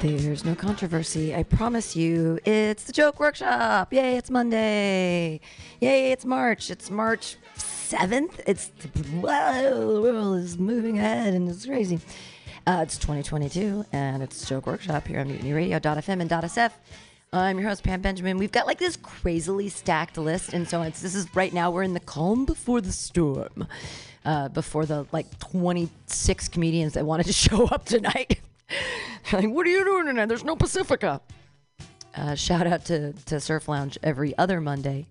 There's no controversy. I promise you. It's the joke workshop. Yay, it's Monday. Yay, it's March. It's March 7th. It's whoa, the world is moving ahead and it's crazy. Uh, it's 2022 and it's Joke Workshop here on Mutiny Radio.fm and .sf. I'm your host Pam Benjamin. We've got like this crazily stacked list, and so it's this is right now we're in the calm before the storm, uh, before the like 26 comedians that wanted to show up tonight. like, what are you doing tonight? There's no Pacifica. Uh, shout out to, to Surf Lounge every other Monday.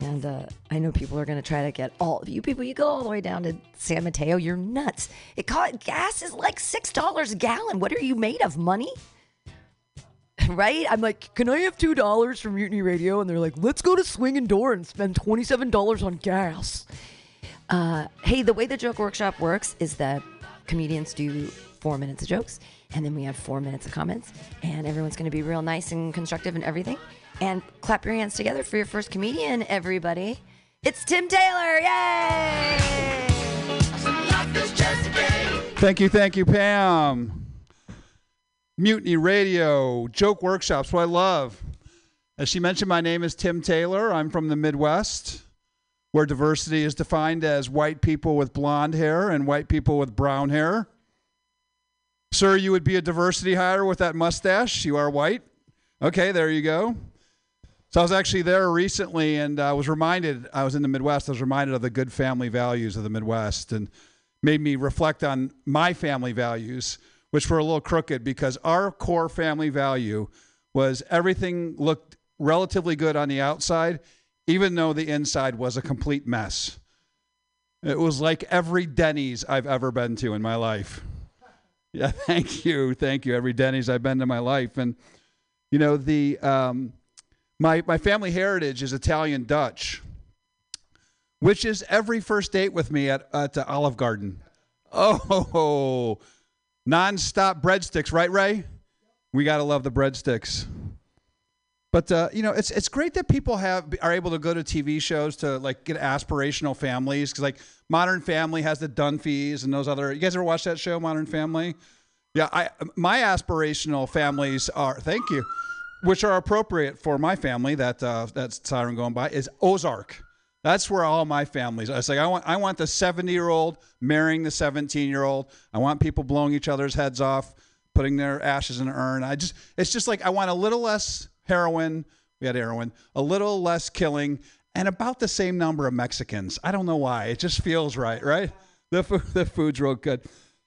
And uh, I know people are going to try to get all of you people. You go all the way down to San Mateo. You're nuts. It cost, gas is like six dollars a gallon. What are you made of? Money? right? I'm like, can I have two dollars from Mutiny Radio? And they're like, let's go to Swinging Door and spend twenty seven dollars on gas. Uh, hey, the way the joke workshop works is that comedians do four minutes of jokes, and then we have four minutes of comments, and everyone's going to be real nice and constructive and everything. And clap your hands together for your first comedian, everybody. It's Tim Taylor! Yay! Thank you, thank you, Pam. Mutiny Radio, joke workshops, what I love. As she mentioned, my name is Tim Taylor. I'm from the Midwest, where diversity is defined as white people with blonde hair and white people with brown hair. Sir, you would be a diversity hire with that mustache. You are white. Okay, there you go. So I was actually there recently and I was reminded, I was in the Midwest, I was reminded of the good family values of the Midwest and made me reflect on my family values, which were a little crooked because our core family value was everything looked relatively good on the outside, even though the inside was a complete mess. It was like every Denny's I've ever been to in my life. Yeah, thank you. Thank you. Every Denny's I've been to my life. And, you know, the, um, my, my family heritage is Italian Dutch, which is every first date with me at, at Olive Garden. Oh, nonstop breadsticks, right, Ray? We got to love the breadsticks. But uh, you know, it's it's great that people have are able to go to TV shows to like get aspirational families because like Modern Family has the Dunphys and those other. You guys ever watch that show, Modern Family? Yeah, I my aspirational families are. Thank you which are appropriate for my family. That uh, that's siren going by is Ozark. That's where all my families. I say I want I want the 70 year old marrying the 17 year old. I want people blowing each other's heads off, putting their ashes in an urn. I just it's just like I want a little less heroin. We had heroin, a little less killing, and about the same number of Mexicans. I don't know why. It just feels right, right? The food, the food's real good.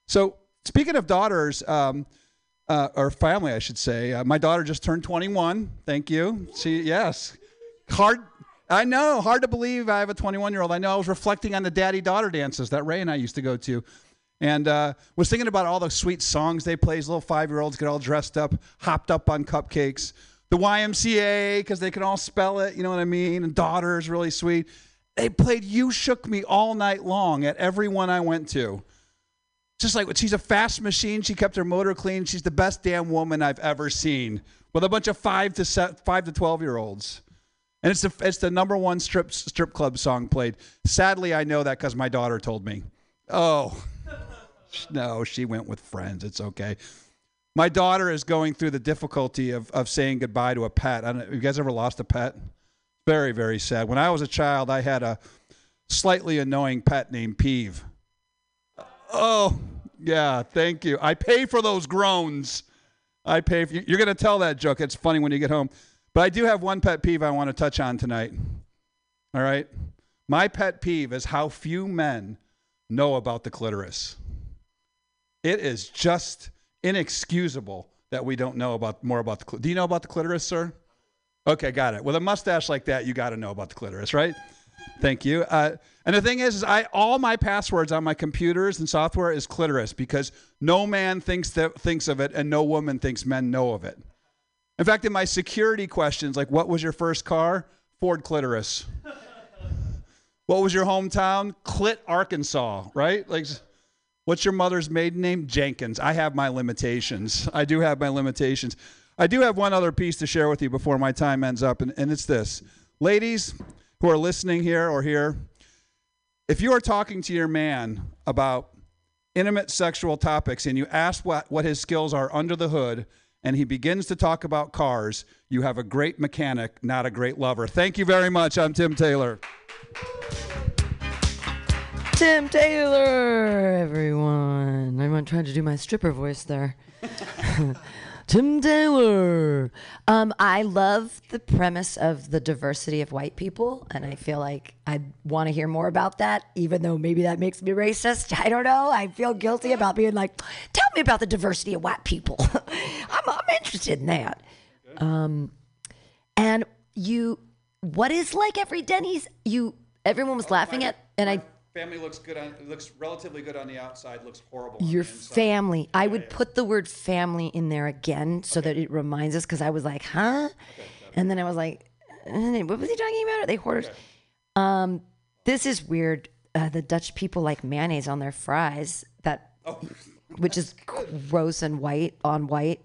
So speaking of daughters. Um, uh, or family, I should say. Uh, my daughter just turned 21. Thank you. She, yes. Hard, I know, hard to believe I have a 21 year old. I know I was reflecting on the daddy daughter dances that Ray and I used to go to. And uh, was thinking about all the sweet songs they play. Little five year olds get all dressed up, hopped up on cupcakes. The YMCA, because they can all spell it, you know what I mean? And daughter is really sweet. They played You Shook Me all night long at every one I went to just like she's a fast machine. She kept her motor clean. She's the best damn woman I've ever seen with a bunch of five to set, five to twelve year olds. And it's the it's the number one strip strip club song played. Sadly, I know that because my daughter told me. Oh, no, she went with friends. It's okay. My daughter is going through the difficulty of of saying goodbye to a pet. I don't, have you guys ever lost a pet? Very very sad. When I was a child, I had a slightly annoying pet named Peeve. Oh, yeah, thank you. I pay for those groans. I pay for you're going to tell that joke. It's funny when you get home. But I do have one pet peeve I want to touch on tonight. All right? My pet peeve is how few men know about the clitoris. It is just inexcusable that we don't know about more about the clitoris. Do you know about the clitoris, sir? Okay, got it. With a mustache like that, you got to know about the clitoris, right? Thank you. Uh, and the thing is, is I all my passwords on my computers and software is clitoris because no man thinks that thinks of it and no woman thinks men know of it. In fact, in my security questions, like what was your first car? Ford clitoris. what was your hometown? Clit, Arkansas, right? Like what's your mother's maiden name? Jenkins. I have my limitations. I do have my limitations. I do have one other piece to share with you before my time ends up, and, and it's this. Ladies, who are listening here or here, if you are talking to your man about intimate sexual topics and you ask what, what his skills are under the hood and he begins to talk about cars, you have a great mechanic, not a great lover. Thank you very much. I'm Tim Taylor. Tim Taylor, everyone. I'm trying to do my stripper voice there. Tim Taylor. Um, I love the premise of the diversity of white people, and I feel like I want to hear more about that, even though maybe that makes me racist. I don't know. I feel guilty about being like, tell me about the diversity of white people. I'm, I'm interested in that. Um, and you, what is like every Denny's? You, everyone was laughing at, and I family looks good on looks relatively good on the outside, looks horrible. Your family. I would put the word family in there again so that it reminds us because I was like, huh? And then I was like, what was he talking about? Are they hoarders? Um, this is weird. Uh, the Dutch people like mayonnaise on their fries, that, which is gross and white on white,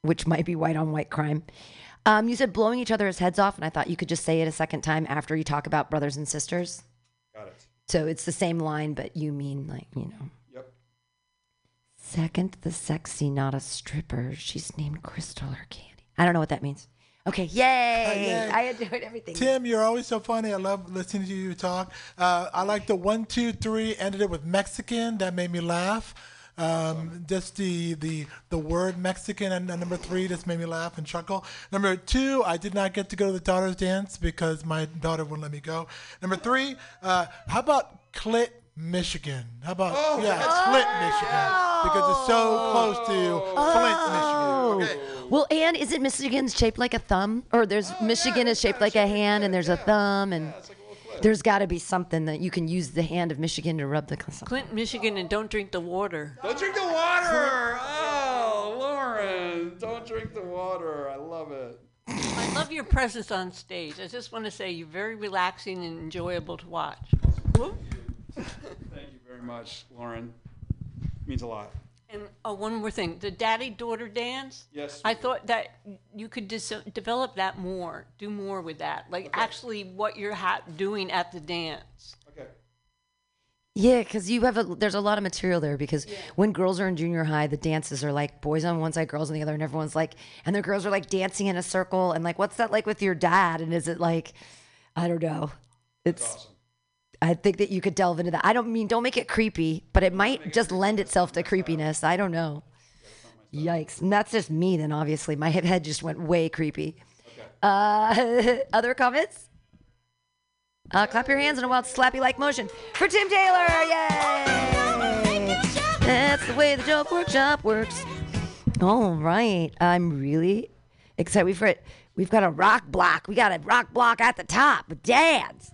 which might be white on white crime. Um, you said blowing each other's heads off, and I thought you could just say it a second time after you talk about brothers and sisters. Got it. So it's the same line, but you mean like, you know. Yep. Second, the sexy, not a stripper. She's named Crystal or Candy. I don't know what that means. Okay, yay! yay. I enjoyed everything. Tim, you're always so funny. I love listening to you talk. Uh, I like the one, two, three. Ended it with Mexican. That made me laugh. Um, just the, the the word Mexican and, number three just made me laugh and chuckle. Number two, I did not get to go to the daughter's dance because my daughter wouldn't let me go. Number three, uh, how about Clit, Michigan? How about yeah, Flint, Michigan? Because it's so close to Flint, Michigan. Okay. Well, and is it Michigan's shaped like a thumb? Or there's Michigan is shaped like a hand and there's a thumb and there's got to be something that you can use the hand of Michigan to rub the Clinton, Michigan, and don't drink the water. Don't drink the water. Oh, Lauren, don't drink the water. I love it. I love your presence on stage. I just want to say you're very relaxing and enjoyable to watch. Whoop. Thank you very much, Lauren. It Means a lot. And oh, one more thing: the daddy-daughter dance. Yes. I thought that you could dis- develop that more, do more with that, like actually what you're ha- doing at the dance. Okay. Yeah, because you have a there's a lot of material there because when girls are in junior high, the dances are like boys on one side, girls on the other, and everyone's like, and the girls are like dancing in a circle, and like, what's that like with your dad? And is it like, I don't know, it's. Awesome. I think that you could delve into that. I don't mean don't make it creepy, but it might just lend itself to creepiness. I don't know. Yikes! And that's just me. Then obviously my hip head just went way creepy. Uh, other comments? Uh, clap your hands in a wild slappy like motion for Tim Taylor. Yay! That's the way the joke workshop works. All right. I'm really excited. We've got, we've got a rock block. We got a rock block at the top with dads.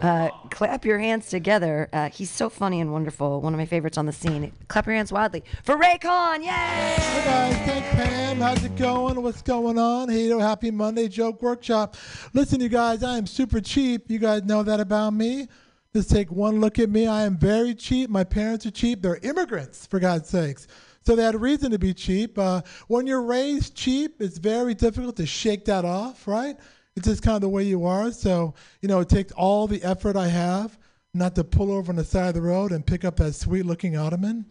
Uh, clap your hands together. Uh, he's so funny and wonderful. One of my favorites on the scene. Clap your hands wildly for Ray Khan. Yay! Hey guys, thanks Pam. How's it going? What's going on? Hey, happy Monday joke workshop. Listen, you guys, I am super cheap. You guys know that about me. Just take one look at me. I am very cheap. My parents are cheap. They're immigrants, for God's sakes. So they had a reason to be cheap. Uh, when you're raised cheap, it's very difficult to shake that off, right? It's just kind of the way you are. So, you know, it takes all the effort I have not to pull over on the side of the road and pick up that sweet looking ottoman.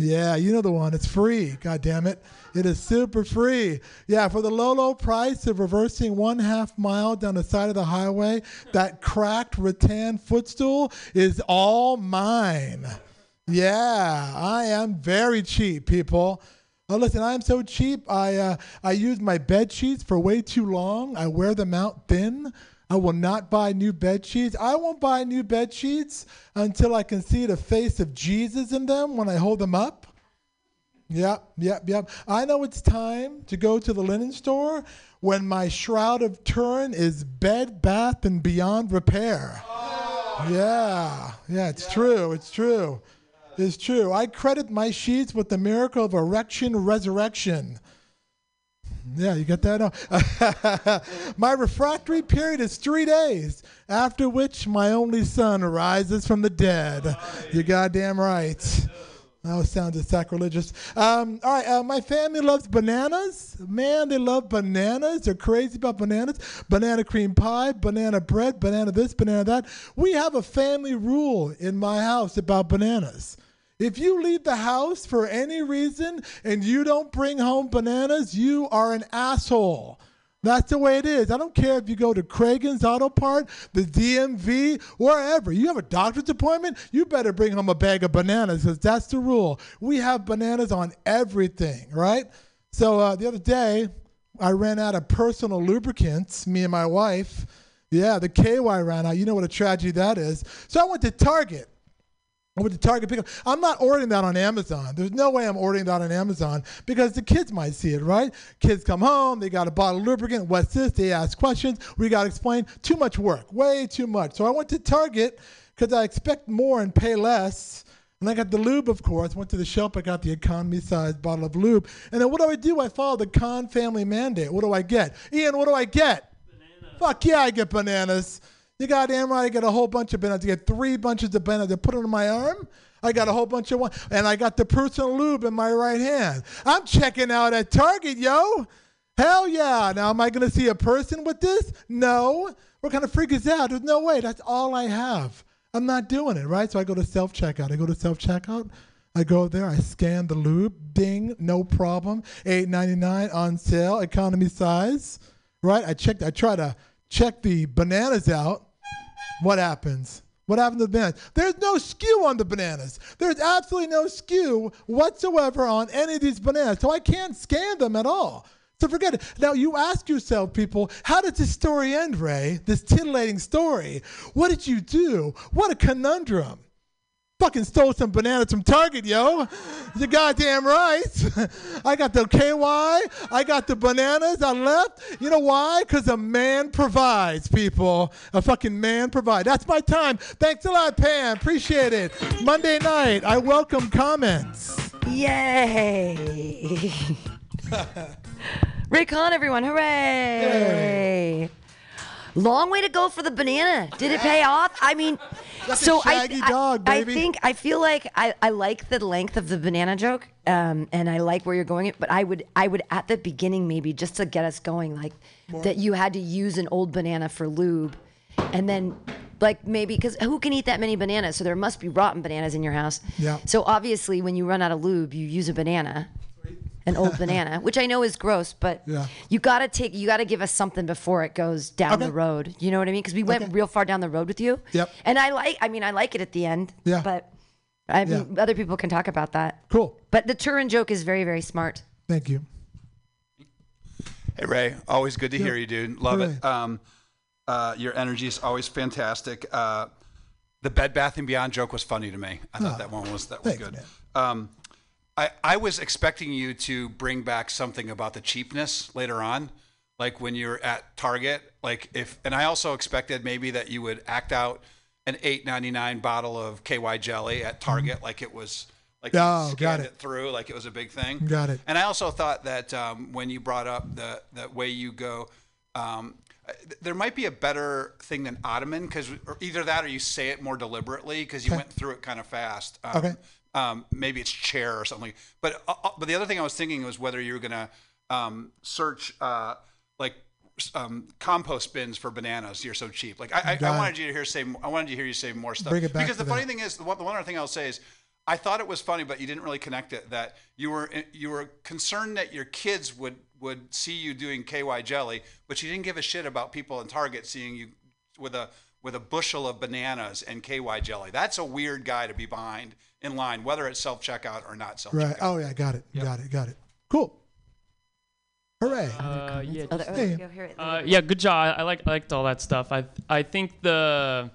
Yeah, you know the one. It's free. God damn it. It is super free. Yeah, for the low, low price of reversing one half mile down the side of the highway, that cracked rattan footstool is all mine. Yeah, I am very cheap, people. Oh, listen, I'm so cheap. I uh, I use my bed sheets for way too long. I wear them out thin. I will not buy new bed sheets. I won't buy new bed sheets until I can see the face of Jesus in them when I hold them up. Yep, yep, yep. I know it's time to go to the linen store when my shroud of Turin is bed, bath, and beyond repair. Yeah, yeah, it's true. It's true. It's true. I credit my sheets with the miracle of erection resurrection. Yeah, you get that? my refractory period is three days, after which my only son rises from the dead. You're goddamn right. That sounded sacrilegious. Um, all right, uh, my family loves bananas. Man, they love bananas. They're crazy about bananas. Banana cream pie, banana bread, banana this, banana that. We have a family rule in my house about bananas. If you leave the house for any reason and you don't bring home bananas, you are an asshole. That's the way it is. I don't care if you go to Kragen's Auto Part, the DMV, wherever. You have a doctor's appointment, you better bring home a bag of bananas because that's the rule. We have bananas on everything, right? So uh, the other day, I ran out of personal lubricants, me and my wife. Yeah, the KY ran out. You know what a tragedy that is. So I went to Target. I went to Target pickup. I'm not ordering that on Amazon. There's no way I'm ordering that on Amazon because the kids might see it, right? Kids come home, they got a bottle of lubricant. What's this? They ask questions. We got to explain. Too much work, way too much. So I went to Target because I expect more and pay less. And I got the lube, of course. Went to the shelf. I got the economy size bottle of lube. And then what do I do? I follow the Con family mandate. What do I get? Ian, what do I get? Fuck yeah, I get bananas. You goddamn right, I got a whole bunch of bananas. I get three bunches of bananas. I put it on my arm. I got a whole bunch of one, and I got the personal lube in my right hand. I'm checking out at Target, yo. Hell yeah. Now, am I going to see a person with this? No. What kind of freak is that? There's no way. That's all I have. I'm not doing it, right? So I go to self checkout. I go to self checkout. I go there. I scan the lube. Ding, no problem. Eight ninety nine on sale, economy size, right? I checked. I try to check the bananas out. What happens? What happened to the bananas? There's no SKU on the bananas. There's absolutely no SKU whatsoever on any of these bananas. So I can't scan them at all. So forget it. Now you ask yourself, people, how did this story end, Ray? This titillating story. What did you do? What a conundrum. Fucking stole some bananas from Target, yo. You're goddamn right. I got the KY. I got the bananas. I left. You know why? Because a man provides, people. A fucking man provides. That's my time. Thanks a lot, Pam. Appreciate it. Monday night. I welcome comments. Yay! Ray Con, everyone! Hooray! Long way to go for the banana. Did it pay off? I mean, That's so I, dog, I, I think I feel like I, I like the length of the banana joke, um, and I like where you're going. It but I would I would at the beginning maybe just to get us going, like that you had to use an old banana for lube, and then like maybe because who can eat that many bananas? So there must be rotten bananas in your house. Yeah. So obviously, when you run out of lube, you use a banana, an old banana, which I know is gross, but Yeah. you gotta take, you gotta give us something before it goes down Okay. the road. You know what I mean? Because we went Okay. real far down the road with you. Yep. And I like, I mean, I like it at the end. Yeah. But I mean, other people can talk about that. Cool. But the Turin joke is very, very smart. Thank you. Hey Ray, always good to hear you, dude. Love Hooray. it. Um, uh, your energy is always fantastic. Uh, the Bed Bath and Beyond joke was funny to me. I thought that one was that was thanks, good. man. Um, I I was expecting you to bring back something about the cheapness later on, like when you're at Target. Like if, and I also expected maybe that you would act out an eight ninety nine bottle of KY jelly at Target, like it was. Like Mm-hmm. Oh, got it. it through, like it was a big thing. Got it. And I also thought that um, when you brought up the the way you go, um, there might be a better thing than ottoman because either that or you say it more deliberately because you Okay. went through it kind of fast. Um, Okay. Um, maybe it's chair or something. But uh, uh, but the other thing I was thinking was whether you were gonna um, search uh, like um, compost bins for bananas. You're so cheap. Like I, I, I wanted you to hear say I wanted to hear you say more stuff. Bring it back because the funny that. thing is the one, the one other thing I'll say is I thought it was funny, but you didn't really connect it. That you were you were concerned that your kids would would see you doing KY jelly, but you didn't give a shit about people in Target seeing you with a with a bushel of bananas and KY jelly. That's a weird guy to be behind in line, whether it's self checkout or not self checkout. Right. Oh yeah, got it. Got it. Got it. Cool. Hooray. Uh, yeah, Oh, Hey. go, hear it. uh, yeah, good job. I, I like I liked all that stuff. I I think the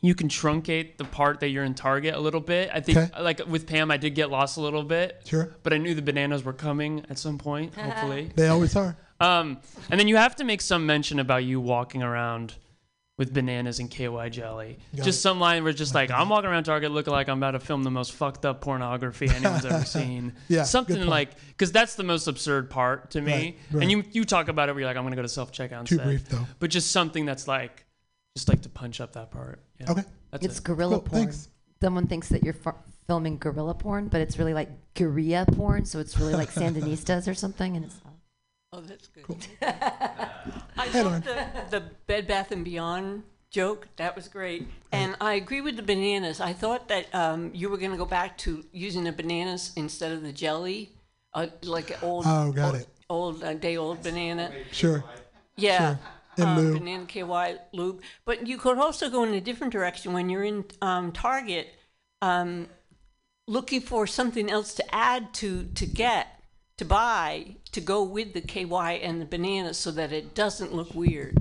you can truncate the part that you're in Target a little bit. I think Okay. like with Pam, I did get lost a little bit. Sure. But I knew the bananas were coming at some point, hopefully. They always are. Um, and then you have to make some mention about you walking around with bananas and KY jelly. Got just it. some line where it's just like I'm walking around Target looking like I'm about to film the most fucked up pornography anyone's ever seen. Yeah, something like because that's the most absurd part to me. Right, right. And you you talk about it where you're like I'm gonna go to self checkout Too instead. brief, though. But just something that's like just like to punch up that part. Yeah. Okay. That's It's it. gorilla Cool, porn. thanks. Someone thinks that you're f- filming gorilla porn, but it's really like guerrilla porn. So it's really like Sandinistas or something. And it's Oh, that's good. Cool. I love the, the Bed Bath and Beyond joke. That was great. And I agree with the bananas. I thought that um, you were going to go back to using the bananas instead of the jelly, uh, like an old, Oh, got old, it. old uh, day old banana. Sure. Yeah. In um, lieu. Banana KY lube. But you could also go in a different direction when you're in um, Target um, looking for something else to add to, to get, to buy, to go with the KY and the banana so that it doesn't look weird.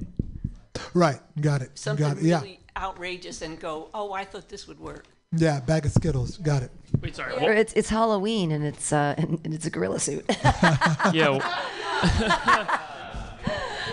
Right. Got it. Something got it. Yeah. really outrageous and go, oh, I thought this would work. Yeah. Bag of Skittles. Got it. Wait, sorry. Or it's it's Halloween and it's uh and, and it's a gorilla suit. Yeah.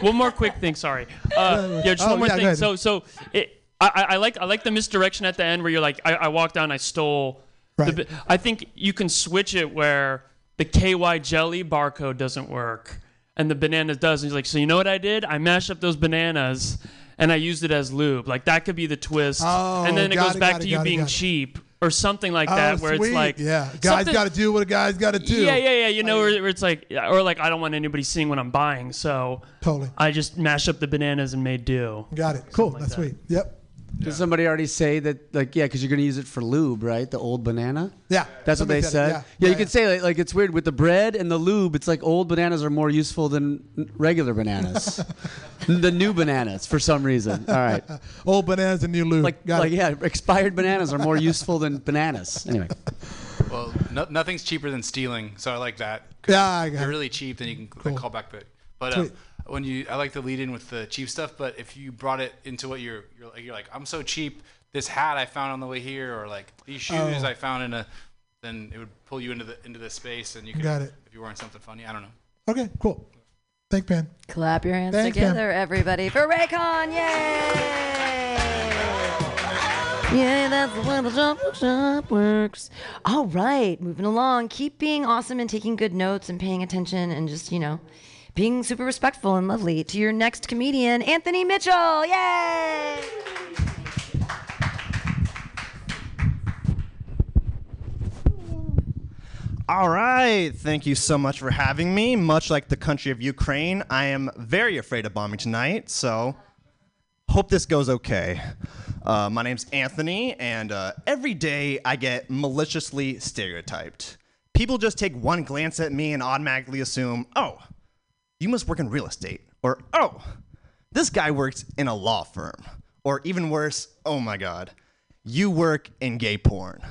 one more quick thing. Sorry. Uh, yeah, just Oh, one more yeah, go thing. ahead. So, so it, I, I I like I like the misdirection at the end where you're like, I, I walked down, I stole. Right. The, bi- I think you can switch it where the KY jelly barcode doesn't work and the bananas does. And you're like, so you know what I did? I mashed up those bananas and I used it as lube. Like that could be the twist. Oh, and then it goes it, back to it, you being it. cheap or something like that, oh, where sweet. it's like, yeah, guys got to do what a guy's got to do. yeah, yeah, yeah. You know, where, where it's like, or like, I don't want anybody seeing what I'm buying, so Totally. I just mashed up the bananas and made do. Got it. Cool. like That's that. sweet. Yep. Did somebody already say that? Like, yeah, because you're going to use it for lube, right? The old banana. Yeah. That's what Somebody they said it, said. yeah. you Yeah, could say like, like it's weird with the bread and the lube. It's like old bananas are more useful than regular bananas. the new bananas, for some reason. All right. Old bananas and new lube. Like, got like it. yeah, expired bananas are more useful than bananas. Anyway. Well, no, nothing's cheaper than stealing, so I like that. 'Cause Yeah, I if got you're it. really cheap, then you can Cool. call back the. But uh, Sweet. When you, I like the lead in with the cheap stuff. But if you brought it into what you're, you're like, you're like, I'm so cheap. This hat I found on the way here, or like these oh. shoes Oh. I found in a, then it would pull you into the into the space, and you could. Got it. If you're wearing something funny, I don't know. Okay. Cool. Thank Ben. Clap your hands Thanks, Pam. together, everybody, for Raycon! Yay! Yeah, that's the way the jump workshop works. All right, moving along. Keep being awesome and taking good notes and paying attention and just, you know, being super respectful and lovely to your next comedian, Anthony Mitchell. Yay! All right. Thank you so much for having me. Much like the country of Ukraine, I am very afraid of bombing tonight, so hope this goes okay. Uh, my name's Anthony, and uh, every day I get maliciously stereotyped. People just take one glance at me and automatically assume, oh, you must work in real estate. Or, oh, this guy works in a law firm. Or even worse, oh my God, you work in gay porn.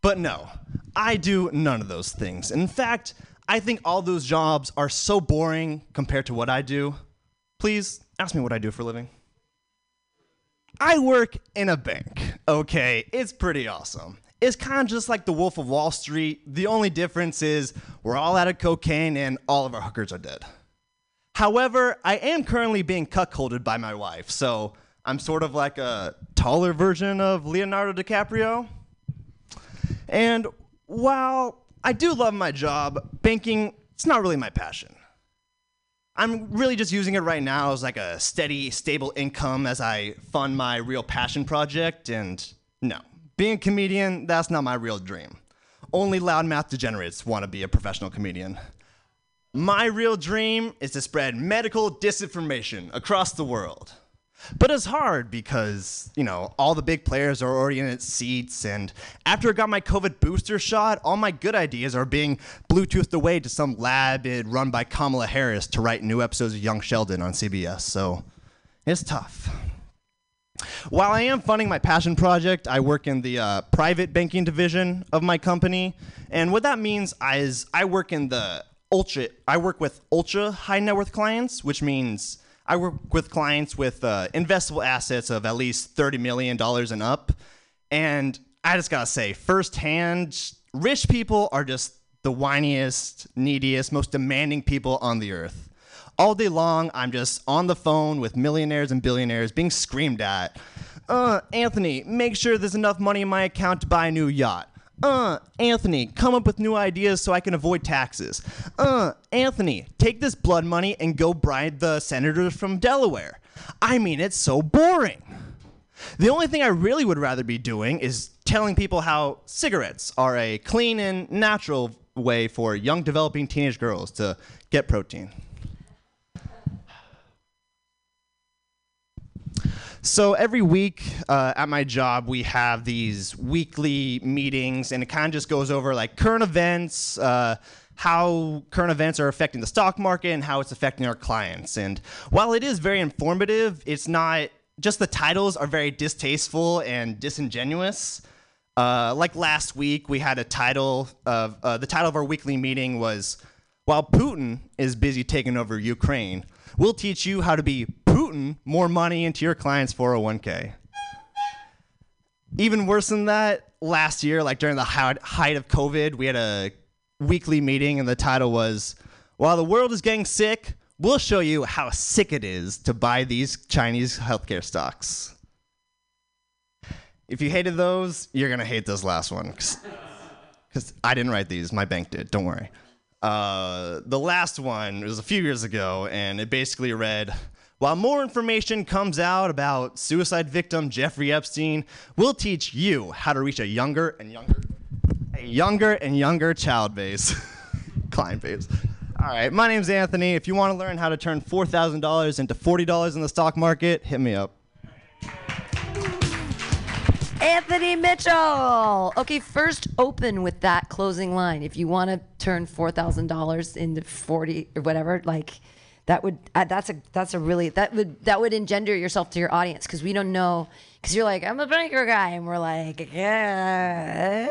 But no, I do none of those things. In fact, I think all those jobs are so boring compared to what I do. Please ask me what I do for a living. I work in a bank. Okay, it's pretty awesome. It's kind of just like the Wolf of Wall Street. The only difference is we're all out of cocaine and all of our hookers are dead. However, I am currently being cuckolded by my wife, so I'm sort of like a taller version of Leonardo DiCaprio. And while I do love my job, banking, it's not really my passion. I'm really just using it right now as like a steady, stable income as I fund my real passion project. And no, being a comedian, that's not my real dream. Only loudmouth degenerates want to be a professional comedian. My real dream is to spread medical disinformation across the world. But it's hard because, you know, all the big players are already in its seats, and after I got my COVID booster shot, all my good ideas are being Bluetoothed away to some lab run by Kamala Harris to write new episodes of Young Sheldon on CBS, so it's tough. While I am funding my passion project, I work in the uh, private banking division of my company, and what that means is I work in the ultra. I work with ultra high net worth clients, which means I work with clients with uh, investable assets of at least thirty million dollars and up. And I just gotta say, firsthand, rich people are just the whiniest, neediest, most demanding people on the earth. All day long, I'm just on the phone with millionaires and billionaires being screamed at. Uh, Anthony, make sure there's enough money in my account to buy a new yacht. Uh, Anthony, come up with new ideas so I can avoid taxes. Uh, Anthony, take this blood money and go bribe the senators from Delaware. I mean, it's so boring. The only thing I really would rather be doing is telling people how cigarettes are a clean and natural way for young developing teenage girls to get protein. So every week uh, at my job, we have these weekly meetings, and it kind of just goes over like current events, uh, how current events are affecting the stock market, and how it's affecting our clients. And while it is very informative, it's not just the titles are very distasteful and disingenuous. Uh, like last week, we had a title of uh, the title of our weekly meeting was "While Putin is busy taking over Ukraine, we'll teach you how to be More money into your client's 401k." Even worse than that, last year, like during the height of COVID, we had a weekly meeting, and the title was "While the world is getting sick, we'll show you how sick it is to buy these Chinese healthcare stocks." If you hated those, you're gonna hate this last one, because I didn't write these. My bank did. Don't worry. Uh, the last one was a few years ago, and it basically read. While more information comes out about suicide victim Jeffrey Epstein, we'll teach you how to reach a younger and younger, a younger and younger child base, client base. All right, my name's Anthony. If you want to learn how to turn four thousand dollars into forty dollars in the stock market, hit me up. Anthony Mitchell. Okay, first open with that closing line. If you want to turn four thousand dollars into forty or whatever, like that would uh, that's a that's a really that would that would engender yourself to your audience because we don't know because you're like I'm a banker guy and we're like yeah.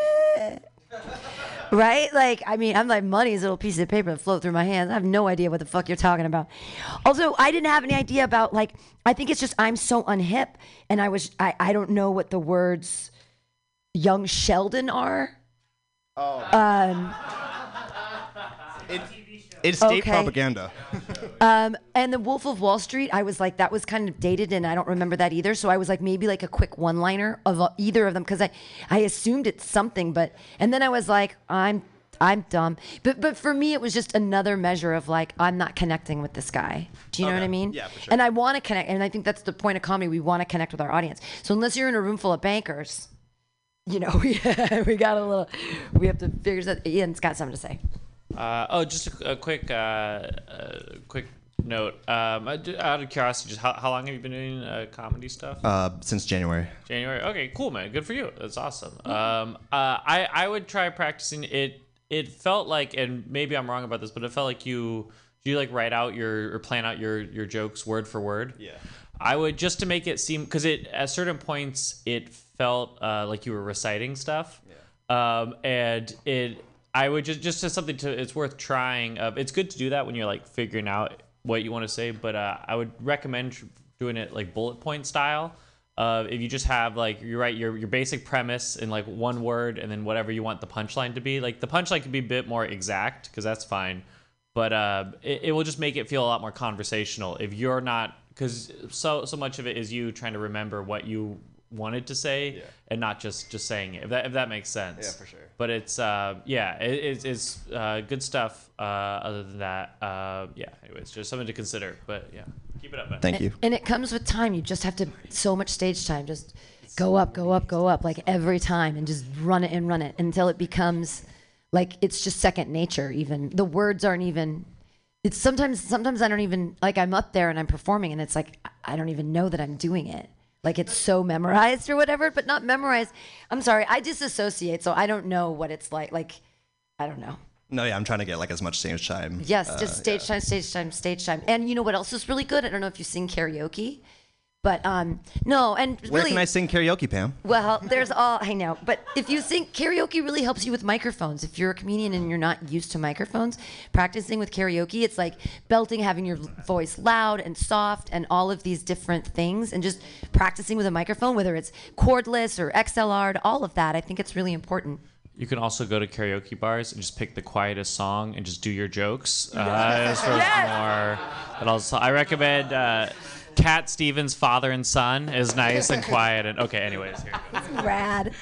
Right? Like, I mean, I'm like money's a little piece of paper that float through my hands. I have no idea what the fuck you're talking about. Also, I didn't have any idea about like I think it's just I'm so unhip and I was I, I don't know what the words young Sheldon are. Oh. Um It, it's state Okay. propaganda. Um, and the Wolf of Wall Street, I was like, that was kind of dated, and I don't remember that either. So I was like, maybe like a quick one-liner of uh, either of them, because I, I assumed it's something, but and then I was like, I'm, I'm dumb. But but for me, it was just another measure of like, I'm not connecting with this guy. Do you know what I mean? Yeah, for sure. And I want to connect, and I think that's the point of comedy. We want to connect with our audience. So unless you're in a room full of bankers, you know, we we got a little, we have to figure that. Ian's got something to say. Uh, oh, just a, a quick, uh, uh, quick note. Um, out of curiosity, just how, how long have you been doing uh, comedy stuff? Uh, since January. January. Okay, cool, man. Good for you. That's awesome. Um, uh, I I would try practicing it. It felt like, and maybe I'm wrong about this, but it felt like you you like write out your or plan out your your jokes word for word. Yeah. I would just to make it seem because it at certain points it felt uh, like you were reciting stuff. Um, and it I would just just as something to it's worth trying. Uh, it's good to do that when you're like figuring out what you want to say, but uh, I would recommend doing it like bullet point style. Uh, if you just have like you write your your basic premise in like one word and then whatever you want the punchline to be. Like the punchline could be a bit more exact because that's fine, but uh, it, it will just make it feel a lot more conversational if you're not because so so much of it is you trying to remember what you wanted to say and not just just saying it. If that if that makes sense. Yeah, for sure. But it's uh yeah it, it's it's uh, good stuff. Uh, other than that, uh, yeah. Anyways, just something to consider. But yeah, keep it up, man. Thank you. And it comes with time. You just have to so much stage time. Just go up, go up, go up, like every time, and just run it and run it until it becomes like it's just second nature. Even the words aren't even. It's sometimes sometimes I don't even like I'm up there and I'm performing and it's like I don't even know that I'm doing it. Like it's so memorized or whatever, but not memorized. I'm sorry, I disassociate, so I don't know what it's like. Like I don't know. No, yeah, I'm trying to get like as much stage time. Yes, uh, just stage time, stage time, stage time. And you know what else is really good? I don't know if you sing karaoke, but um, no, and really, Where can I sing karaoke, Pam? well, there's all I know. But if you sing karaoke, really helps you with microphones. If you're a comedian and you're not used to microphones, practicing with karaoke, it's like belting, having your voice loud and soft, and all of these different things, and just practicing with a microphone, whether it's cordless or XLR, all of that. I think it's really important. You can also go to karaoke bars and just pick the quietest song and just do your jokes. Uh, as far as more, but also I recommend uh, Cat Stevens' Father and Son is nice and quiet. And okay, anyways, here you go. Rad.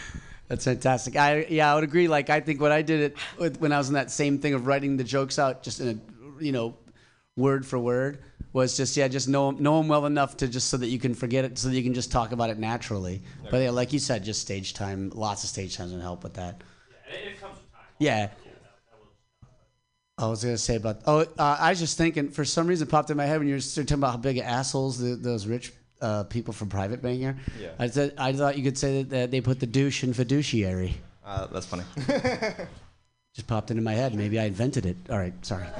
That's fantastic. I yeah, I would agree. Like I think when I did it with, when I was in that same thing of writing the jokes out, just in a you know, word for word, was just yeah, just know know them well enough to just so that you can forget it, so that you can just talk about it naturally. But yeah, like you said, just stage time, lots of stage times would help with that. It comes. Yeah. I was gonna say about oh uh, I was just thinking for some reason it popped in my head when you were talking about how big assholes the, those rich uh, people from private banking are. Yeah. I said I thought you could say that, that they put the douche in fiduciary. Uh, that's funny. Just popped into my head. Maybe I invented it. All right, sorry.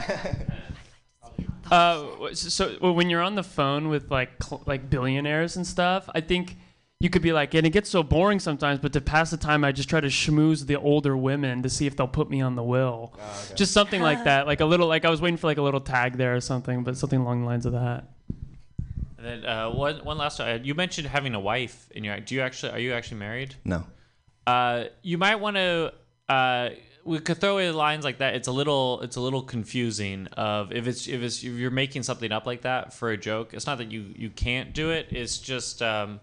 Uh, so so when you're on the phone with like cl- like billionaires and stuff, I think you could be like, and it gets so boring sometimes. But to pass the time, I just try to schmooze the older women to see if they'll put me on the will. Just something like that, like a little, like I was waiting for like a little tag there or something, but something along the lines of that. And then uh, one one last. Uh, You mentioned having a wife in your. Act. Do you actually are you actually married? No. Uh, you might want to. Uh, we could throw away lines like that. It's a little. It's a little confusing. Of if it's if it's if you're making something up like that for a joke. It's not that you you can't do it. It's just. Um,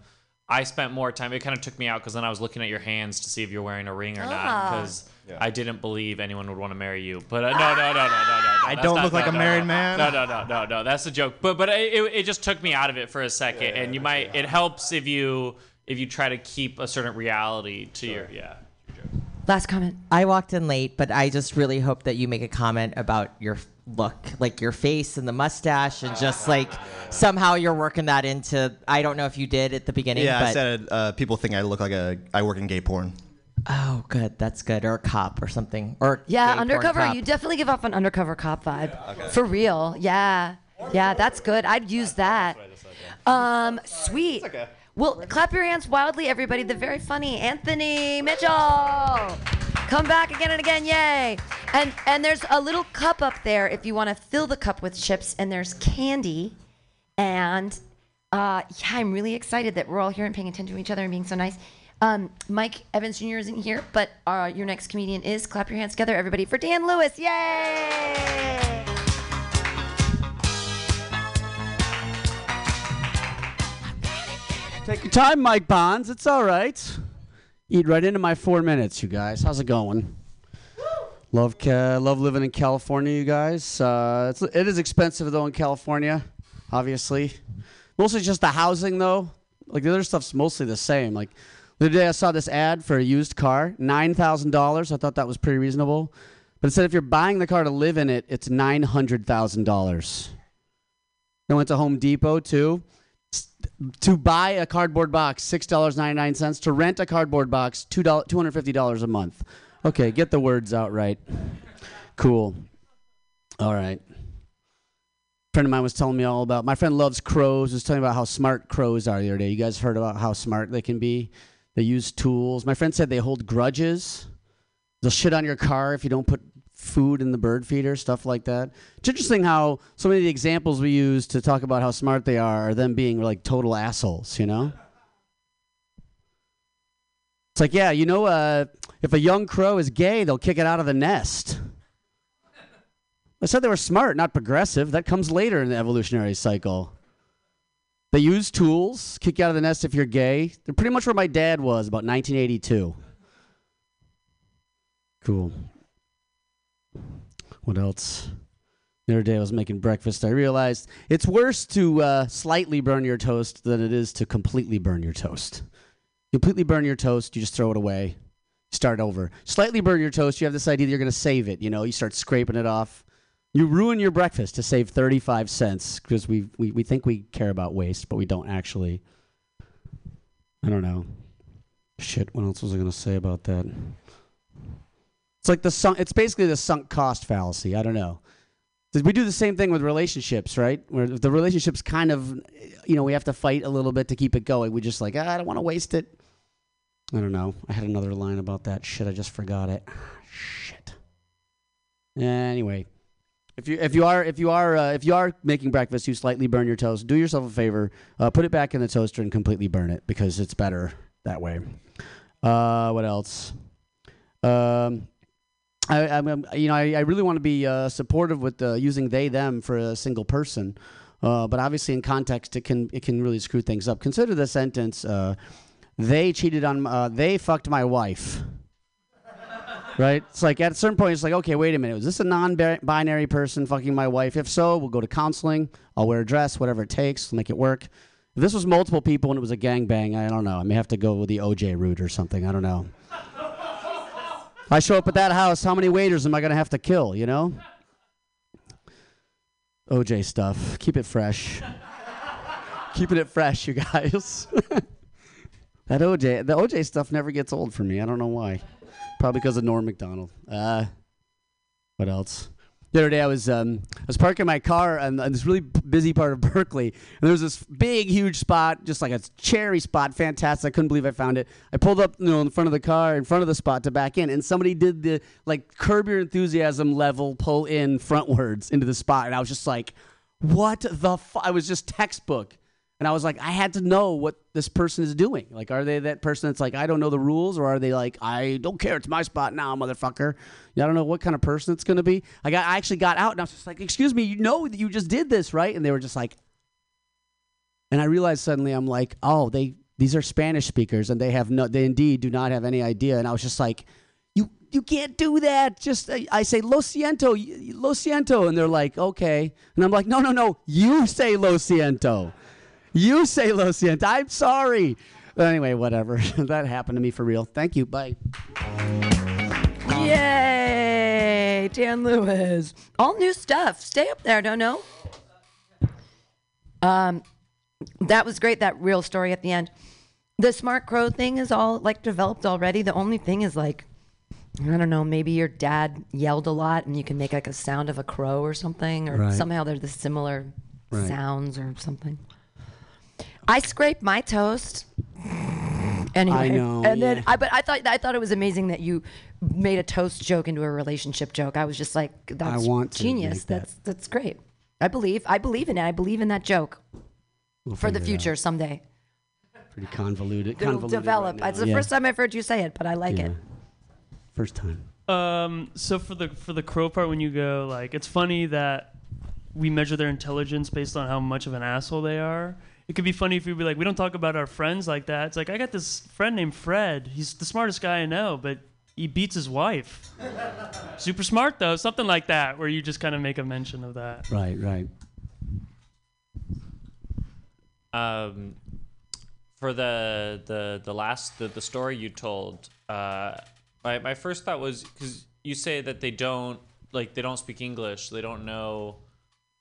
I spent more time. It kind of took me out because then I was looking at your hands to see if you're wearing a ring or not. Ah. Because I didn't believe anyone would want to marry you. But uh, no, no, no, no, no, no. I That's don't not- look like no, a married no. man. No, no, no, no, no. That's a joke. But but it, it just took me out of it for a second. and you might. It helps if you if you try to keep a certain reality to your yeah. Last comment. I walked in late, but I just really hope that you make a comment about your look, like your face and the mustache, and just like somehow you're working that into. I don't know if you did at the beginning. Yeah, but, I said uh, people think I look like a I work in gay porn. Oh, good. That's good. Or a cop or something. Or Yeah, undercover. You definitely give off an undercover cop vibe. For real. Yeah. Yeah, that's good. I'd use that. Um, sweet. Well, clap your hands wildly, everybody. The very funny Anthony Mitchell. Come back again and again, yay! And and there's a little cup up there if you want to fill the cup with chips, and there's candy. And uh, yeah, I'm really excited that we're all here and paying attention to each other and being so nice. Um, Mike Evans Jr. isn't here, but uh, your next comedian is. Clap your hands together, everybody, for Dan Lewis. Yay! Take your time, Mike Bonds. It's all right. Eat right into my four minutes, you guys. How's it going? Love, love living in California, you guys. Uh, it's, it is expensive though in California, obviously. Mostly just the housing though. Like the other stuff's mostly the same. Like the other day I saw this ad for a used car, nine thousand dollars. I thought that was pretty reasonable. But it said if you're buying the car to live in it, it's nine hundred thousand dollars. I went to Home Depot too to buy a cardboard box six dollars ninety nine cents to rent a cardboard box two hundred fifty dollars a month. Okay, get the words out right. Cool. All right. friend of mine was telling me all about. My friend loves crows. Was telling me about how smart crows are the other day. You guys heard about how smart they can be? They use tools. My friend said they hold grudges. They'll shit on your car if you don't put food in the bird feeder, stuff like that. It's interesting how so many of the examples we use to talk about how smart they are are them being like total assholes, you know? It's like, yeah, you know, uh, if a young crow is gay, they'll kick it out of the nest. I said they were smart, not progressive. That comes later in the evolutionary cycle. They use tools, kick you out of the nest if you're gay. They're pretty much where my dad was about 1982. Cool. What else? The other day I was making breakfast. I realized it's worse to uh, slightly burn your toast than it is to completely burn your toast. Completely burn your toast, you just throw it away. Start over. Slightly burn your toast, you have this idea that you're going to save it. You know, you start scraping it off. You ruin your breakfast to save 35 cents because we, we, we think we care about waste, but we don't actually. I don't know. Shit, what else was I going to say about that? It's like the sunk, it's basically the sunk cost fallacy. I don't know. We do the same thing with relationships, right? Where the relationship's kind of, you know, we have to fight a little bit to keep it going. We just like, ah, I don't want to waste it. I don't know. I had another line about that. Shit, I just forgot it. Shit. Anyway, if you if you are if you are uh, if you are making breakfast, you slightly burn your toast. Do yourself a favor, uh, put it back in the toaster and completely burn it because it's better that way. Uh, what else? Um, I, I'm- you know, I, I really want to be uh, supportive with uh, using they them for a single person, uh, but obviously in context it can it can really screw things up. Consider the sentence: uh, They cheated on, uh, they fucked my wife. right? It's like at a certain point, it's like, okay, wait a minute, was this a non-binary person fucking my wife? If so, we'll go to counseling. I'll wear a dress, whatever it takes, make it work. If this was multiple people and it was a gangbang, I don't know. I may have to go with the OJ route or something. I don't know. I show up at that house, how many waiters am I going to have to kill, you know? OJ stuff. Keep it fresh. Keeping it fresh, you guys. that OJ, the OJ stuff never gets old for me. I don't know why. Probably because of Norm Macdonald. Uh, what else? The other day, I was um, I was parking my car on, on this really busy part of Berkeley, and there was this big, huge spot, just like a cherry spot, fantastic. I couldn't believe I found it. I pulled up, you know, in front of the car, in front of the spot to back in, and somebody did the like curb your enthusiasm level pull in frontwards into the spot, and I was just like, "What the?" I was just textbook. And I was like, I had to know what this person is doing. Like, are they that person that's like, I don't know the rules, or are they like, I don't care, it's my spot now, motherfucker? I don't know what kind of person it's gonna be. I got, I actually got out, and I was just like, excuse me, you know that you just did this, right? And they were just like, and I realized suddenly, I'm like, oh, they, these are Spanish speakers, and they have no, they indeed do not have any idea. And I was just like, you, you can't do that. Just, I, I say, lo siento, lo siento, and they're like, okay, and I'm like, no, no, no, you say lo siento. You say Lo Siento. I'm sorry. But anyway, whatever. that happened to me for real. Thank you. Bye. Yay! Dan Lewis. All new stuff. Stay up there, don't know. Um, that was great. That real story at the end. The smart crow thing is all like developed already. The only thing is like, I don't know. Maybe your dad yelled a lot, and you can make like a sound of a crow or something, or Right. somehow they're the similar Right. sounds or something. I scraped my toast. Anyway, I know, and then. I, but I thought I thought it was amazing that you made a toast joke into a relationship joke. I was just like, that's want genius. that. That's that's great. I believe I believe in it. I believe in that joke We'll for the figure out. future someday. Pretty convoluted. It'll convoluted develop. right it's the now. first time I've heard you say it, but I like Yeah. it. First time. Um, so for the for the crow part, when you go like, it's funny that we measure their intelligence based on how much of an asshole they are. It could be funny if we'd be like, we don't talk about our friends like that. It's like I got this friend named Fred. He's the smartest guy I know, but he beats his wife. Super smart though, something like that, where you just kind of make a mention of that. Right, right. Um, for the the the last the, the story you told, uh, my my first thought was because you say that they don't like they don't speak English, they don't know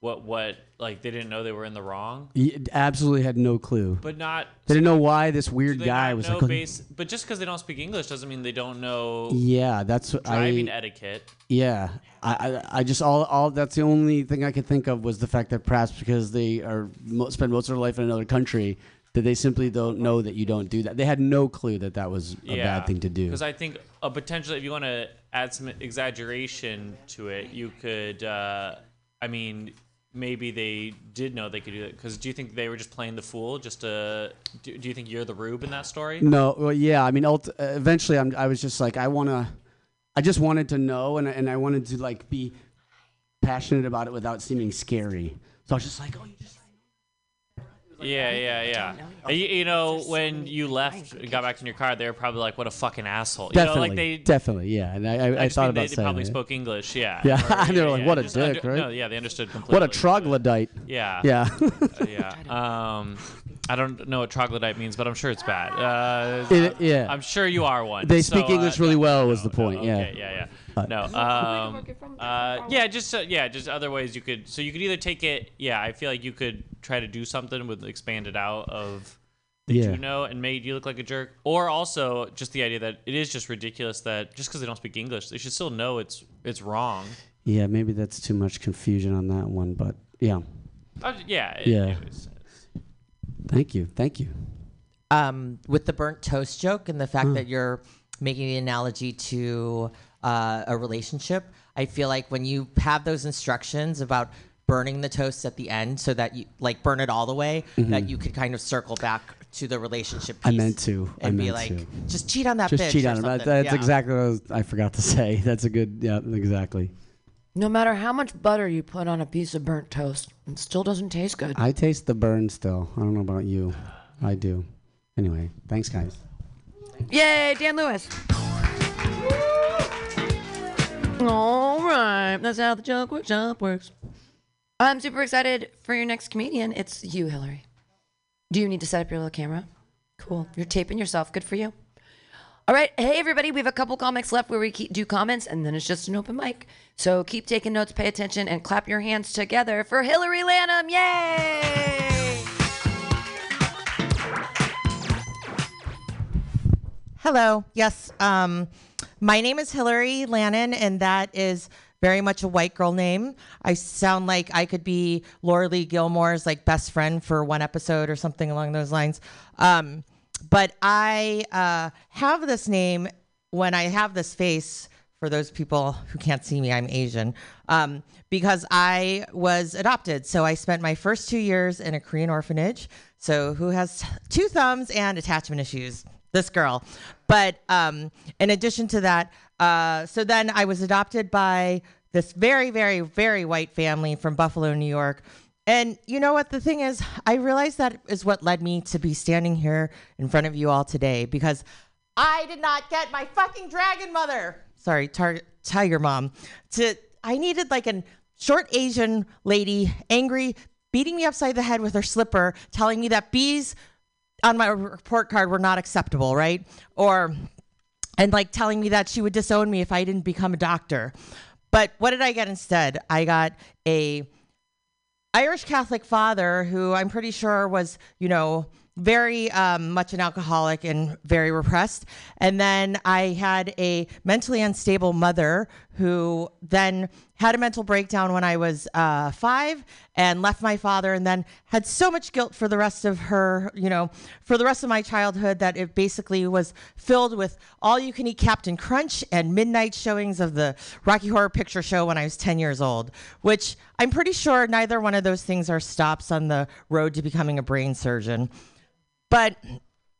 what what like they didn't know they were in the wrong, He absolutely had no clue. but not. They didn't know why this weird guy was like. base, but just because they don't speak English doesn't mean they don't know Yeah, that's what driving I. etiquette. Yeah, I, I, I just all, all. That's the only thing I could think of was the fact that perhaps because they are spend most of their life in another country, that they simply don't know that you don't do that. They had no clue that that was a bad thing to do. Because I think a potential, if you want to add some exaggeration to it, you could. Uh, I mean, maybe they did know they could do that. Because do you think they were just playing the fool? Just to, do, do you think you're the rube in that story? No, well, yeah. I mean, ult- uh, eventually, I'm, I was just like, I want to. I just wanted to know, and and I wanted to like be passionate about it without seeming scary. So I was just like, oh, you just. Yeah, yeah, yeah. Uh, You, you know, when you left, and got back in your car, they were probably like, "What a fucking asshole." You Definitely, know, like they. definitely, yeah. And I, I, I, I, thought about they, they probably that. spoke English, yeah. Yeah, Or- they were like, "What a just dick," right? No, yeah, they understood completely. What a troglodyte. Yeah. Yeah. Uh, yeah. Um, I don't know what troglodyte means, but I'm sure it's bad. Uh, It- yeah. I'm sure you are one. They So, speak English uh, really no, well. no, was the no, point? okay, yeah. yeah, yeah. Uh, No. Um, uh, yeah, just uh, yeah, just other ways you could. So you could either take it. Yeah, I feel like you could try to do something with expand it out of that Yeah. you know and made you look like a jerk, or also just the idea that it is just ridiculous that just because they don't speak English, they should still know it's it's wrong. Yeah, maybe that's too much confusion on that one, but yeah. Uh, yeah. Yeah. it was- Thank you. Thank you. um, with the burnt toast joke and the fact that you're making the analogy to uh, a relationship, I feel like when you have those instructions about burning the toast at the end, so that you like burn it all the way, that you could kind of circle back to the relationship. Mm-hmm. I meant to. I and be meant like, to. just cheat on that Just bitch. cheat on him. That's Yeah. exactly what I, was, I forgot to say. That's a good. Yeah, exactly. No matter how much butter you put on a piece of burnt toast, it still doesn't taste good. I taste the burn still. I don't know about you. I do. Anyway, thanks, guys. Yay, Dan Lewis. All right, that's how the joke workshop works. I'm super excited for your next comedian. It's you, Hillary. Do you need to set up your little camera? Cool. You're taping yourself. Good for you. All right. Hey, everybody. We have a couple comics left where we do comments, and then it's just an open mic. So keep taking notes, pay attention, and clap your hands together for Hillary Lanham. Yay! Hello. Yes. Um, my name is Hillary Lannon, and that is very much a white girl name. I sound like I could be Lorelai Gilmore's like best friend for one episode or something along those lines. Um, but I uh, have this name when I have this face. For those people who can't see me, I'm Asian um, because I was adopted. So I spent my first two years in a Korean orphanage. So who has two thumbs and attachment issues? This girl. But um, in addition to that, uh, so then I was adopted by this very, very, very white family from Buffalo, New York. And you know what? The thing is, I realized that is what led me to be standing here in front of you all today because I did not get my fucking dragon mother. Sorry, tar- tiger mom. To I needed like a short Asian lady, angry, beating me upside the head with her slipper, telling me that bees on my report card were not acceptable, right? Or and like telling me that she would disown me if I didn't become a doctor. But what did I get instead? I got a Irish Catholic father who I'm pretty sure was, you know, very um, much an alcoholic and very repressed. And then I had a mentally unstable mother who then had a mental breakdown when I was uh, five and left my father, and then had so much guilt for the rest of her, you know, for the rest of my childhood that it basically was filled with all you can eat Captain Crunch and midnight showings of the Rocky Horror Picture Show when I was 10 years old, which I'm pretty sure neither one of those things are stops on the road to becoming a brain surgeon. But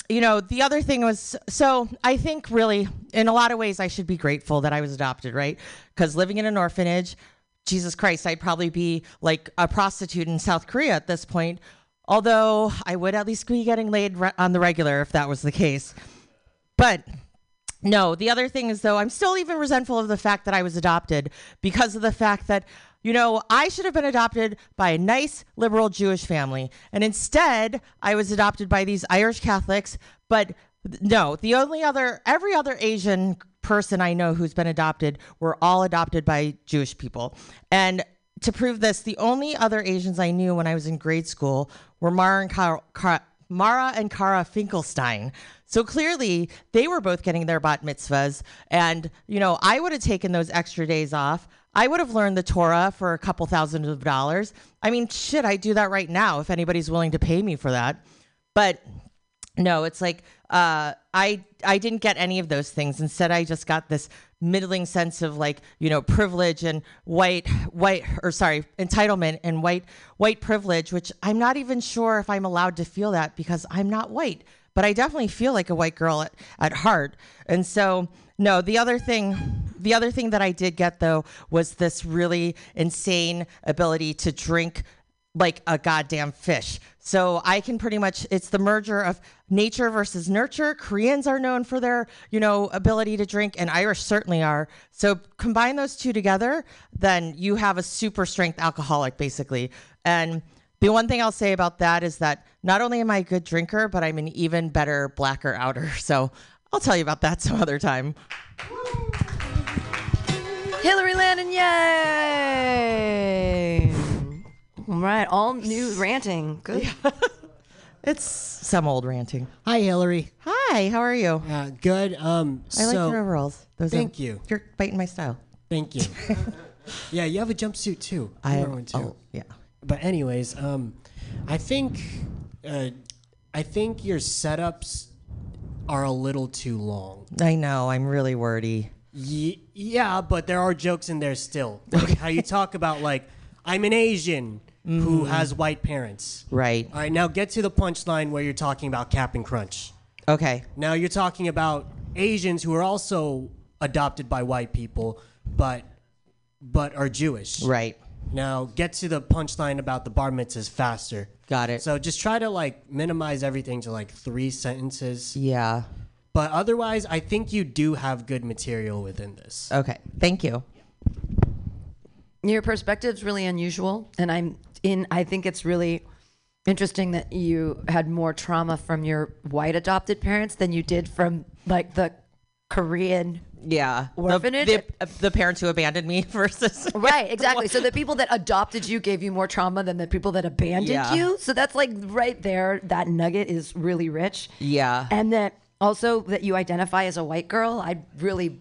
you know, the other thing was so I think really in a lot of ways I should be grateful that I was adopted, right? Because living in an orphanage, Jesus Christ, I'd probably be like a prostitute in South Korea at this point. Although I would at least be getting laid re- on the regular if that was the case. But no, the other thing is though, I'm still even resentful of the fact that I was adopted because of the fact that, you know, I should have been adopted by a nice liberal Jewish family. And instead, I was adopted by these Irish Catholics. But no, the only other, every other Asian person I know who's been adopted were all adopted by Jewish people. And to prove this, the only other Asians I knew when I was in grade school were Mara and Kara, Kara, Mara and Kara Finkelstein. So clearly, they were both getting their bat mitzvahs. And, you know, I would have taken those extra days off. I would have learned the Torah for a couple thousand of dollars. I mean, shit, I do that right now if anybody's willing to pay me for that. But no, it's like uh, I I didn't get any of those things. Instead, I just got this middling sense of like you know privilege and white white or sorry entitlement and white white privilege, which I'm not even sure if I'm allowed to feel that because I'm not white. But I definitely feel like a white girl at, at heart. And so no, the other thing the other thing that I did get though was this really insane ability to drink like a goddamn fish. So I can pretty much it's the merger of nature versus nurture. Koreans are known for their, you know, ability to drink and Irish certainly are. So combine those two together, then you have a super strength alcoholic basically. And the one thing I'll say about that is that not only am I a good drinker, but I'm an even better blacker outer. So I'll tell you about that some other time. Hillary Landon, yay! All right, all new ranting. Good. It's some old ranting. Hi, Hillary. Hi, how are you? Uh, good. Um, I like your overalls. Those thank are, you. You're biting my style. Thank you. yeah, you have a jumpsuit too. I wear have- one too. oh, yeah. But anyways, um, I think, uh, I think your setups are a little too long. I know. I'm really wordy. Ye- yeah, but there are jokes in there still. Like how you talk about like I'm an Asian who Mhm. has white parents. Right. All right, now get to the punchline where you're talking about Cap'n Crunch. Okay. Now you're talking about Asians who are also adopted by white people, but but are Jewish. Right. Now get to the punchline about the bar mitzvahs faster. Got it. So just try to like minimize everything to like three sentences. Yeah. But otherwise, I think you do have good material within this. Okay. Thank you. Your perspective's really unusual, and I'm in. I think it's really interesting that you had more trauma from your white adopted parents than you did from like the Korean Yeah. The- orphanage. The, uh, the parents who abandoned me versus. right, exactly. So the people that adopted you gave you more trauma than the people that abandoned Yeah. you. So that's like right there. That nugget is really rich. Yeah. And that also that you identify as a white girl. I'd really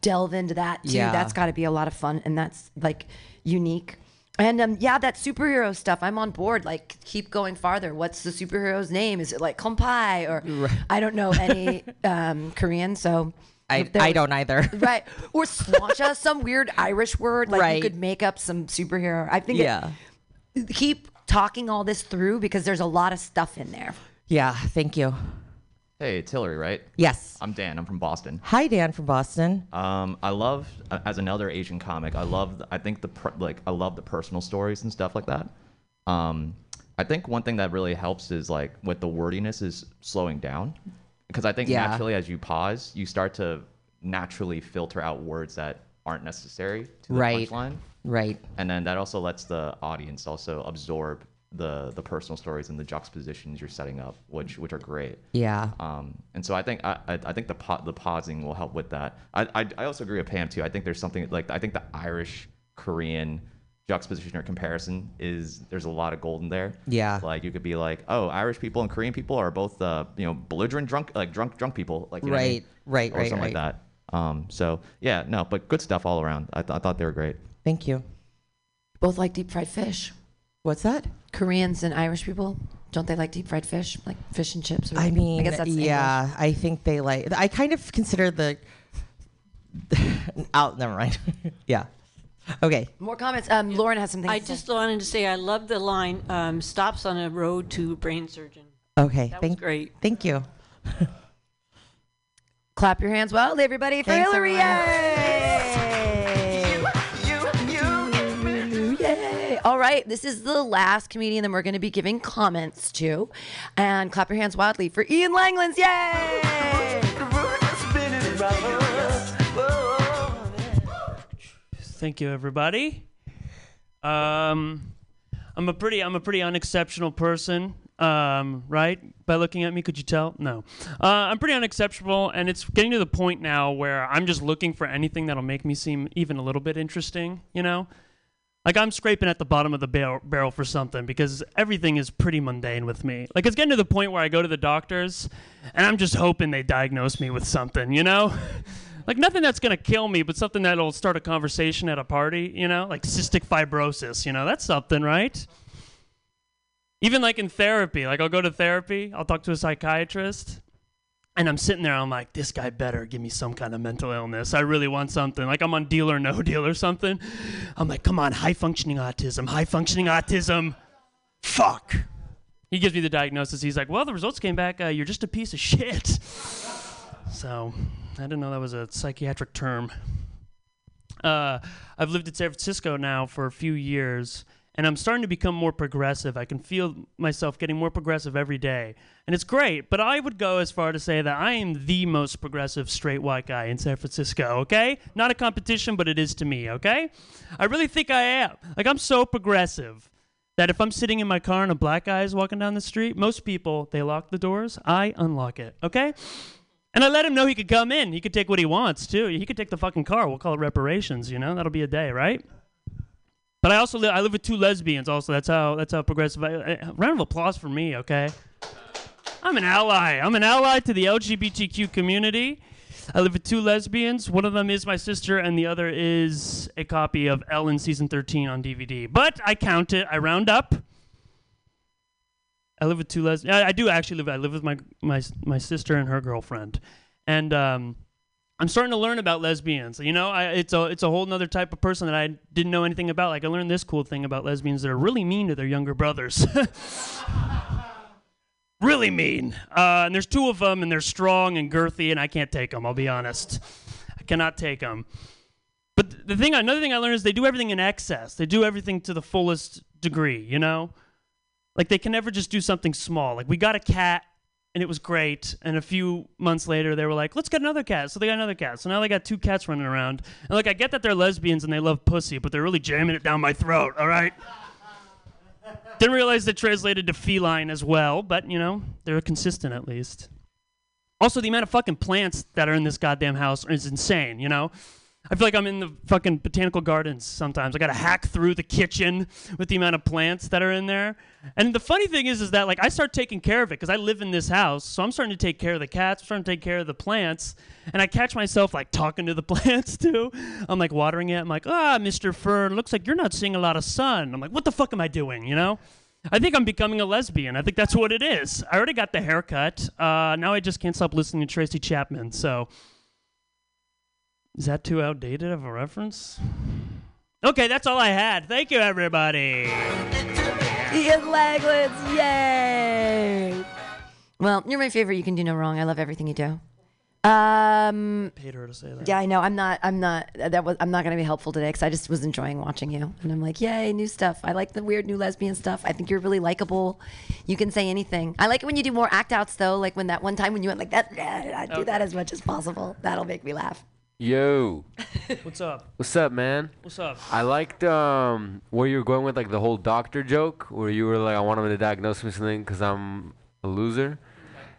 delve into that too. Yeah. That's got to be a lot of fun, and that's like unique. And um, yeah, that superhero stuff, I'm on board. Like, keep going farther. What's the superhero's name? Is it like Kompai or I don't know any um, Korean, so I, I don't either. right or slancha, some weird Irish word. Like Right. you could make up some superhero. I think. it- Yeah. keep talking all this through because there's a lot of stuff in there. Yeah, thank you. Hey, it's Hillary, right? Yes. I'm Dan. I'm from Boston. Hi, Dan from Boston. Um, I love as another Asian comic. I love. I think the like I love the personal stories and stuff like that. Um, I think one thing that really helps is like with the wordiness is slowing down, because I think Yeah. naturally as you pause, you start to naturally filter out words that aren't necessary to the Right. punchline. Right. And then that also lets the audience also absorb the the personal stories and the juxtapositions you're setting up, which which are great. Yeah. Um, and so I think I, I, I think the pa- the pausing will help with that. I, I I also agree with Pam too. I think there's something like I think the Irish Korean juxtaposition or comparison is there's a lot of gold in there. Yeah. Like you could be like, oh, Irish people and Korean people are both uh, you know belligerent drunk like drunk drunk people like you know what I mean? Right, right, or right, something like that. Um, so yeah, no, but good stuff all around. I, th- I thought they were great. Thank you. Both like deep fried fish. What's that? Koreans and Irish people don't they like deep fried fish, like fish and chips? Or I mean, I guess that's yeah, English. I think they like. I kind of consider the. out. Never mind. yeah. Okay. More comments. Um, Lauren has something. I to say. just wanted to say I love the line um, "stops on a road to a brain surgeon." Okay. That was thank. great. Thank you. clap your hands wildly, everybody, for Thanks, Hillary! everyone. Yay! Yay! All right, this is the last comedian that we're going to be giving comments to, and clap your hands wildly for Ian Langlands! Yay! Thank you, everybody. Um, I'm a pretty I'm a pretty unexceptional person, um, right? By looking at me, could you tell? No, uh, I'm pretty unexceptional, and it's getting to the point now where I'm just looking for anything that'll make me seem even a little bit interesting. You know, like I'm scraping at the bottom of the barrel, barrel for something because everything is pretty mundane with me. Like it's getting to the point where I go to the doctors, and I'm just hoping they diagnose me with something. You know. like nothing that's gonna kill me, but something that'll start a conversation at a party, you know, like cystic fibrosis, you know, that's something, right? Even like in therapy, like I'll go to therapy, I'll talk to a psychiatrist, and I'm sitting there, I'm like, this guy better give me some kind of mental illness. I really want something. Like I'm on deal or no deal or something. I'm like, come on, high functioning autism, high functioning autism. Fuck. He gives me the diagnosis. He's like, well, the results came back. Uh, you're just a piece of shit. So I didn't know that was a psychiatric term. Uh, I've lived in San Francisco now for a few years, and I'm starting to become more progressive. I can feel myself getting more progressive every day, and it's great. But I would go as far to say that I am the most progressive straight white guy in San Francisco. Okay, not a competition, but it is to me. Okay, I really think I am. Like I'm so progressive that if I'm sitting in my car and a black guy is walking down the street, most people they lock the doors. I unlock it. Okay. And I let him know he could come in. He could take what he wants too. He could take the fucking car. We'll call it reparations. You know, that'll be a day, right? But I also live. I live with two lesbians. Also, that's how that's how progressive. I, I, round of applause for me, okay? I'm an ally. I'm an ally to the LGBTQ community. I live with two lesbians. One of them is my sister, and the other is a copy of Ellen season 13 on DVD. But I count it. I round up. I live with two lesbians. I, I do actually live. I live with my my my sister and her girlfriend, and um, I'm starting to learn about lesbians. You know, I, it's a it's a whole other type of person that I didn't know anything about. Like I learned this cool thing about lesbians that are really mean to their younger brothers. really mean. Uh, and there's two of them, and they're strong and girthy, and I can't take them. I'll be honest. I cannot take them. But the thing, another thing I learned is they do everything in excess. They do everything to the fullest degree. You know. Like they can never just do something small. Like we got a cat and it was great. And a few months later, they were like, "Let's get another cat." So they got another cat. So now they got two cats running around. And like I get that they're lesbians and they love pussy, but they're really jamming it down my throat. All right. Didn't realize that translated to feline as well, but you know they're consistent at least. Also, the amount of fucking plants that are in this goddamn house is insane. You know, I feel like I'm in the fucking botanical gardens sometimes. I gotta hack through the kitchen with the amount of plants that are in there. And the funny thing is, is that like I start taking care of it because I live in this house, so I'm starting to take care of the cats, I'm starting to take care of the plants, and I catch myself like talking to the plants too. I'm like watering it. I'm like, ah, Mr. Fern, looks like you're not seeing a lot of sun. I'm like, what the fuck am I doing? You know? I think I'm becoming a lesbian. I think that's what it is. I already got the haircut. Uh, now I just can't stop listening to Tracy Chapman. So. Is that too outdated of a reference? Okay, that's all I had. Thank you, everybody. Ian Langlands, yay! Well, you're my favorite. You can do no wrong. I love everything you do. Um, Paid her to say that. yeah, I know. I'm not. I'm not. That was. I'm not going to be helpful today because I just was enjoying watching you, and I'm like, yay, new stuff. I like the weird new lesbian stuff. I think you're really likable. You can say anything. I like it when you do more act outs though, like when that one time when you went like that. I do that as much as possible. That'll make me laugh. Yo, What's up? what's up, man? What's up? I liked um where you were going with like the whole doctor joke, where you were like, I want him to diagnose me something because I'm a loser,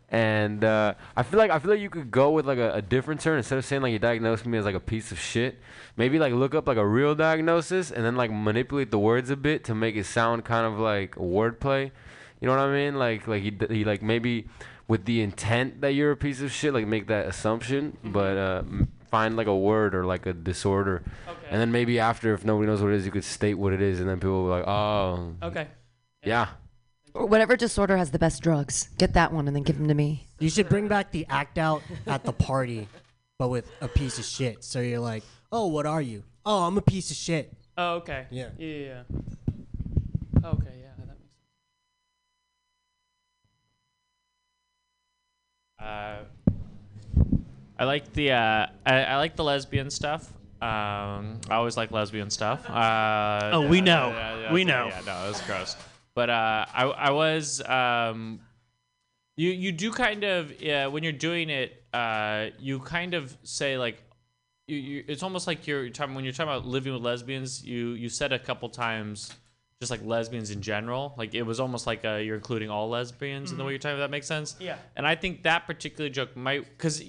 and uh, I feel like I feel like you could go with like a, a different turn instead of saying like you diagnosed me as like a piece of shit. Maybe like look up like a real diagnosis and then like manipulate the words a bit to make it sound kind of like wordplay. You know what I mean? Like like he he like maybe with the intent that you're a piece of shit, like make that assumption, but uh, find like a word or like a disorder, and then maybe after, if nobody knows what it is, you could state what it is, and then people will be like, oh, Okay. yeah. Or whatever disorder has the best drugs. Get that one and then give them to me. You should bring back the act out at the party, but with a piece of shit. So you're like, oh, what are you? Oh, I'm a piece of shit. Oh, okay. Yeah. Yeah, yeah, yeah. Okay, yeah, that makes Uh, I like the uh, I, I like the lesbian stuff. Um, I always like lesbian stuff. Uh, Oh, we know. yeah, yeah, We yeah, know. Yeah, no, it's gross. But uh, I I was um, you you do kind of yeah, when you're doing it, uh, you kind of say like. You, you, it's almost like you're talking when you're talking about living with lesbians. You you said a couple times, just like lesbians in general. Like it was almost like uh, you're including all lesbians in the way you're talking. If that makes sense. Yeah. And I think that particular joke might because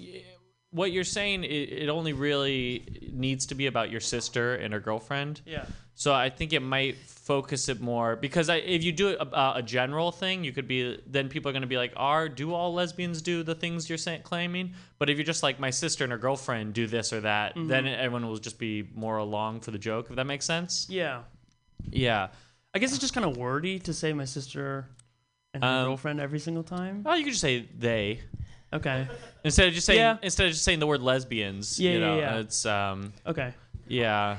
what you're saying it, it only really needs to be about your sister and her girlfriend. Yeah. So I think it might focus it more because I, if you do it about a general thing, you could be then people are going to be like, "Are do all lesbians do the things you're saying claiming?" But if you're just like my sister and her girlfriend do this or that, then Mhm. everyone will just be more along for the joke. If that makes sense. Yeah. Yeah. I guess it's just kind of wordy to say my sister and her Um, girlfriend every single time. Oh, you could just say they. Okay. Instead of just saying Yeah. instead of just saying the word lesbians. Yeah, you yeah, know, yeah. It's um. Okay. Yeah.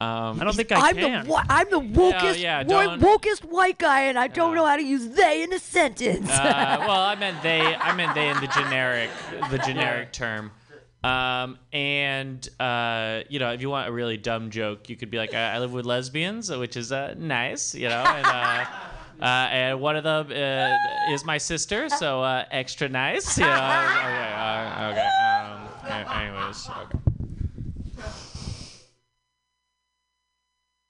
Um, I don't think I I'm can. the whi- I'm the wokest, yeah, wo- don't- wokest white guy, and I don't know how to use they in a sentence. uh, well, I meant they. I meant they in the generic, the generic term. Um, and uh, you know, if you want a really dumb joke, you could be like, "I, I live with lesbians," which is uh, nice, you know. And, uh, uh, and one of them uh, is my sister, so uh, extra nice. You know? okay. Uh, okay. Um, anyways. Okay.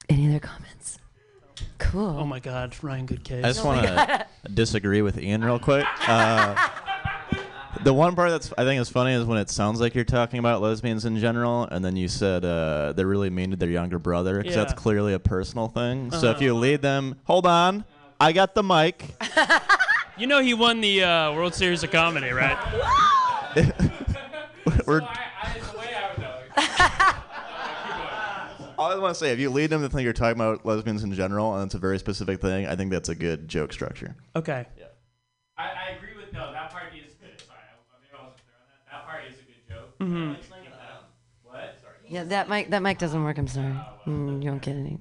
Any other comments? Cool. Oh my God, Ryan Good case. I just want to disagree with Ian real quick. Uh, the one part that's I think is funny is when it sounds like you're talking about lesbians in general, and then you said uh, they're really mean to their younger brother because that's clearly a personal thing. So if Uh-huh. you lead them, hold on, I got the mic. You know he won the uh, World Series of Comedy, right? We're, all I want to say, if you lead them to think you're talking about lesbians in general, and it's a very specific thing, I think that's a good joke structure. Okay. I, I agree with no. That part is good. Sorry, I, maybe I wasn't clear on that. That part is a good joke. Mhm. What? Sorry. Yeah, that mic that mic doesn't work. I'm sorry. Mm, you don't get any.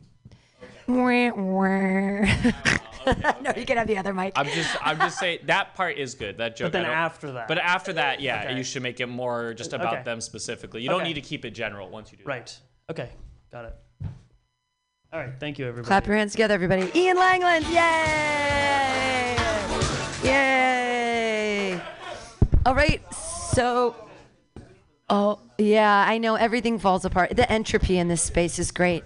Wah, wah. no, you can have the other mic. I'm just, I'm just saying that part is good. That joke. But then after that. But after that, yeah, Okay. you should make it more just about Okay. them specifically. You don't Okay. need to keep it general once you do. Right. Okay. Got it. All right. Thank you, everybody. Clap your hands together, everybody. Ian Langland, yay! Yay! All right, so. Oh, yeah, I know everything falls apart. The entropy in this space is great.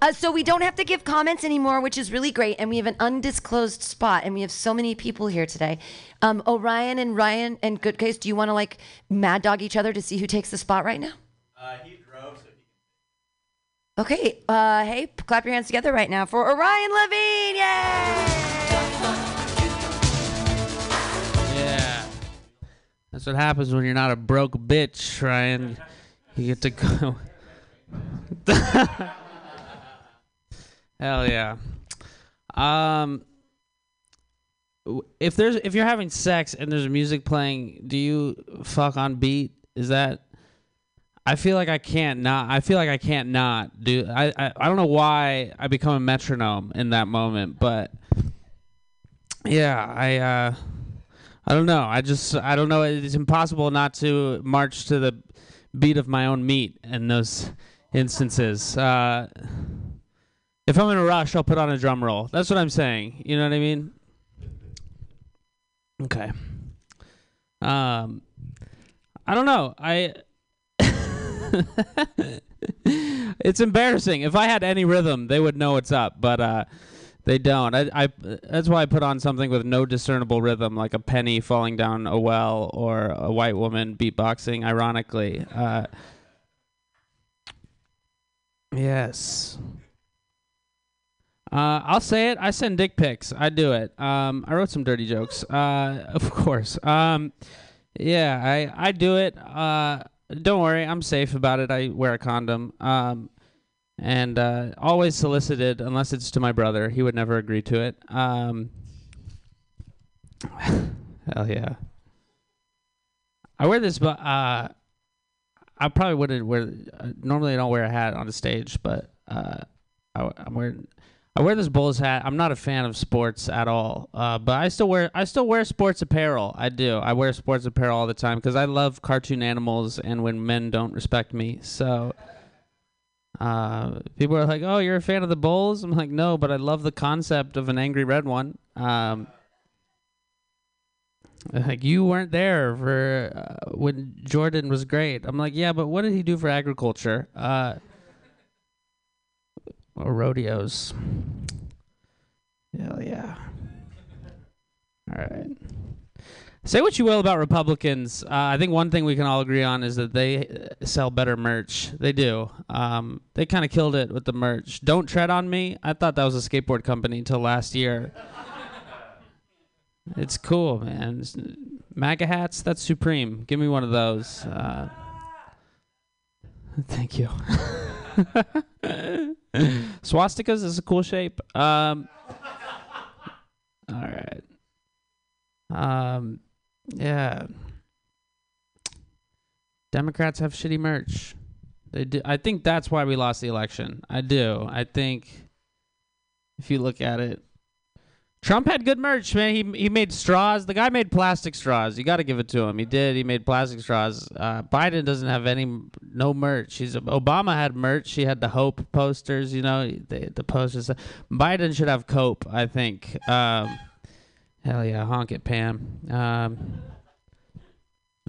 Uh, so we don't have to give comments anymore, which is really great. And we have an undisclosed spot, and we have so many people here today. Um, Orion and Ryan and Good Case, do you want to like mad dog each other to see who takes the spot right now? Uh, he drove, so he Okay, uh, hey, clap your hands together right now for Orion Levine! Yay! That's what happens when you're not a broke bitch, Ryan. You get to go. Hell yeah. Um if there's if you're having sex and there's music playing, do you fuck on beat? Is that I feel like I can't not. I feel like I can't not do. I, I I don't know why I become a metronome in that moment, but yeah, I uh, I don't know. I just I don't know. It's impossible not to march to the beat of my own meat in those instances. Uh, if I'm in a rush, I'll put on a drum roll. That's what I'm saying. You know what I mean? Okay. Um, I don't know. I. it's embarrassing. If I had any rhythm, they would know what's up, but uh, they don't. I, I that's why I put on something with no discernible rhythm, like a penny falling down a well or a white woman beatboxing. Ironically, uh, yes. Uh, I'll say it. I send dick pics. I do it. Um, I wrote some dirty jokes. Uh, of course. Um, yeah, I I do it. Uh, don't worry, I'm safe about it. I wear a condom. Um, and uh, always solicited, unless it's to my brother. He would never agree to it. Um, hell yeah. I wear this, but uh, I probably wouldn't wear. Uh, normally, I don't wear a hat on the stage, but uh, I, I'm wearing. I wear this Bulls hat. I'm not a fan of sports at all, uh, but I still wear. I still wear sports apparel. I do. I wear sports apparel all the time because I love cartoon animals and when men don't respect me. So, uh, people are like, "Oh, you're a fan of the Bulls?" I'm like, "No, but I love the concept of an angry red one." Um, like you weren't there for uh, when Jordan was great. I'm like, yeah, but what did he do for agriculture? Uh, or rodeos. Hell yeah. All right. Say what you will about Republicans. Uh, I think one thing we can all agree on is that they uh, sell better merch. They do. Um, they kind of killed it with the merch. Don't tread on me. I thought that was a skateboard company until last year. It's cool, man. MAGA hats, that's supreme. Give me one of those. Uh, thank you. Swastikas is a cool shape. Um, all right. Um, yeah. Democrats have shitty merch. They do. I think that's why we lost the election. I do. I think if you look at it, Trump had good merch, man. He he made straws. The guy made plastic straws. You got to give it to him. He did. He made plastic straws. Uh, Biden doesn't have any no merch. He's Obama had merch. He had the hope posters. You know, the the posters. Biden should have cope. I think. Um, hell yeah, honk it, Pam. Um,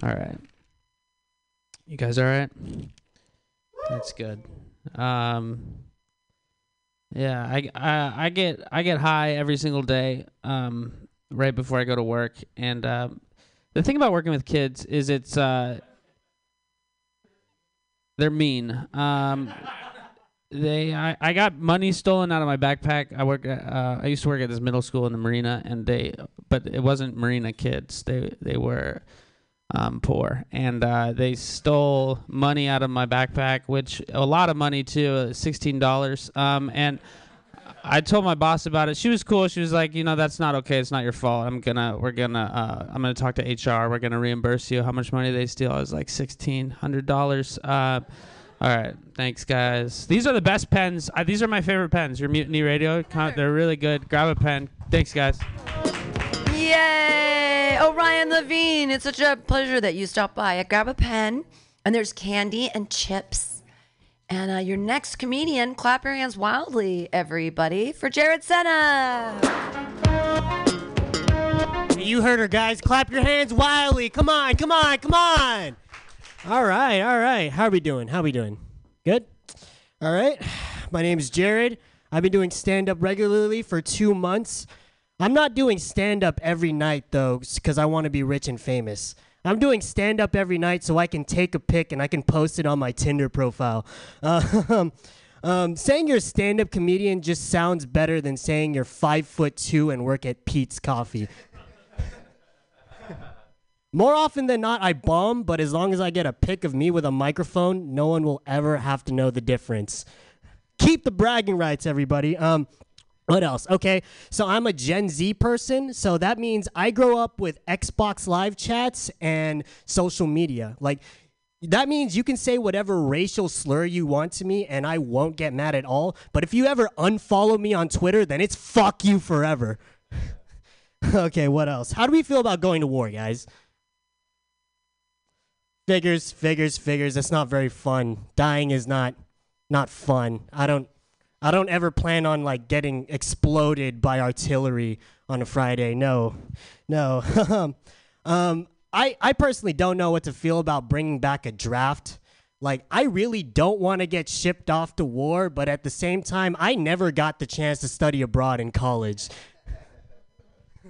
all right. You guys all right? That's good. Um, yeah, I, I I get I get high every single day, um, right before I go to work. And um, the thing about working with kids is it's uh, they're mean. Um, they I, I got money stolen out of my backpack. I work at, uh, I used to work at this middle school in the marina, and they but it wasn't marina kids. They they were um, poor, and uh, they stole money out of my backpack, which a lot of money too, sixteen dollars. Um, and I told my boss about it. She was cool. She was like, you know, that's not okay. It's not your fault. I'm gonna, we're gonna, uh, I'm gonna talk to HR. We're gonna reimburse you. How much money they steal? I was like sixteen hundred dollars. Uh, all right, thanks guys. These are the best pens. Uh, these are my favorite pens. Your Mutiny Radio. Com- They're really good. Grab a pen. Thanks guys. Yay! Oh, Ryan Levine, it's such a pleasure that you stopped by. I grab a pen, and there's candy and chips. And uh, your next comedian, clap your hands wildly, everybody, for Jared Senna. You heard her, guys. Clap your hands wildly. Come on, come on, come on. All right, all right. How are we doing? How are we doing? Good? All right. My name is Jared. I've been doing stand up regularly for two months. I'm not doing stand up every night, though, because I want to be rich and famous. I'm doing stand up every night so I can take a pic and I can post it on my Tinder profile. Um, Um, saying you're a stand-up comedian just sounds better than saying you're five foot two and work at Peet's Coffee. More often than not, I bomb, but as long as I get a pic of me with a microphone, no one will ever have to know the difference. Keep the bragging rights, everybody. Um, what else? Okay, so I'm a Gen Z person, so that means I grow up with Xbox Live chats and social media. Like, that means you can say whatever racial slur you want to me and I won't get mad at all. But if you ever unfollow me on Twitter, then it's fuck you forever. okay, what else? How do we feel about going to war, guys? Figures, figures, figures. It's not very fun. Dying is not not fun. I don't I don't ever plan on like getting exploded by artillery on a Friday. No. No. um I I personally don't know what to feel about bringing back a draft. Like I really don't want to get shipped off to war, but at the same time I never got the chance to study abroad in college.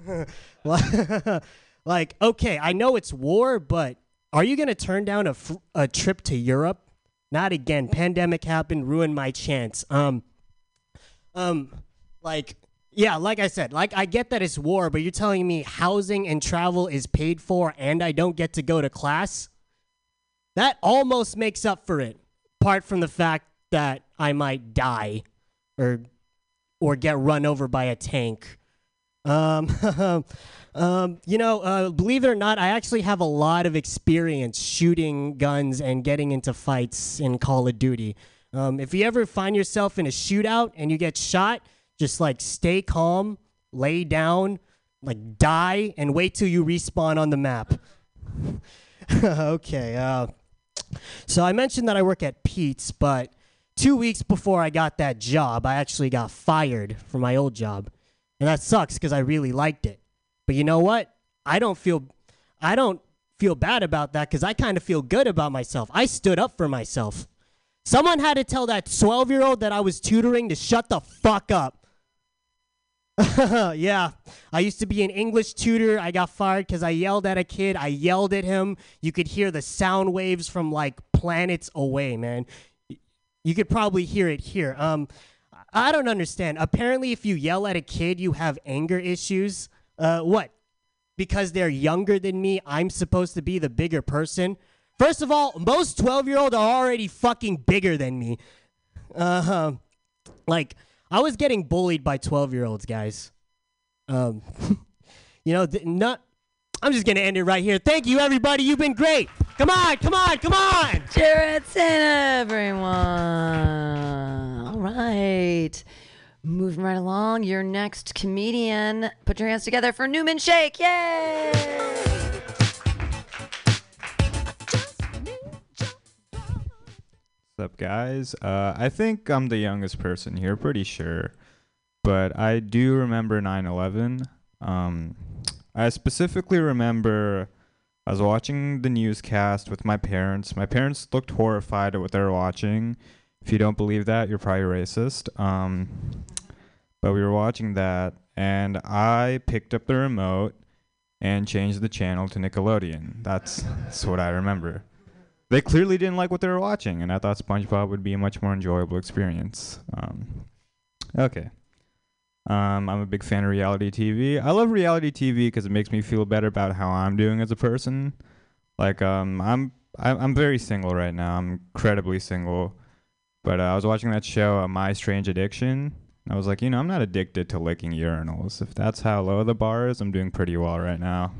like okay, I know it's war, but are you going to turn down a, trip to Europe? Not again. Pandemic happened, ruined my chance. Um, um, like, yeah, like I said, like I get that it's war, but you're telling me housing and travel is paid for and I don't get to go to class? That almost makes up for it, apart from the fact that I might die or or get run over by a tank. Um, um, you know, uh, believe it or not, I actually have a lot of experience shooting guns and getting into fights in Call of Duty. Um, if you ever find yourself in a shootout and you get shot, just like stay calm, lay down, like die, and wait till you respawn on the map. okay. Uh, so I mentioned that I work at Peet's, but two weeks before I got that job, I actually got fired from my old job. And that sucks because I really liked it. But you know what? I don't feel I don't feel bad about that because I kind of feel good about myself. I stood up for myself. Someone had to tell that 12 year old that I was tutoring to shut the fuck up. yeah, I used to be an English tutor. I got fired because I yelled at a kid. I yelled at him. You could hear the sound waves from like planets away, man. You could probably hear it here. Um, I don't understand. Apparently, if you yell at a kid, you have anger issues. Uh, what? Because they're younger than me, I'm supposed to be the bigger person. First of all, most 12 year olds are already fucking bigger than me. Uh huh. Like, I was getting bullied by 12 year olds, guys. Um, you know, th- not. I'm just gonna end it right here. Thank you, everybody. You've been great. Come on, come on, come on. Jared Santa, everyone. All right. Moving right along, your next comedian. Put your hands together for Newman Shake. Yay! What's up, guys? Uh, I think I'm the youngest person here, pretty sure. But I do remember 9 11. Um, I specifically remember I was watching the newscast with my parents. My parents looked horrified at what they were watching. If you don't believe that, you're probably racist. Um, but we were watching that, and I picked up the remote and changed the channel to Nickelodeon. That's, that's what I remember. They clearly didn't like what they were watching, and I thought SpongeBob would be a much more enjoyable experience. Um, okay. Um, I'm a big fan of reality TV. I love reality TV because it makes me feel better about how I'm doing as a person. Like, um, I'm I- I'm very single right now. I'm incredibly single. But uh, I was watching that show, uh, My Strange Addiction. And I was like, you know, I'm not addicted to licking urinals. If that's how low the bar is, I'm doing pretty well right now.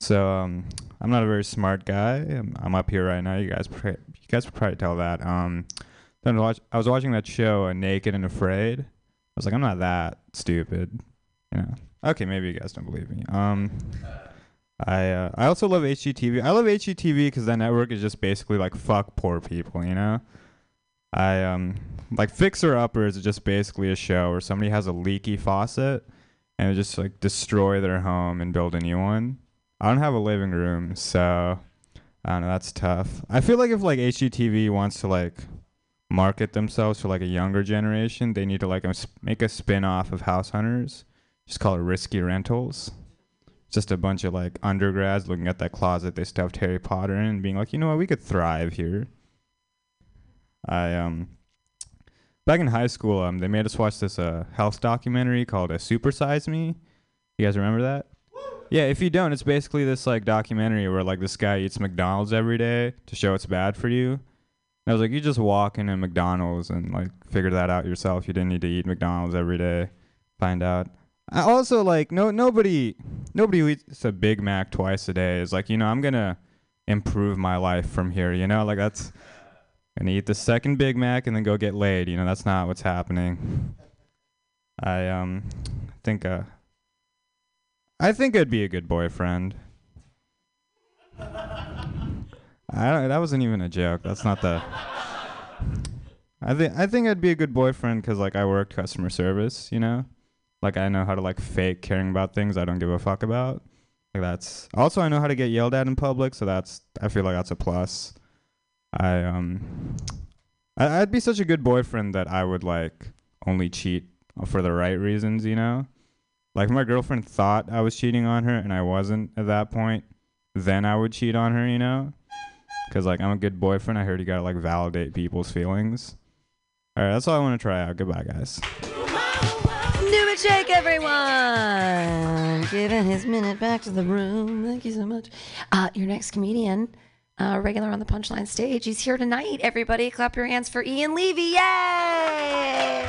So um, I'm not a very smart guy. I'm, I'm up here right now. You guys, you guys probably tell that. Um, then I watch, I was watching that show, uh, Naked and Afraid. I was like, I'm not that stupid. You know. Okay, maybe you guys don't believe me. Um, I uh, I also love HGTV. I love HGTV because that network is just basically like fuck poor people. You know. I um like Fixer Uppers is just basically a show where somebody has a leaky faucet and just like destroy their home and build a new one. I don't have a living room, so I don't know. That's tough. I feel like if like HGTV wants to like market themselves for like a younger generation, they need to like make a spin off of House Hunters. Just call it Risky Rentals. Just a bunch of like undergrads looking at that closet they stuffed Harry Potter in and being like, you know what, we could thrive here. I um back in high school, um, they made us watch this uh health documentary called "A Super Size Me." You guys remember that? Yeah, if you don't, it's basically this like documentary where like this guy eats McDonald's every day to show it's bad for you. I was like, you just walk into McDonald's and like figure that out yourself. You didn't need to eat McDonald's every day. Find out. I also like no nobody nobody who eats a Big Mac twice a day is like, you know, I'm gonna improve my life from here, you know? Like that's gonna eat the second Big Mac and then go get laid, you know, that's not what's happening. I um think uh I think I'd be a good boyfriend. I don't, that wasn't even a joke. That's not the. I think I think I'd be a good boyfriend because like I worked customer service, you know, like I know how to like fake caring about things I don't give a fuck about. Like that's also I know how to get yelled at in public, so that's I feel like that's a plus. I um, I, I'd be such a good boyfriend that I would like only cheat for the right reasons, you know. Like my girlfriend thought I was cheating on her and I wasn't at that point, then I would cheat on her, you know? Cuz like I'm a good boyfriend. I heard you got to like validate people's feelings. All right, that's all I want to try out. Goodbye, guys. Newman Shake, everyone! Giving his minute back to the room. Thank you so much. Uh, your next comedian, uh, regular on the Punchline stage, he's here tonight. Everybody, clap your hands for Ian Levy. Yay!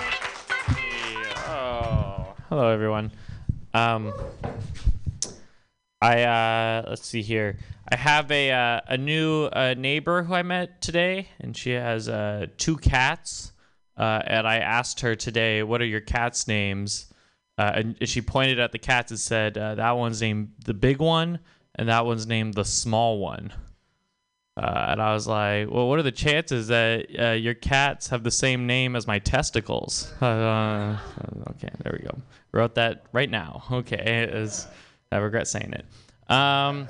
Oh, hello everyone. Um, I uh, let's see here. I have a uh, a new uh, neighbor who I met today, and she has uh, two cats. Uh, and I asked her today, "What are your cats' names?" Uh, and she pointed at the cats and said, "That one's named the big one, and that one's named the small one." And I was like, "Well, what are the chances that your cats have the same name as my testicles?" Okay, there we go. Wrote that right now. Okay, I regret saying it. Um,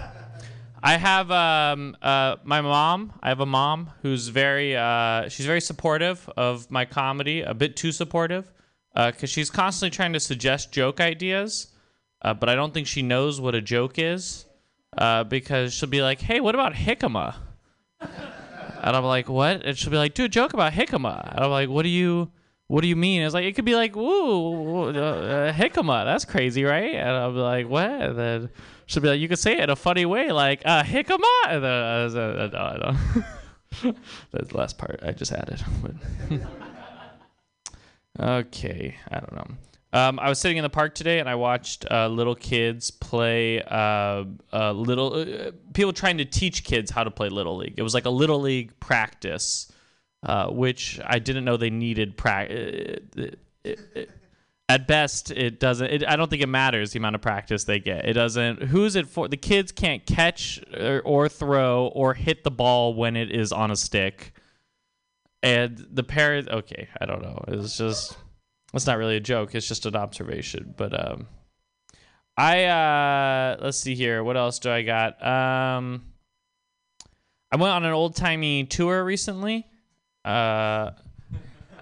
I have um, uh, my mom. I have a mom who's very uh, she's very supportive of my comedy. A bit too supportive because she's constantly trying to suggest joke ideas, uh, but I don't think she knows what a joke is uh, because she'll be like, "Hey, what about jicama?" And I'm like, "What?" And she'll be like, "Do a joke about jicama." And I'm like, "What do you?" What do you mean? It's like it could be like, "Woo, uh, uh, jicama." That's crazy, right? And I'll be like, "What?" And then she'll be like, "You could say it in a funny way, like uh, jicama." And then was, uh, no. That's the last part I just added. Okay, I don't know. Um, I was sitting in the park today and I watched uh, little kids play uh, uh, little uh, people trying to teach kids how to play little league. It was like a little league practice, uh, which I didn't know they needed. Pra- uh, at best, it doesn't. It, I don't think it matters the amount of practice they get. It doesn't. Who's it for? The kids can't catch or, or throw or hit the ball when it is on a stick, and the parents. Okay, I don't know. It's just. It's not really a joke. It's just an observation. But um, I uh, let's see here. What else do I got? Um, I went on an old timey tour recently. Uh,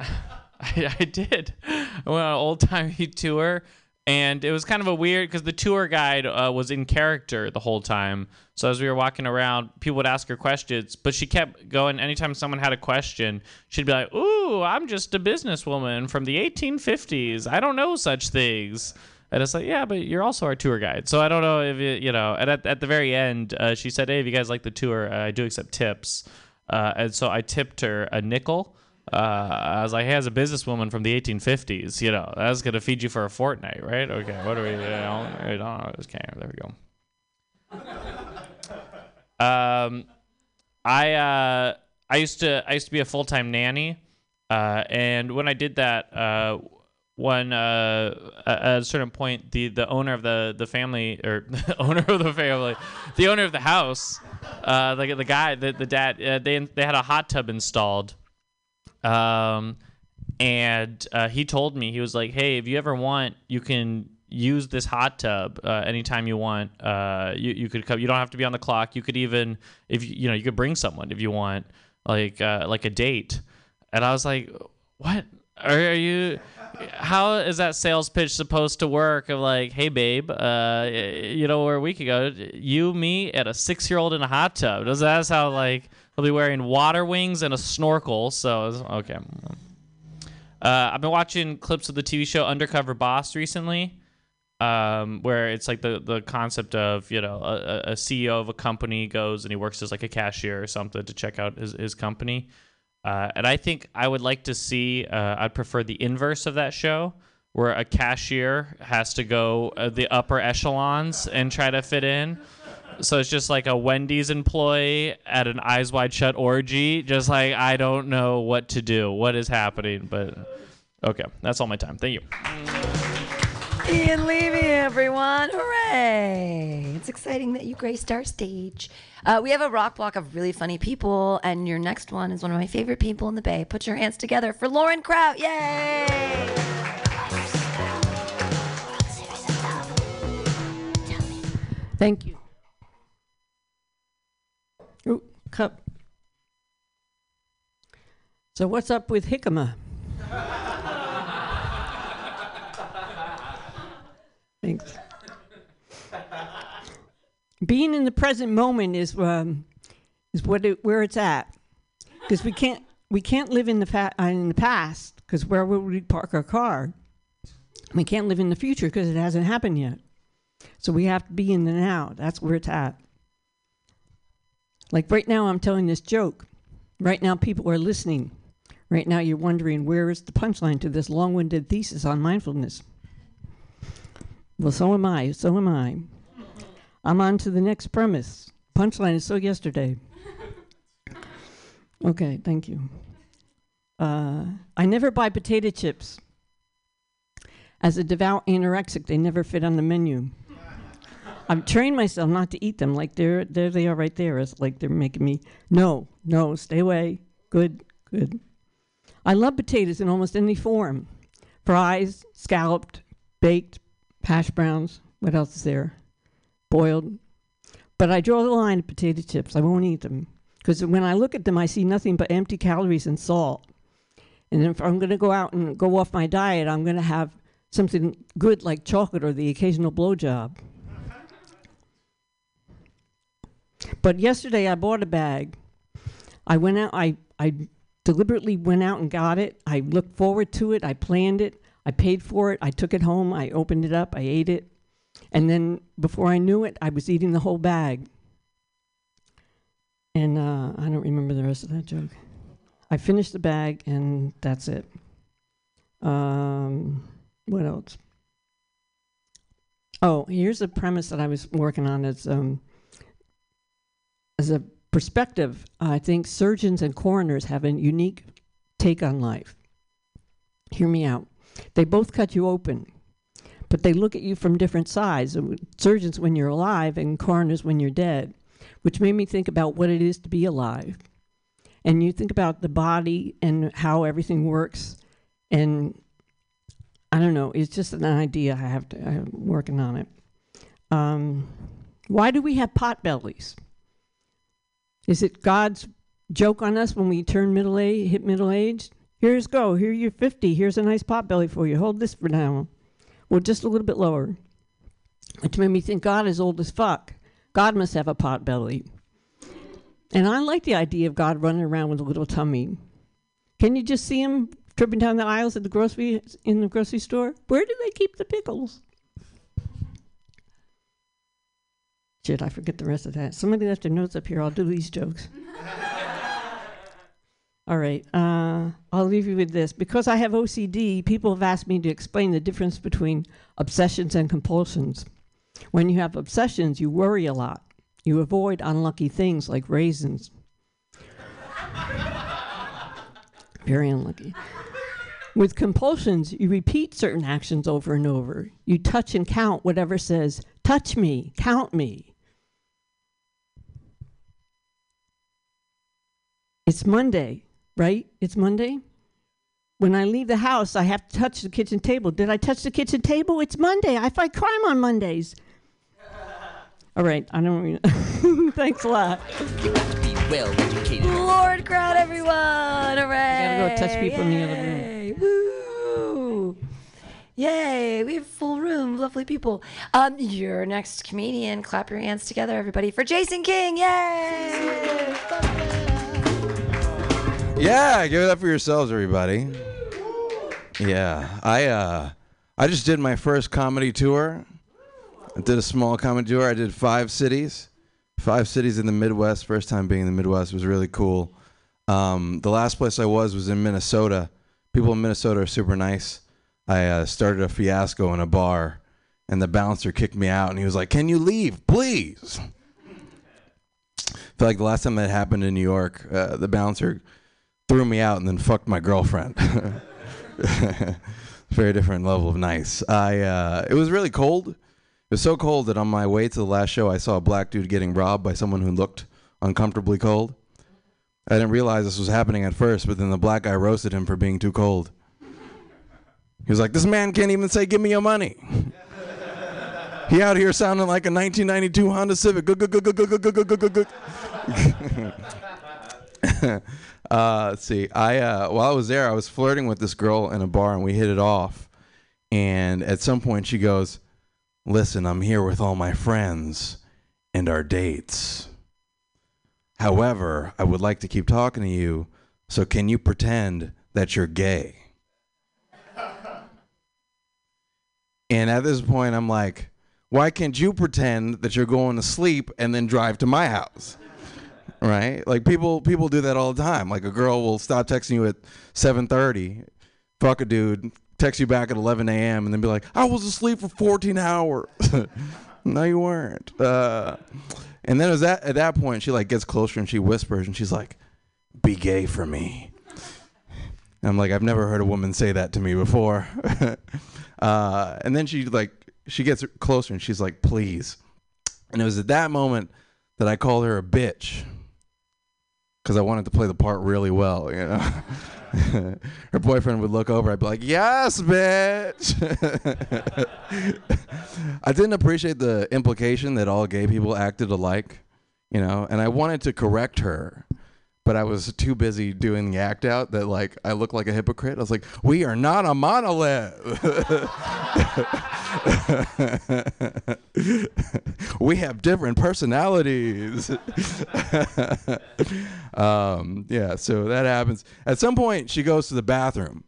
I, I did. I went on an old timey tour, and it was kind of a weird because the tour guide uh, was in character the whole time. So as we were walking around, people would ask her questions, but she kept going. Anytime someone had a question, she'd be like, "Ooh, I'm just a businesswoman from the 1850s. I don't know such things." And it's like, yeah, but you're also our tour guide. So I don't know if you, you know. And at, at the very end, uh, she said, "Hey, if you guys like the tour, uh, I do accept tips." Uh, and so I tipped her a nickel. Uh, I was like, hey, as a businesswoman from the 1850s, you know, that's gonna feed you for a fortnight, right? Okay, what are we? Know, I don't know. Okay, there we go. Um, I uh, I used to I used to be a full time nanny, uh, and when I did that, uh, one uh, at a certain point, the the owner of the the family or the owner of the family, the owner of the house, uh, the the guy, the the dad, uh, they they had a hot tub installed, um, and uh, he told me he was like, hey, if you ever want, you can use this hot tub uh, anytime you want. Uh, you you could come. You don't have to be on the clock. You could even if you you know you could bring someone if you want, like uh, like a date. And I was like, what are, are you? How is that sales pitch supposed to work? Of like, hey babe, uh, you know where we could go? You, me, and a six year old in a hot tub. Does that's how like they'll be wearing water wings and a snorkel? So okay. Uh, I've been watching clips of the TV show Undercover Boss recently, um, where it's like the the concept of you know a, a CEO of a company goes and he works as like a cashier or something to check out his his company. Uh, and I think I would like to see. Uh, I'd prefer the inverse of that show, where a cashier has to go uh, the upper echelons and try to fit in. So it's just like a Wendy's employee at an eyes wide shut orgy, just like I don't know what to do, what is happening. But okay, that's all my time. Thank you. Ian Levy, everyone. Hooray! It's exciting that you graced our stage. Uh, we have a rock block of really funny people, and your next one is one of my favorite people in the Bay. Put your hands together for Lauren Kraut. Yay! Thank you. Ooh, cup. So what's up with jicama? Thanks. Being in the present moment is um, is what it, where it's at, because we can't we can't live in the fa- uh, in the past because where would we park our car? We can't live in the future because it hasn't happened yet. So we have to be in the now. That's where it's at. Like right now, I'm telling this joke. Right now, people are listening. Right now, you're wondering where is the punchline to this long winded thesis on mindfulness? Well, so am I. So am I. I'm on to the next premise. Punchline is so yesterday. Okay, thank you. Uh, I never buy potato chips. As a devout anorexic, they never fit on the menu. I've trained myself not to eat them. Like they're there they are right there. It's like they're making me no, no, stay away. Good, good. I love potatoes in almost any form. Fries, scalloped, baked, hash browns. What else is there? Boiled. But I draw the line at potato chips. I won't eat them. Because when I look at them, I see nothing but empty calories and salt. And if I'm going to go out and go off my diet, I'm going to have something good like chocolate or the occasional blowjob. But yesterday I bought a bag. I went out, I, I deliberately went out and got it. I looked forward to it. I planned it. I paid for it. I took it home. I opened it up. I ate it. And then before I knew it, I was eating the whole bag. And uh, I don't remember the rest of that joke. I finished the bag, and that's it. Um, what else? Oh, here's a premise that I was working on. As um, as a perspective, I think surgeons and coroners have a unique take on life. Hear me out. They both cut you open, but they look at you from different sides. Surgeons when you're alive, and coroners when you're dead, which made me think about what it is to be alive. And you think about the body and how everything works, and I don't know. It's just an idea. I have to. I'm working on it. Um, why do we have pot bellies? Is it God's joke on us when we turn middle age, hit middle age? Here's go. Here you're 50. Here's a nice pot belly for you. Hold this for now. Well, just a little bit lower. Which made me think God is old as fuck. God must have a pot belly. And I like the idea of God running around with a little tummy. Can you just see him tripping down the aisles at the grocery in the grocery store? Where do they keep the pickles? Shit, I forget the rest of that. Somebody left their notes up here. I'll do these jokes. All right. Uh, I'll leave you with this. Because I have OCD, people have asked me to explain the difference between obsessions and compulsions. When you have obsessions, you worry a lot. You avoid unlucky things like raisins. Very unlucky. With compulsions, you repeat certain actions over and over. You touch and count whatever says, touch me, count me. It's Monday, right? It's Monday. When I leave the house, I have to touch the kitchen table. Did I touch the kitchen table? It's Monday. I fight crime on Mondays. All right, I don't. Re- Thanks a lot. well educated. Lauren Kraut, everyone! Hooray! I gotta go touch people in the other room. Woo! Yay! We have full room, lovely people. Um, your next comedian, clap your hands together, everybody, for Jason King! Yay! Yeah, give it up for yourselves, everybody. Yeah, I uh, I just did my first comedy tour. I did a small comedy tour. I did five cities, five cities in the Midwest. First time being in the Midwest was really cool. Um, the last place I was was in Minnesota. People in Minnesota are super nice. I uh, started a fiasco in a bar, and the bouncer kicked me out, and he was like, "Can you leave, please?" I feel like the last time that happened in New York, uh, the bouncer threw me out and then fucked my girlfriend. Very different level of nice. I uh, it was really cold. It was so cold that on my way to the last show, I saw a black dude getting robbed by someone who looked uncomfortably cold. I didn't realize this was happening at first, but then the black guy roasted him for being too cold. He was like, "This man can't even say, give me your money." he out here sounding like a 1992 Honda Civic. Uh, let's see. I uh, while I was there, I was flirting with this girl in a bar, and we hit it off. And at some point, she goes, "Listen, I'm here with all my friends and our dates. However, I would like to keep talking to you. So can you pretend that you're gay?" And at this point, I'm like, why can't you pretend that you're going to sleep and then drive to my house? Right? Like people people do that all the time. Like a girl will stop texting you at 7:30, fuck a dude, text you back at 11 a.m. and then be like, I was asleep for 14 hours. no, you weren't. Uh, and then was that at that point she like gets closer and she whispers and she's like, "Be gay for me." And I'm like, I've never heard a woman say that to me before. uh, and then she like she gets closer and she's like, please. And it was at that moment that I called her a bitch because I wanted to play the part really well, you know. her boyfriend would look over, I'd be like, yes, bitch. I didn't appreciate the implication that all gay people acted alike, you know, and I wanted to correct her but I was too busy doing the act out that like I look like a hypocrite. I was like, "We are not a monolith. we have different personalities." um, yeah, so that happens. At some point, she goes to the bathroom,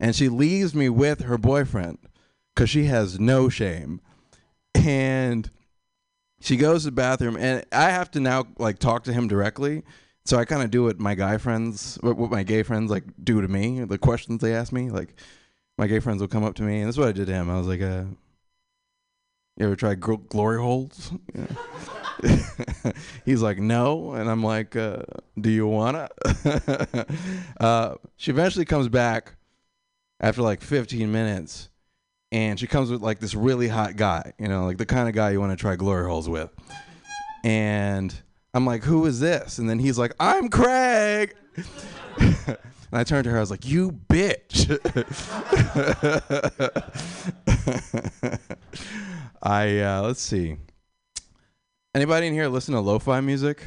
and she leaves me with her boyfriend because she has no shame, and she goes to the bathroom, and I have to now like talk to him directly. So I kind of do what my guy friends, what, what my gay friends like do to me. The questions they ask me, like my gay friends will come up to me, and this is what I did to him. I was like, uh, "You ever try gl- glory holes?" He's like, "No," and I'm like, uh, "Do you wanna?" uh, she eventually comes back after like 15 minutes, and she comes with like this really hot guy, you know, like the kind of guy you want to try glory holes with, and I'm like, who is this? And then he's like, I'm Craig. and I turned to her, I was like, you bitch. I, uh, let's see. Anybody in here listen to lo fi music?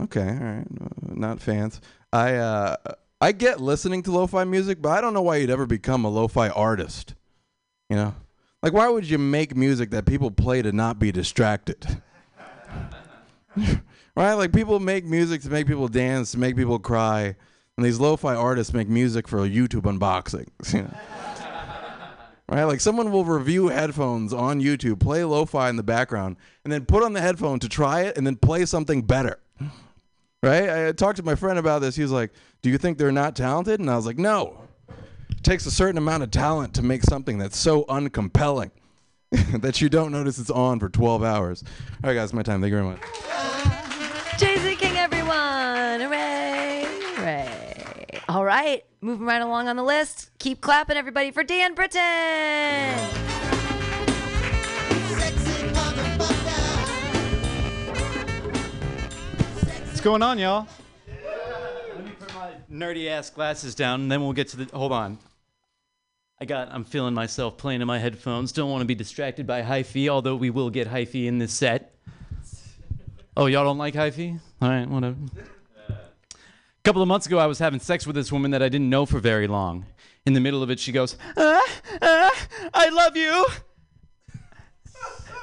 Okay, all right. Uh, Not fans. I, uh, I get listening to lo fi music, but I don't know why you'd ever become a lo fi artist. You know? Like, why would you make music that people play to not be distracted? right? Like people make music to make people dance, to make people cry, and these lo-fi artists make music for YouTube unboxings. You know? right? Like someone will review headphones on YouTube, play lo-fi in the background, and then put on the headphone to try it, and then play something better. Right? I talked to my friend about this. He was like, "Do you think they're not talented?" And I was like, "No. It takes a certain amount of talent to make something that's so uncompelling." that you don't notice it's on for 12 hours. All right, guys, my time. Thank you very much. Jay Z King, everyone! Hooray! Hooray! All right, moving right along on the list. Keep clapping, everybody, for Dan Britton. What's going on, y'all? Let me put my nerdy ass glasses down, and then we'll get to the. Hold on. I got. I'm feeling myself playing in my headphones. Don't want to be distracted by hyphy, although we will get hyphy in this set. Oh, y'all don't like hyphy? All right, whatever. A couple of months ago, I was having sex with this woman that I didn't know for very long. In the middle of it, she goes, ah, ah, "I love you."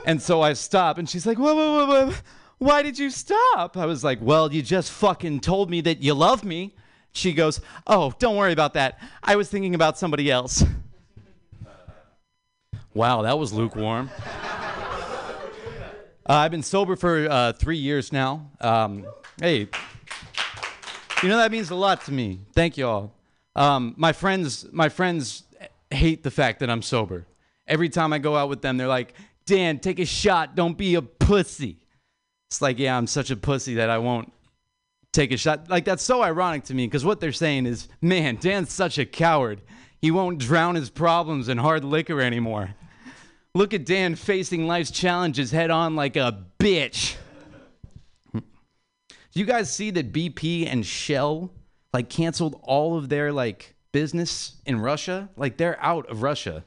And so I stop, and she's like, "Whoa, whoa, whoa, whoa! Why did you stop?" I was like, "Well, you just fucking told me that you love me." She goes, Oh, don't worry about that. I was thinking about somebody else. Wow, that was lukewarm. Uh, I've been sober for uh, three years now. Um, hey, you know that means a lot to me. Thank you all. Um, my friends, my friends hate the fact that I'm sober. Every time I go out with them, they're like, "Dan, take a shot. Don't be a pussy." It's like, yeah, I'm such a pussy that I won't take a shot. Like that's so ironic to me because what they're saying is, man, Dan's such a coward. He won't drown his problems in hard liquor anymore. Look at Dan facing life's challenges head on like a bitch. Do you guys see that BP and Shell like canceled all of their like business in Russia? Like they're out of Russia.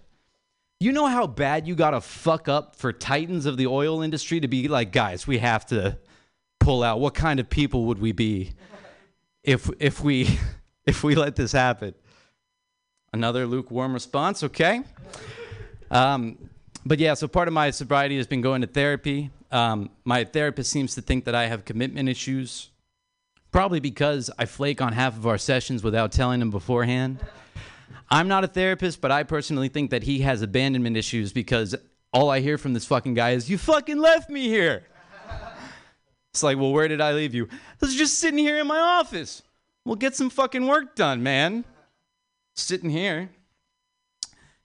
You know how bad you got to fuck up for titans of the oil industry to be like, guys, we have to pull out. What kind of people would we be if if we if we let this happen? Another lukewarm response, okay? Um, but yeah, so part of my sobriety has been going to therapy. Um, my therapist seems to think that I have commitment issues, probably because I flake on half of our sessions without telling him beforehand. I'm not a therapist, but I personally think that he has abandonment issues because all I hear from this fucking guy is, You fucking left me here. It's like, Well, where did I leave you? I was just sitting here in my office. Well, get some fucking work done, man. Sitting here.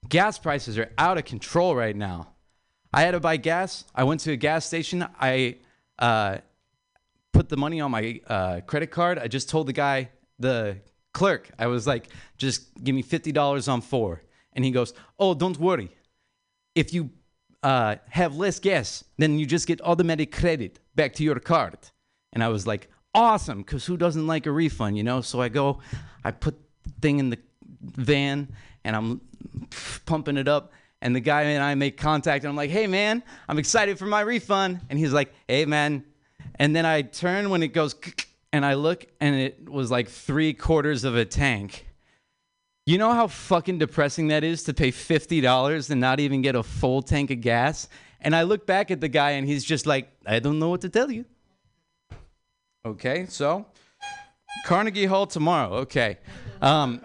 Gas prices are out of control right now. I had to buy gas. I went to a gas station. I uh, put the money on my uh, credit card. I just told the guy, the clerk, I was like, just give me $50 on four. And he goes, Oh, don't worry. If you uh, have less gas, then you just get automatic credit back to your card. And I was like, Awesome, because who doesn't like a refund, you know? So I go, I put the thing in the van, and I'm pumping it up. And the guy and I make contact, and I'm like, hey, man, I'm excited for my refund. And he's like, hey, man. And then I turn when it goes, and I look, and it was like three quarters of a tank. You know how fucking depressing that is to pay $50 and not even get a full tank of gas? And I look back at the guy, and he's just like, I don't know what to tell you. Okay, so Carnegie Hall tomorrow. Okay. Um,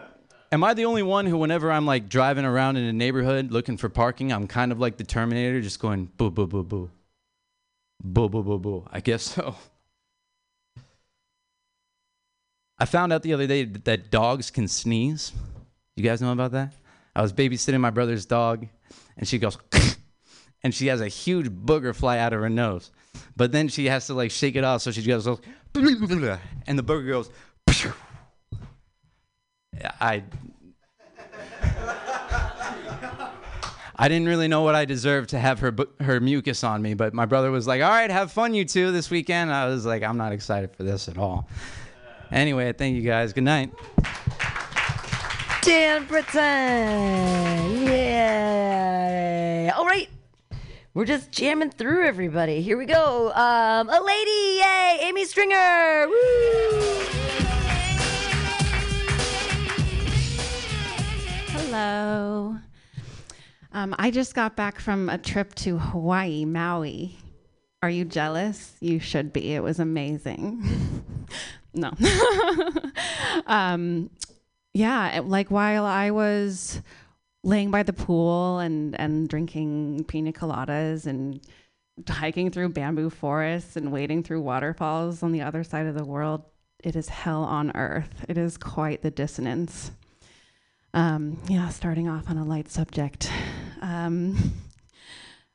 Am I the only one who, whenever I'm like driving around in a neighborhood looking for parking, I'm kind of like the Terminator, just going boo, boo, boo, boo. Boo, boo, boo, boo. I guess so. I found out the other day that dogs can sneeze. You guys know about that? I was babysitting my brother's dog, and she goes, and she has a huge booger fly out of her nose. But then she has to like shake it off, so she goes, and the booger goes, I I didn't really know what I deserved to have her her mucus on me, but my brother was like, "All right, have fun, you two, this weekend." I was like, "I'm not excited for this at all." Anyway, thank you guys. Good night. Dan Britton. Yeah. All right. We're just jamming through everybody. Here we go. Um, a lady. Yay. Amy Stringer. Woo. Hello. Um, I just got back from a trip to Hawaii, Maui. Are you jealous? You should be. It was amazing. no. um, yeah, like while I was laying by the pool and, and drinking pina coladas and hiking through bamboo forests and wading through waterfalls on the other side of the world, it is hell on earth. It is quite the dissonance. Um, yeah, starting off on a light subject. Um,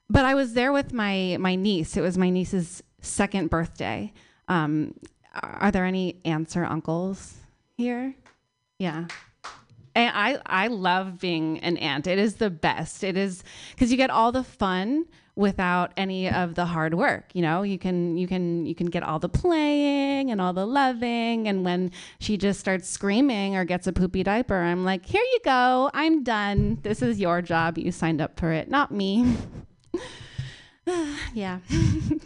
but I was there with my my niece. It was my niece's second birthday. Um, are there any aunts or uncles here? Yeah. And I I love being an aunt. It is the best. It is because you get all the fun without any of the hard work. You know, you can you can you can get all the playing and all the loving. And when she just starts screaming or gets a poopy diaper, I'm like, here you go. I'm done. This is your job. You signed up for it, not me. yeah,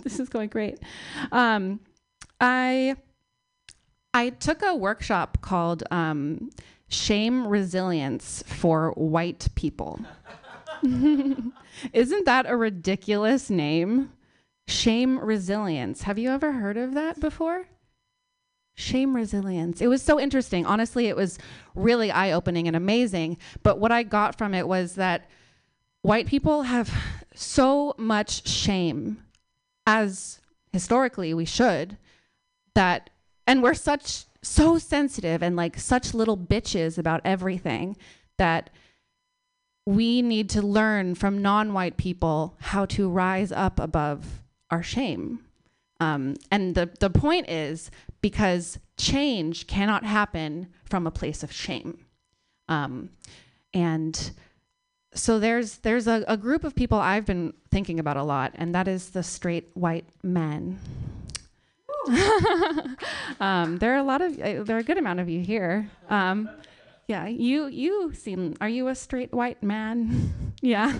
this is going great. Um, I I took a workshop called um, Shame Resilience for White People. Isn't that a ridiculous name? Shame Resilience. Have you ever heard of that before? shame resilience. It was so interesting. Honestly, it was really eye opening and amazing. But what I got from it was that white people have so much shame, as historically we should, that, and we're such, so sensitive and like such little bitches about everything that we need to learn from non white people how to rise up above our shame. Um, and the, the point is because change cannot happen from a place of shame. Um, and so there's there's a, a group of people I've been thinking about a lot, and that is the straight white men. um, there are a lot of uh, there are a good amount of you here. Um, yeah, you you seem are you a straight white man? yeah.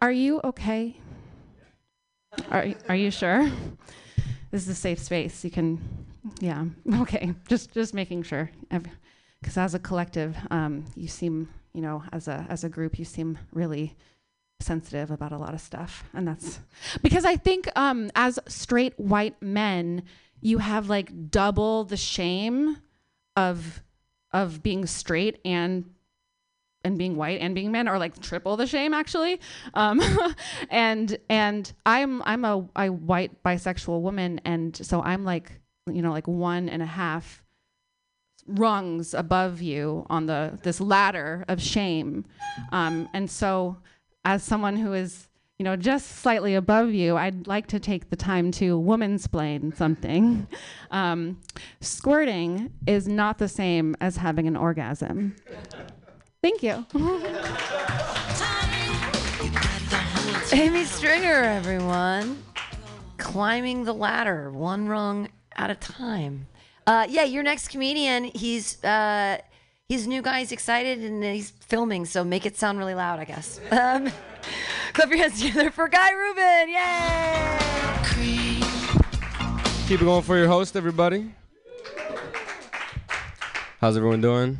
Are you okay? Are are you sure? This is a safe space. You can yeah. Okay. Just just making sure. Cuz as a collective, um, you seem, you know, as a as a group you seem really sensitive about a lot of stuff and that's because i think um, as straight white men you have like double the shame of of being straight and and being white and being men are like triple the shame actually. Um, and and i'm i'm a, a white bisexual woman and so i'm like you know like one and a half rungs above you on the this ladder of shame. Um, and so as someone who is you know just slightly above you i'd like to take the time to womansplain something um, squirting is not the same as having an orgasm thank you Amy Stringer, everyone. Climbing the ladder, one rung at a time. Uh, yeah, your next comedian, he's uh, he's new guy, he's excited, and he's filming, so make it sound really loud, I guess. Um, clap your hands together for Guy Rubin. Yay! Keep it going for your host, everybody. How's everyone doing?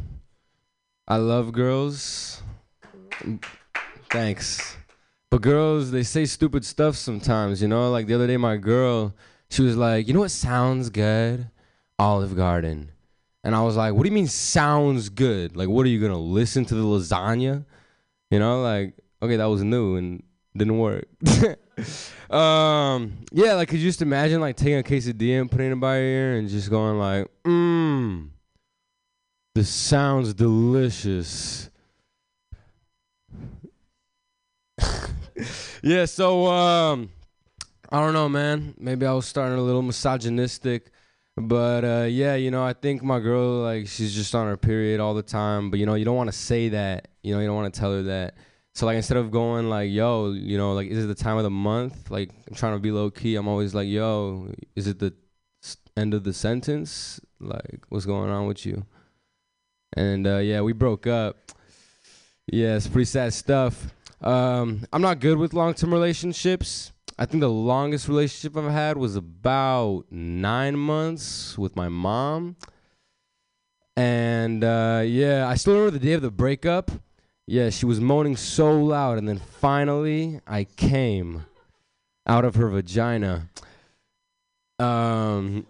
I love girls. Thanks. But girls, they say stupid stuff sometimes, you know? Like the other day, my girl, she was like, you know what sounds good? Olive Garden. And I was like, what do you mean sounds good? Like, what are you going to listen to the lasagna? You know, like, okay, that was new and didn't work. um, yeah, like, could you just imagine, like, taking a quesadilla and putting it by your ear and just going, like, mmm, this sounds delicious. yeah, so um I don't know, man. Maybe I was starting a little misogynistic. But uh yeah, you know, I think my girl like she's just on her period all the time, but you know, you don't want to say that. You know, you don't want to tell her that. So like instead of going like, "Yo, you know, like is it the time of the month?" Like I'm trying to be low key. I'm always like, "Yo, is it the end of the sentence? Like what's going on with you?" And uh yeah, we broke up. Yeah, it's pretty sad stuff. Um, I'm not good with long term relationships. I think the longest relationship I've had was about nine months with my mom. And uh, yeah, I still remember the day of the breakup. Yeah, she was moaning so loud, and then finally I came out of her vagina. Um,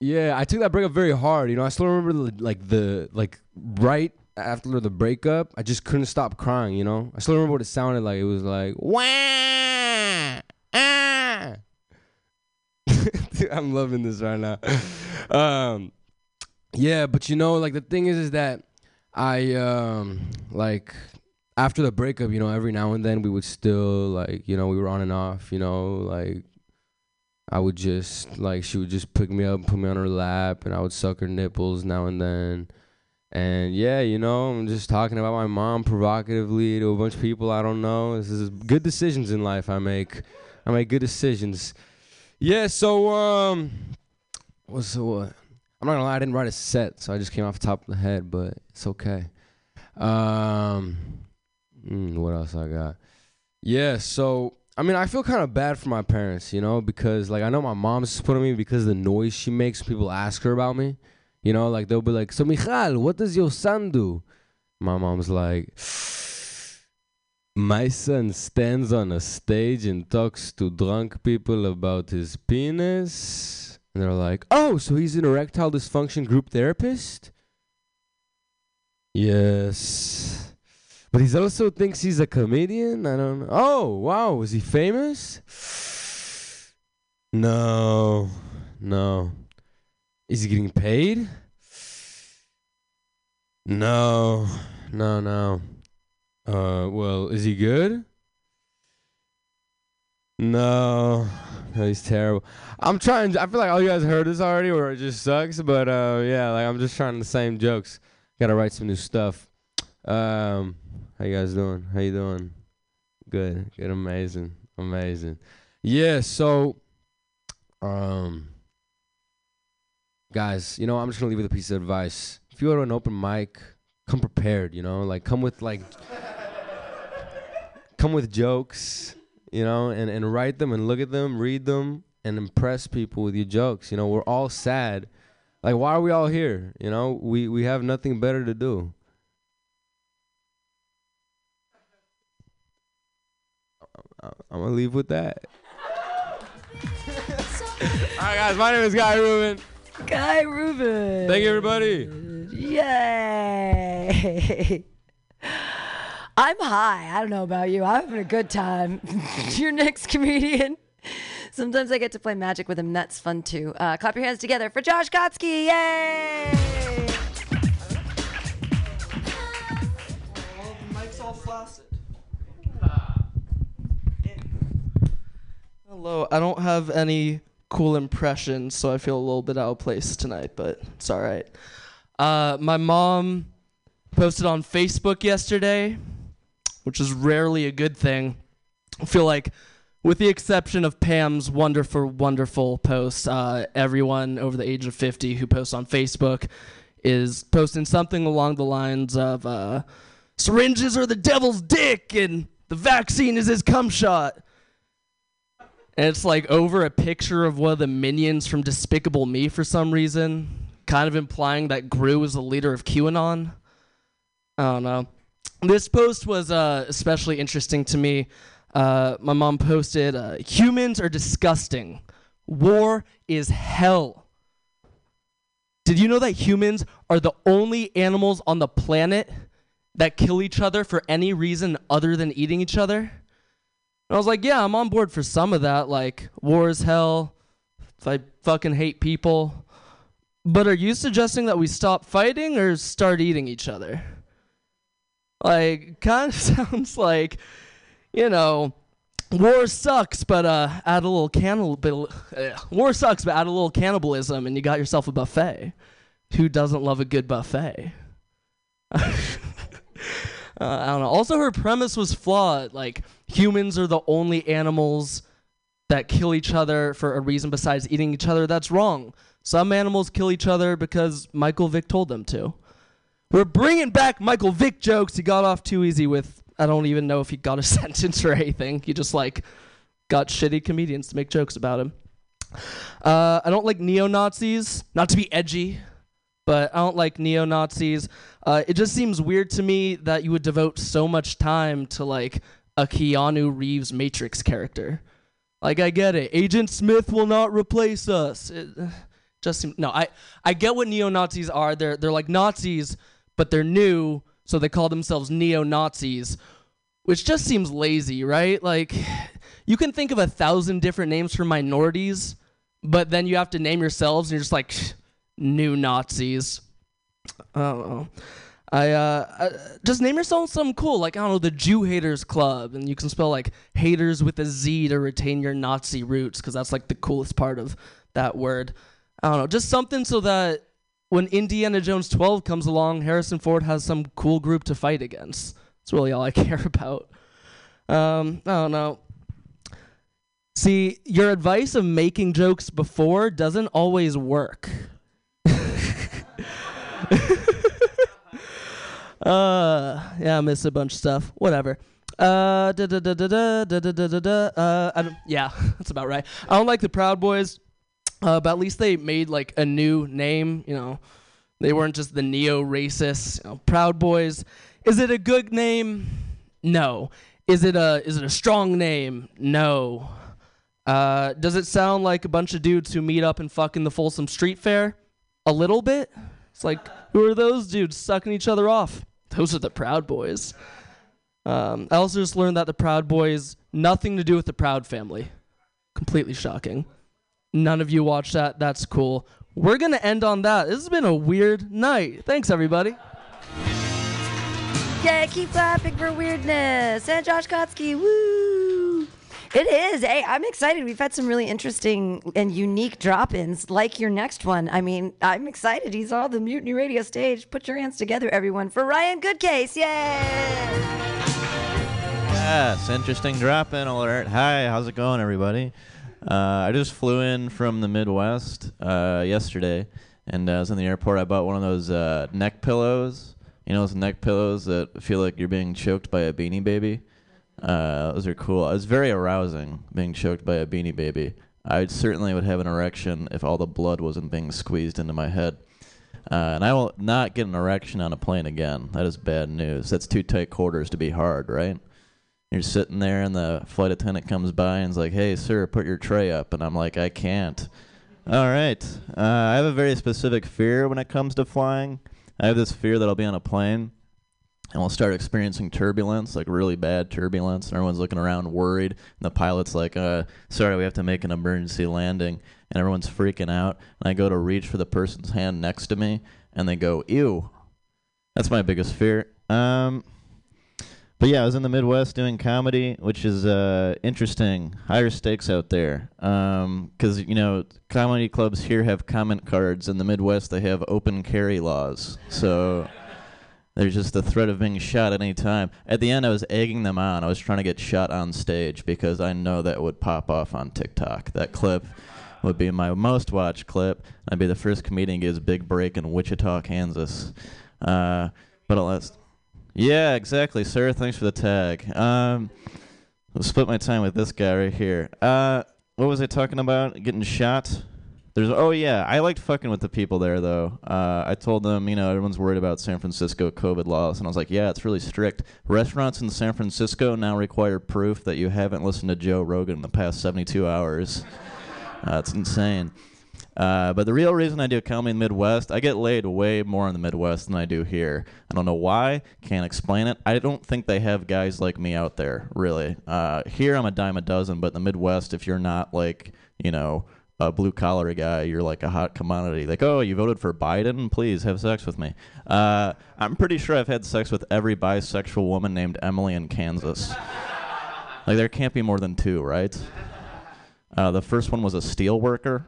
yeah, I took that breakup very hard. You know, I still remember like the like right after the breakup, I just couldn't stop crying. You know, I still remember what it sounded like. It was like ah. Dude, I'm loving this right now. Um, yeah, but you know, like the thing is, is that I um like after the breakup, you know, every now and then we would still like, you know, we were on and off. You know, like I would just like she would just pick me up, and put me on her lap, and I would suck her nipples now and then. And yeah, you know, I'm just talking about my mom provocatively to a bunch of people I don't know. This is good decisions in life I make. I make good decisions. Yeah, so um what's the what? I'm not gonna lie, I didn't write a set, so I just came off the top of the head, but it's okay. Um mm, what else I got? Yeah, so I mean, I feel kind of bad for my parents, you know, because like I know my mom's disappointed me because of the noise she makes. People ask her about me, you know, like they'll be like, "So Michal, what does your son do?" My mom's like, "My son stands on a stage and talks to drunk people about his penis And they're like, oh, so he's an erectile dysfunction group therapist? Yes. But he also thinks he's a comedian? I don't know. Oh, wow. Is he famous? No. No. Is he getting paid? No. No, no. Uh, well, is he good? No. No, he's terrible. I'm trying. I feel like all you guys heard this already, or it just sucks. But uh, yeah, like I'm just trying the same jokes. Got to write some new stuff. Um, how you guys doing? How you doing? Good. Good. Amazing. Amazing. Yeah. So, um, guys, you know, I'm just gonna leave you with a piece of advice. If you go to an open mic, come prepared. You know, like come with like, come with jokes. You know, and and write them and look at them, read them, and impress people with your jokes. You know, we're all sad. Like, why are we all here? You know, we we have nothing better to do. I'm gonna leave with that. All right, guys. My name is Guy Rubin. Guy Rubin. Thank you, everybody. Yay. I'm high. I don't know about you. I'm having a good time. Your next comedian. Sometimes I get to play magic with him. That's fun too. Uh, clap your hands together for Josh Kotsky. Yay! mic's all flaccid. Hello, I don't have any cool impressions, so I feel a little bit out of place tonight, but it's all right. Uh, my mom posted on Facebook yesterday, which is rarely a good thing. I feel like, with the exception of Pam's wonderful, wonderful post, uh, everyone over the age of 50 who posts on Facebook is posting something along the lines of uh, syringes are the devil's dick and the vaccine is his cum shot. And it's like over a picture of one of the minions from Despicable Me for some reason, kind of implying that Gru is the leader of QAnon. I don't know. This post was uh, especially interesting to me. Uh, my mom posted, uh, "Humans are disgusting. War is hell." Did you know that humans are the only animals on the planet that kill each other for any reason other than eating each other? And I was like, yeah, I'm on board for some of that. Like, war is hell. I fucking hate people. But are you suggesting that we stop fighting or start eating each other? Like, kind of sounds like, you know, war sucks, but uh, add a little cannibal. War sucks, but add a little cannibalism, and you got yourself a buffet. Who doesn't love a good buffet? Uh, I don't know. Also, her premise was flawed. Like, humans are the only animals that kill each other for a reason besides eating each other. That's wrong. Some animals kill each other because Michael Vick told them to. We're bringing back Michael Vick jokes. He got off too easy with, I don't even know if he got a sentence or anything. He just, like, got shitty comedians to make jokes about him. Uh, I don't like neo Nazis. Not to be edgy, but I don't like neo Nazis. Uh, it just seems weird to me that you would devote so much time to like a Keanu Reeves Matrix character. Like I get it, Agent Smith will not replace us. It just no. I I get what neo Nazis are. They're they're like Nazis, but they're new, so they call themselves neo Nazis, which just seems lazy, right? Like you can think of a thousand different names for minorities, but then you have to name yourselves, and you're just like new Nazis. I don't know. I uh, uh, just name yourself something cool, like I don't know, the Jew Haters Club, and you can spell like haters with a Z to retain your Nazi roots, because that's like the coolest part of that word. I don't know, just something so that when Indiana Jones 12 comes along, Harrison Ford has some cool group to fight against. That's really all I care about. Um, I don't know. See, your advice of making jokes before doesn't always work. uh, yeah, I missed a bunch of stuff. Whatever. Uh, da da da da da da da da da. Uh, I don't, yeah, that's about right. I don't like the Proud Boys, uh, but at least they made like a new name. You know, they weren't just the neo racists. You know, Proud Boys. Is it a good name? No. Is it a is it a strong name? No. Uh, does it sound like a bunch of dudes who meet up and fuck in the Folsom Street Fair? A little bit. It's like, who are those dudes sucking each other off? Those are the Proud Boys. Um, I also just learned that the Proud Boys nothing to do with the Proud family. Completely shocking. None of you watched that. That's cool. We're gonna end on that. This has been a weird night. Thanks, everybody. Yeah, keep clapping for weirdness. And Josh Kotsky, woo! It is. Hey, I'm excited. We've had some really interesting and unique drop ins, like your next one. I mean, I'm excited. He's on the Mutiny Radio stage. Put your hands together, everyone, for Ryan Goodcase. Yay! Yes, interesting drop in alert. Hi, how's it going, everybody? Uh, I just flew in from the Midwest uh, yesterday, and uh, I was in the airport. I bought one of those uh, neck pillows. You know, those neck pillows that feel like you're being choked by a beanie baby. Uh, those are cool. It was very arousing being choked by a beanie baby. I certainly would have an erection if all the blood wasn't being squeezed into my head. Uh, and I will not get an erection on a plane again. That is bad news. That's too tight quarters to be hard, right? You're sitting there, and the flight attendant comes by and is like, "Hey, sir, put your tray up." And I'm like, "I can't." All right. Uh, I have a very specific fear when it comes to flying. I have this fear that I'll be on a plane and we'll start experiencing turbulence, like really bad turbulence, and everyone's looking around worried, and the pilot's like, uh, sorry, we have to make an emergency landing, and everyone's freaking out, and I go to reach for the person's hand next to me, and they go, ew. That's my biggest fear. Um, but yeah, I was in the Midwest doing comedy, which is uh, interesting. Higher stakes out there, because you know comedy clubs here have comment cards. In the Midwest, they have open carry laws. So there's just the threat of being shot at any time. At the end, I was egging them on. I was trying to get shot on stage because I know that would pop off on TikTok. That clip would be my most watched clip. I'd be the first comedian to get his big break in Wichita, Kansas. Uh, but alas, yeah, exactly, sir. Thanks for the tag. Um, I'll split my time with this guy right here. Uh, what was I talking about? Getting shot? There's oh yeah, I liked fucking with the people there though. Uh, I told them, you know, everyone's worried about San Francisco COVID laws, and I was like, yeah, it's really strict. Restaurants in San Francisco now require proof that you haven't listened to Joe Rogan in the past 72 hours. Uh, it's insane. Uh, but the real reason I do comedy in the Midwest, I get laid way more in the Midwest than I do here. I don't know why. Can't explain it. I don't think they have guys like me out there, really. Uh, here, I'm a dime a dozen, but in the Midwest, if you're not like, you know, a blue collar guy, you're like a hot commodity. Like, oh, you voted for Biden? Please have sex with me. Uh, I'm pretty sure I've had sex with every bisexual woman named Emily in Kansas. like, there can't be more than two, right? Uh, the first one was a steel worker,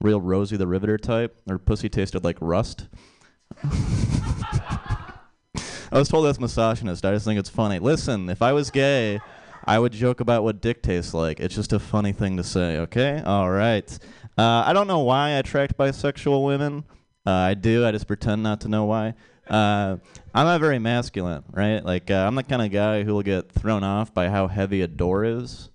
real Rosie the Riveter type. Her pussy tasted like rust. I was told that's misogynist. I just think it's funny. Listen, if I was gay, I would joke about what dick tastes like. It's just a funny thing to say, okay? All right. Uh, I don't know why I attract bisexual women. Uh, I do. I just pretend not to know why. Uh, I'm not very masculine, right? Like, uh, I'm the kind of guy who will get thrown off by how heavy a door is.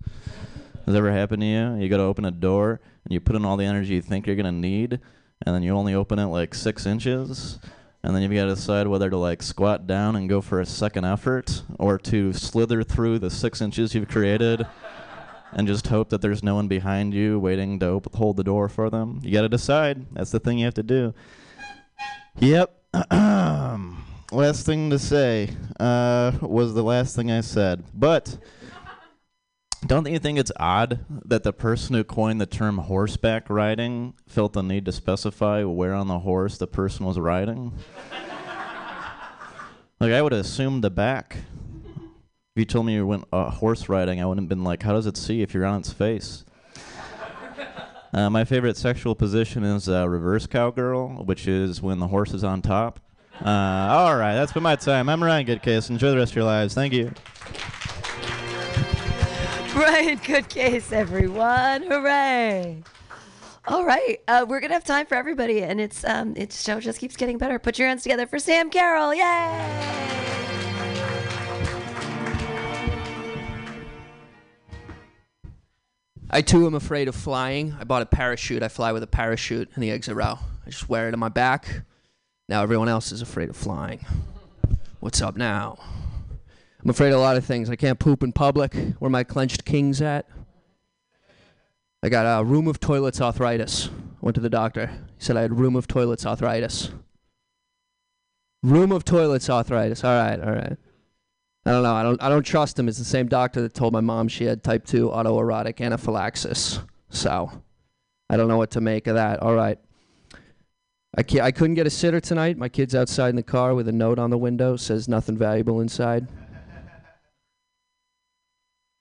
Has ever happened to you? You go to open a door and you put in all the energy you think you're gonna need, and then you only open it like six inches, and then you've got to decide whether to like squat down and go for a second effort, or to slither through the six inches you've created, and just hope that there's no one behind you waiting to op- hold the door for them. You got to decide. That's the thing you have to do. Yep. last thing to say uh, was the last thing I said, but. Don't you think it's odd that the person who coined the term horseback riding felt the need to specify where on the horse the person was riding? like, I would have assumed the back. If you told me you went uh, horse riding, I wouldn't have been like, how does it see if you're on its face? Uh, my favorite sexual position is uh, reverse cowgirl, which is when the horse is on top. Uh, all right, that's been my time. I'm Ryan Goodcase. Enjoy the rest of your lives. Thank you. Brian Goodcase, everyone. Hooray. All right. Uh, we're to have time for everybody, and it's um, it's show just keeps getting better. Put your hands together for Sam Carroll. Yay! I too am afraid of flying. I bought a parachute. I fly with a parachute and the exit row. I just wear it on my back. Now everyone else is afraid of flying. What's up now? I'm afraid of a lot of things. I can't poop in public. Where my clenched king's at? I got a room of toilets arthritis. Went to the doctor. He said I had room of toilets arthritis. Room of toilets arthritis. All right, all right. I don't know. I don't. I don't trust him. It's the same doctor that told my mom she had type two autoerotic anaphylaxis. So, I don't know what to make of that. All right. I can't, I couldn't get a sitter tonight. My kid's outside in the car with a note on the window says nothing valuable inside.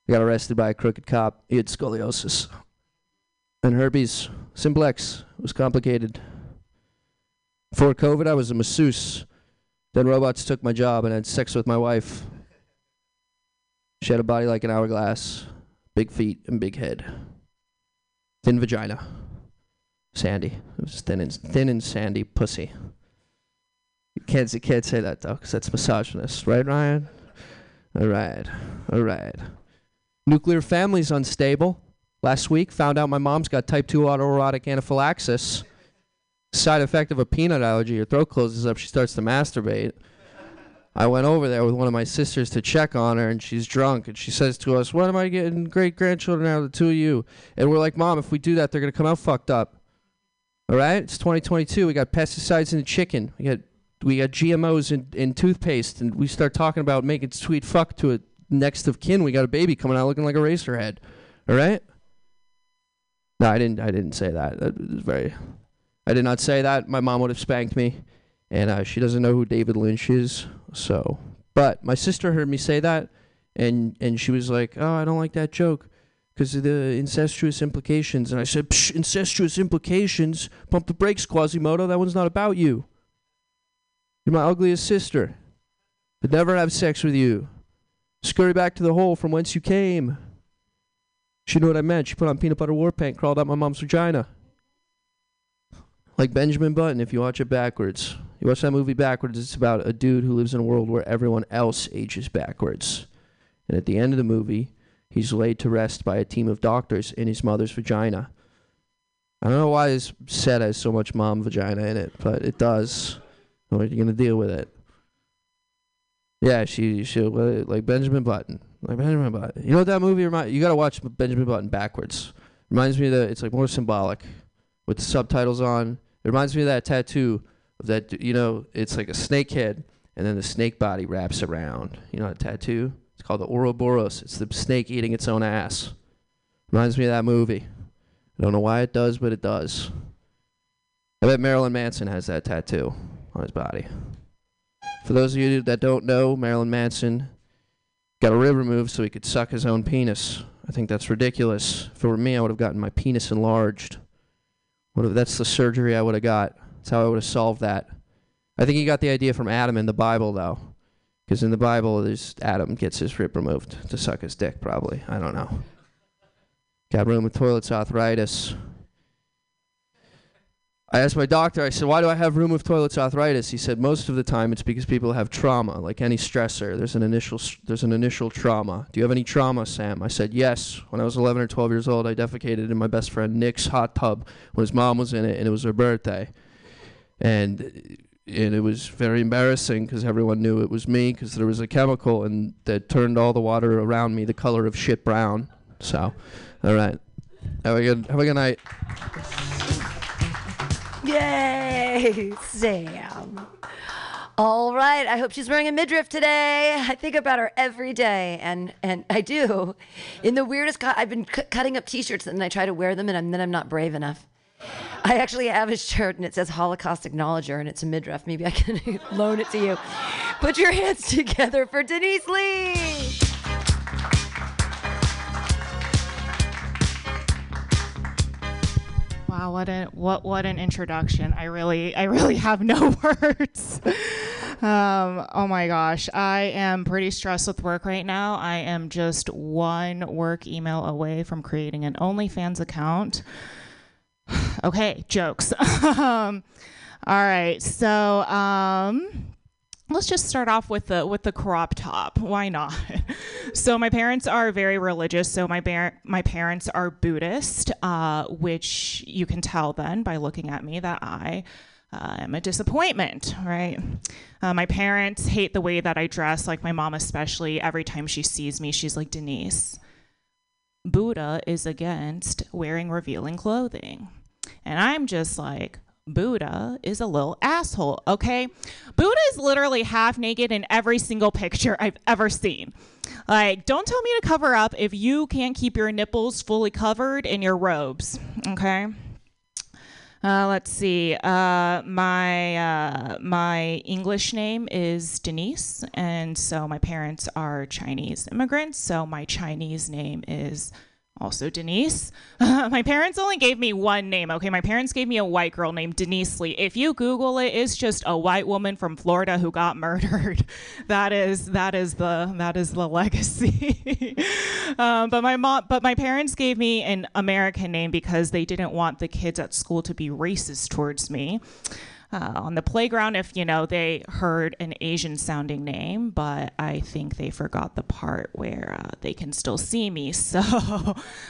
I got arrested by a crooked cop. He had scoliosis and herpes simplex. It was complicated. Before COVID, I was a masseuse. Then robots took my job and had sex with my wife. She had a body like an hourglass, big feet and big head, thin vagina, sandy. It was thin and thin and sandy pussy. You can't you can't say that though, 'cause that's misogynist, right, Ryan? All right, all right. Nuclear family's unstable. Last week, found out my mom's got type 2 autoerotic anaphylaxis. Side effect of a peanut allergy. Her throat closes up. She starts to masturbate. I went over there with one of my sisters to check on her, and she's drunk. And she says to us, What am I getting great grandchildren out of the two of you? And we're like, Mom, if we do that, they're going to come out fucked up. All right? It's 2022. We got pesticides in the chicken. We got we got GMOs in, in toothpaste, and we start talking about making sweet fuck to a next of kin. We got a baby coming out looking like Eraserhead. All right? No, I didn't. I didn't say that. That was very. I did not say that. My mom would have spanked me, and uh, she doesn't know who David Lynch is. So, but my sister heard me say that, and and she was like, "Oh, I don't like that joke." Because of the incestuous implications. And I said, Psh, incestuous implications? Pump the brakes, Quasimodo. That one's not about you. You're my ugliest sister. I'd never have sex with you. Scurry back to the hole from whence you came. She knew what I meant. She put on peanut butter war paint, crawled up my mom's vagina. Like Benjamin Button, if you watch it backwards. You watch that movie backwards, it's about a dude who lives in a world where everyone else ages backwards. And at the end of the movie, he's laid to rest by a team of doctors in his mother's vagina. I don't know why this set has so much mom vagina in it, but it does. What are you gonna deal with it? Yeah, she she like Benjamin Button, like Benjamin Button. You know what that movie remind? You gotta watch Benjamin Button backwards. Reminds me the. It's like more symbolic, with the subtitles on. It reminds me of that tattoo of that. You know, it's like a snake head, and then the snake body wraps around. You know that tattoo? It's called the Ouroboros. It's the snake eating its own ass. Reminds me of that movie. I don't know why it does, but it does. I bet Marilyn Manson has that tattoo on his body. For those of you that don't know, Marilyn Manson got a rib removed so he could suck his own penis. I think that's ridiculous. If it were me, I would have gotten my penis enlarged. That's the surgery I would have got. That's how I would have solved that. I think he got the idea from Adam in the Bible, though. Because in the Bible, Adam gets his rib removed to suck his dick, probably. I don't know. Got room with toilets arthritis. I asked my doctor, I said, why do I have room with toilets arthritis? He said, most of the time it's because people have trauma, like any stressor. There's an initial, there's an initial trauma. Do you have any trauma, Sam? I said, yes. When I was 11 or 12 years old, I defecated in my best friend Nick's hot tub when his mom was in it, and it was her birthday. And and it was very embarrassing because everyone knew it was me because there was a chemical and that turned all the water around me the color of shit brown. So, all right, have a good have a good night. Yay, Sam. All right. I hope she's wearing a midriff today. I think about her every day, and and I do. In the weirdest, co- I've been cu- cutting up T-shirts, and I try to wear them, and, I'm, then I'm not brave enough. I actually have a shirt, and it says Holocaust Acknowledger, and it's a midriff. Maybe I can loan it to you. Put your hands together for Denise Lee. Wow, what a what what an introduction. I really I really have no words. um, oh my gosh, I am pretty stressed with work right now. I am just one work email away from creating an OnlyFans account. okay, jokes. um, all right, so um, let's just start off with the with the crop top. Why not? so my parents are very religious. So my bar- my parents are Buddhist, uh, which you can tell then by looking at me that I. Uh, am a disappointment, right? Uh, my parents hate the way that I dress, like my mom especially. Every time she sees me, she's like, Denise, Buddha is against wearing revealing clothing. And I'm just like, Buddha is a little asshole, okay? Buddha is literally half naked in every single picture I've ever seen. Like, don't tell me to cover up if you can't keep your nipples fully covered in your robes, okay? Uh, let's see. Uh, my uh, my English name is Denise, and so my parents are Chinese immigrants. So my Chinese name is also Denise. my parents only gave me one name. Okay, my parents gave me a white girl named Denise Lee. If you Google it, it's just a white woman from Florida who got murdered. that is that is the that is the legacy. um, but my mom, but my parents gave me an American name because they didn't want the kids at school to be racist towards me. Uh, on the playground, if you know they heard an Asian sounding name, but I think they forgot the part where uh, they can still see me. So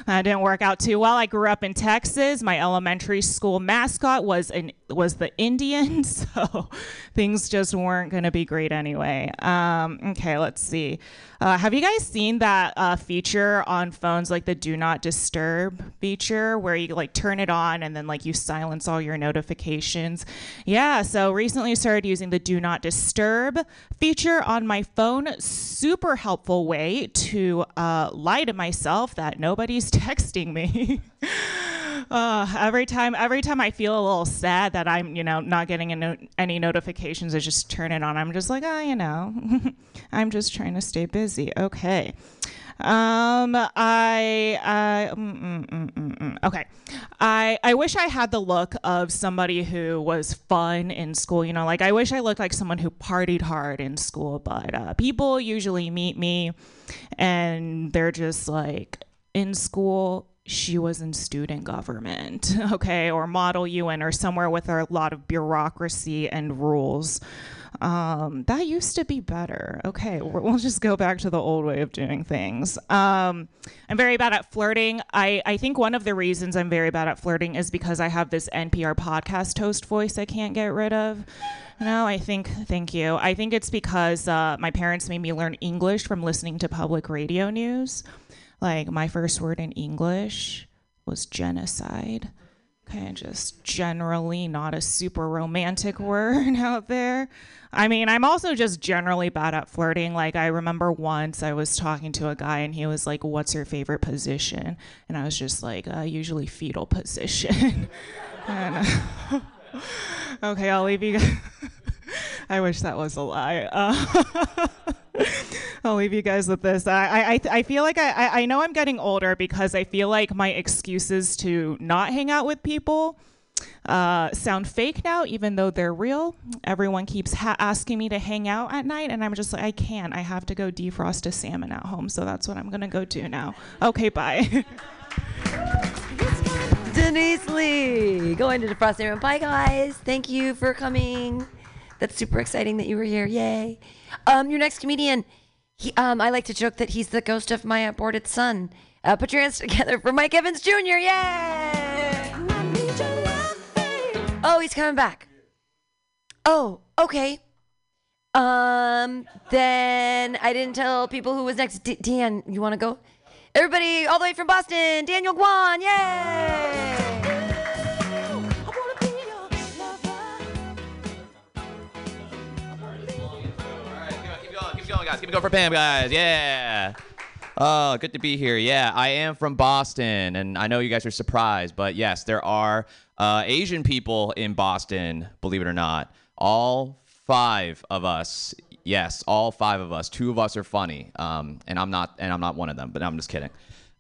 that didn't work out too well. I grew up in Texas. My elementary school mascot was an was the Indian, so things just weren't going to be great anyway. Um, okay, let's see. Uh, have you guys seen that uh, feature on phones, like the Do Not Disturb feature, where you like turn it on and then like you silence all your notifications? Yeah, so recently started using the Do Not Disturb feature on my phone. Super helpful way to uh, lie to myself that nobody's texting me. Uh, every time, every time I feel a little sad that I'm, you know, not getting no- any notifications, I just turn it on. I'm just like, ah, you know, I'm just trying to stay busy. Okay. Um, I, I, mm, mm, mm, mm, mm. okay. I, I wish I had the look of somebody who was fun in school. You know, like I wish I looked like someone who partied hard in school. But uh, people usually meet me, and they're just like in school she was in student government, okay, or Model UN or somewhere with a lot of bureaucracy and rules. Um, that used to be better. Okay, we'll just go back to the old way of doing things. Um, I'm very bad at flirting. I, I think one of the reasons I'm very bad at flirting is because I have this NPR podcast host voice I can't get rid of. No, I think, thank you. I think it's because uh, my parents made me learn English from listening to public radio news. Like, my first word in English was genocide. Okay, just generally not a super romantic word out there. I mean, I'm also just generally bad at flirting. Like, I remember once I was talking to a guy and he was like, What's your favorite position? And I was just like, uh, Usually fetal position. and, uh, okay, I'll leave you guys. I wish that was a lie. Uh, I'll leave you guys with this. I I, I feel like I, I know I'm getting older because I feel like my excuses to not hang out with people uh, sound fake now, even though they're real. Everyone keeps ha- asking me to hang out at night, and I'm just like, I can't. I have to go defrost a salmon at home, so that's what I'm gonna go do now. Okay, bye. Denise Lee going to defrost Aaron. Bye, guys. Thank you for coming. That's super exciting that you were here. Yay. Um, your next comedian, he, um, I like to joke that he's the ghost of my aborted son. Uh, put your hands together for Mike Evans Jr. Yay! Oh, he's coming back. Oh, okay. Um, then I didn't tell people who was next. D- Dan, you want to go? Everybody, all the way from Boston, Daniel Guan, yay! Going, guys. Keep go for Pam, guys. Yeah. Oh, good to be here. Yeah, I am from Boston, and I know you guys are surprised, but yes, there are uh, Asian people in Boston, believe it or not. All five of us. Yes, all five of us. Two of us are funny, um, and I'm not, and I'm not one of them. But I'm just kidding.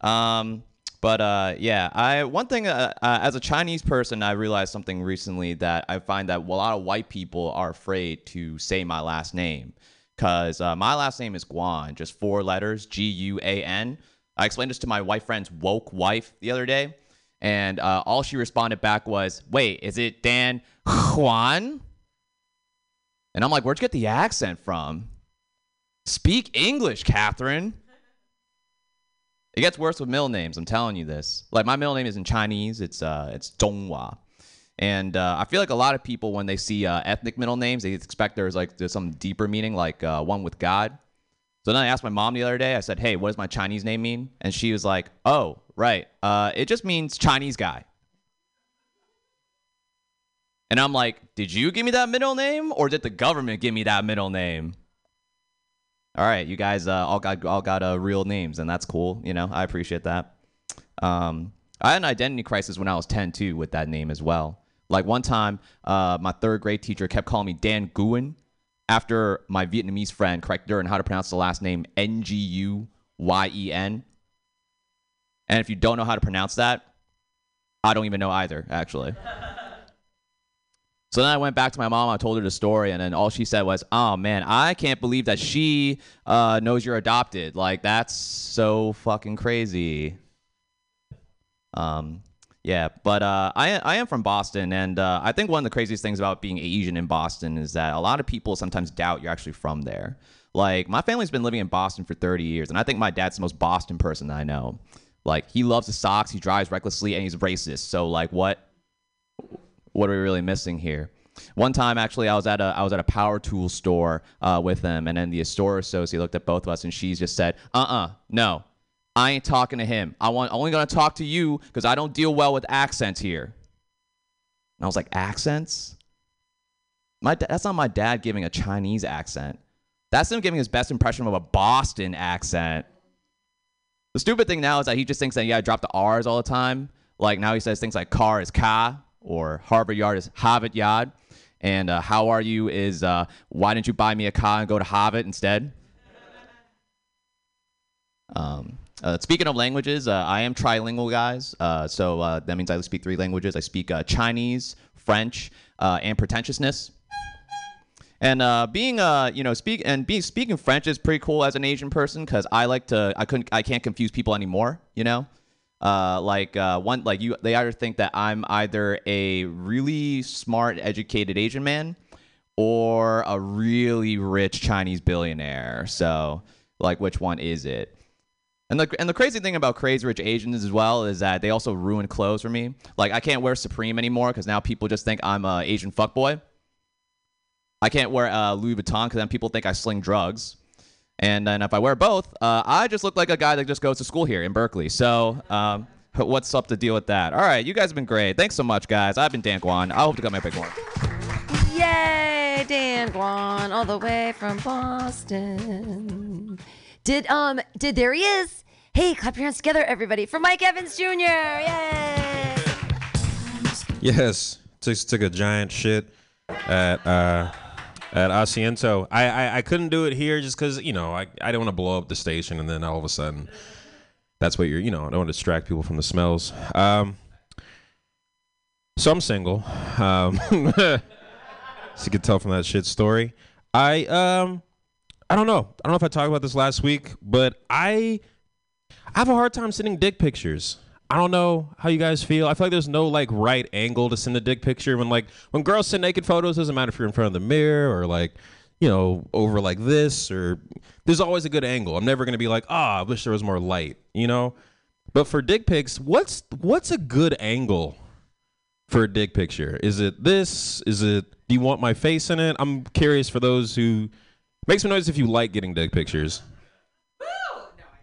Um, but uh, yeah, I one thing uh, uh, as a Chinese person, I realized something recently that I find that a lot of white people are afraid to say my last name because uh, my last name is Guan, just four letters, G U A N. I explained this to my white friend's woke wife the other day, and uh, all she responded back was, "Wait, is it Dan Juan?" And I'm like, "Where'd you get the accent from? Speak English, Catherine." It gets worse with middle names. I'm telling you this. Like my middle name is in Chinese. It's uh, it's Donghua. And uh, I feel like a lot of people, when they see uh, ethnic middle names, they expect there's like there's some deeper meaning, like uh, one with God. So then I asked my mom the other day. I said, "Hey, what does my Chinese name mean?" And she was like, "Oh, right. Uh, it just means Chinese guy." And I'm like, "Did you give me that middle name, or did the government give me that middle name?" All right, you guys uh, all got all got uh, real names, and that's cool. You know, I appreciate that. Um, I had an identity crisis when I was 10 too with that name as well. Like one time, uh, my third grade teacher kept calling me Dan Nguyen after my Vietnamese friend corrected her on how to pronounce the last name N G U Y E N. And if you don't know how to pronounce that, I don't even know either, actually. So then I went back to my mom. I told her the story, and then all she said was, "Oh man, I can't believe that she uh, knows you're adopted. Like that's so fucking crazy." Um, yeah, but uh, I I am from Boston, and uh, I think one of the craziest things about being Asian in Boston is that a lot of people sometimes doubt you're actually from there. Like my family's been living in Boston for 30 years, and I think my dad's the most Boston person I know. Like he loves the Sox, he drives recklessly, and he's racist. So like what? what are we really missing here? One time, actually, I was at a I was at a power tool store uh, with them, and then the store associate looked at both of us, and she just said, "Uh-uh, no, I ain't talking to him. I want only gonna talk to you because I don't deal well with accents here." And I was like, "Accents? My da- that's not my dad giving a Chinese accent. That's him giving his best impression of a Boston accent." The stupid thing now is that he just thinks that yeah, I drop the R's all the time. Like now he says things like car is car or Harvard Yard is Harvard Yard, and uh, how are you is uh, why didn't you buy me a car and go to Harvard instead? Um, uh, speaking of languages, uh, I am trilingual, guys. Uh, so uh, that means I speak three languages. I speak uh, Chinese, French, uh, and pretentiousness. And being, you know, speak and being speaking French is pretty cool as an Asian person because I like to, I couldn't, I can't confuse people anymore. You know, like one, like you, they either think that I'm either a really smart, educated Asian man or a really rich Chinese billionaire. So, like, which one is it? And the and the crazy thing about crazy rich Asians as well is that they also ruin clothes for me. Like, I can't wear Supreme anymore because now people just think I'm a Asian fuckboy. I can't wear uh, Louis Vuitton because then people think I sling drugs. And then if I wear both, uh, I just look like a guy that just goes to school here in Berkeley. So um, what's up to deal with that? All right, you guys have been great. Thanks so much, guys. I've been Dan Guan. I hope to come my big one. Yay, Dan Guan, all the way from Boston. Did um did there he is? Hey, clap your hands together, everybody, for Mike Evans Jr. Yay! Yes, took took a giant shit at uh, at Asiento. I, I I couldn't do it here just because you know I I didn't want to blow up the station and then all of a sudden that's what you're you know I don't want to distract people from the smells. Um, so I'm single. Um, as you can tell from that shit story, I um I don't know. I don't know if I talked about this last week, but I I have a hard time sending dick pictures. I don't know how you guys feel. I feel like there's no like right angle to send a dick picture. When like when girls send naked photos, doesn't matter if you're in front of the mirror or like you know over like this or there's always a good angle. I'm never gonna be like, ah, I wish there was more light, you know. But for dick pics, what's what's a good angle for a dick picture? Is it this? Is it? Do you want my face in it? I'm curious for those who makes me notice if you like getting dick pictures.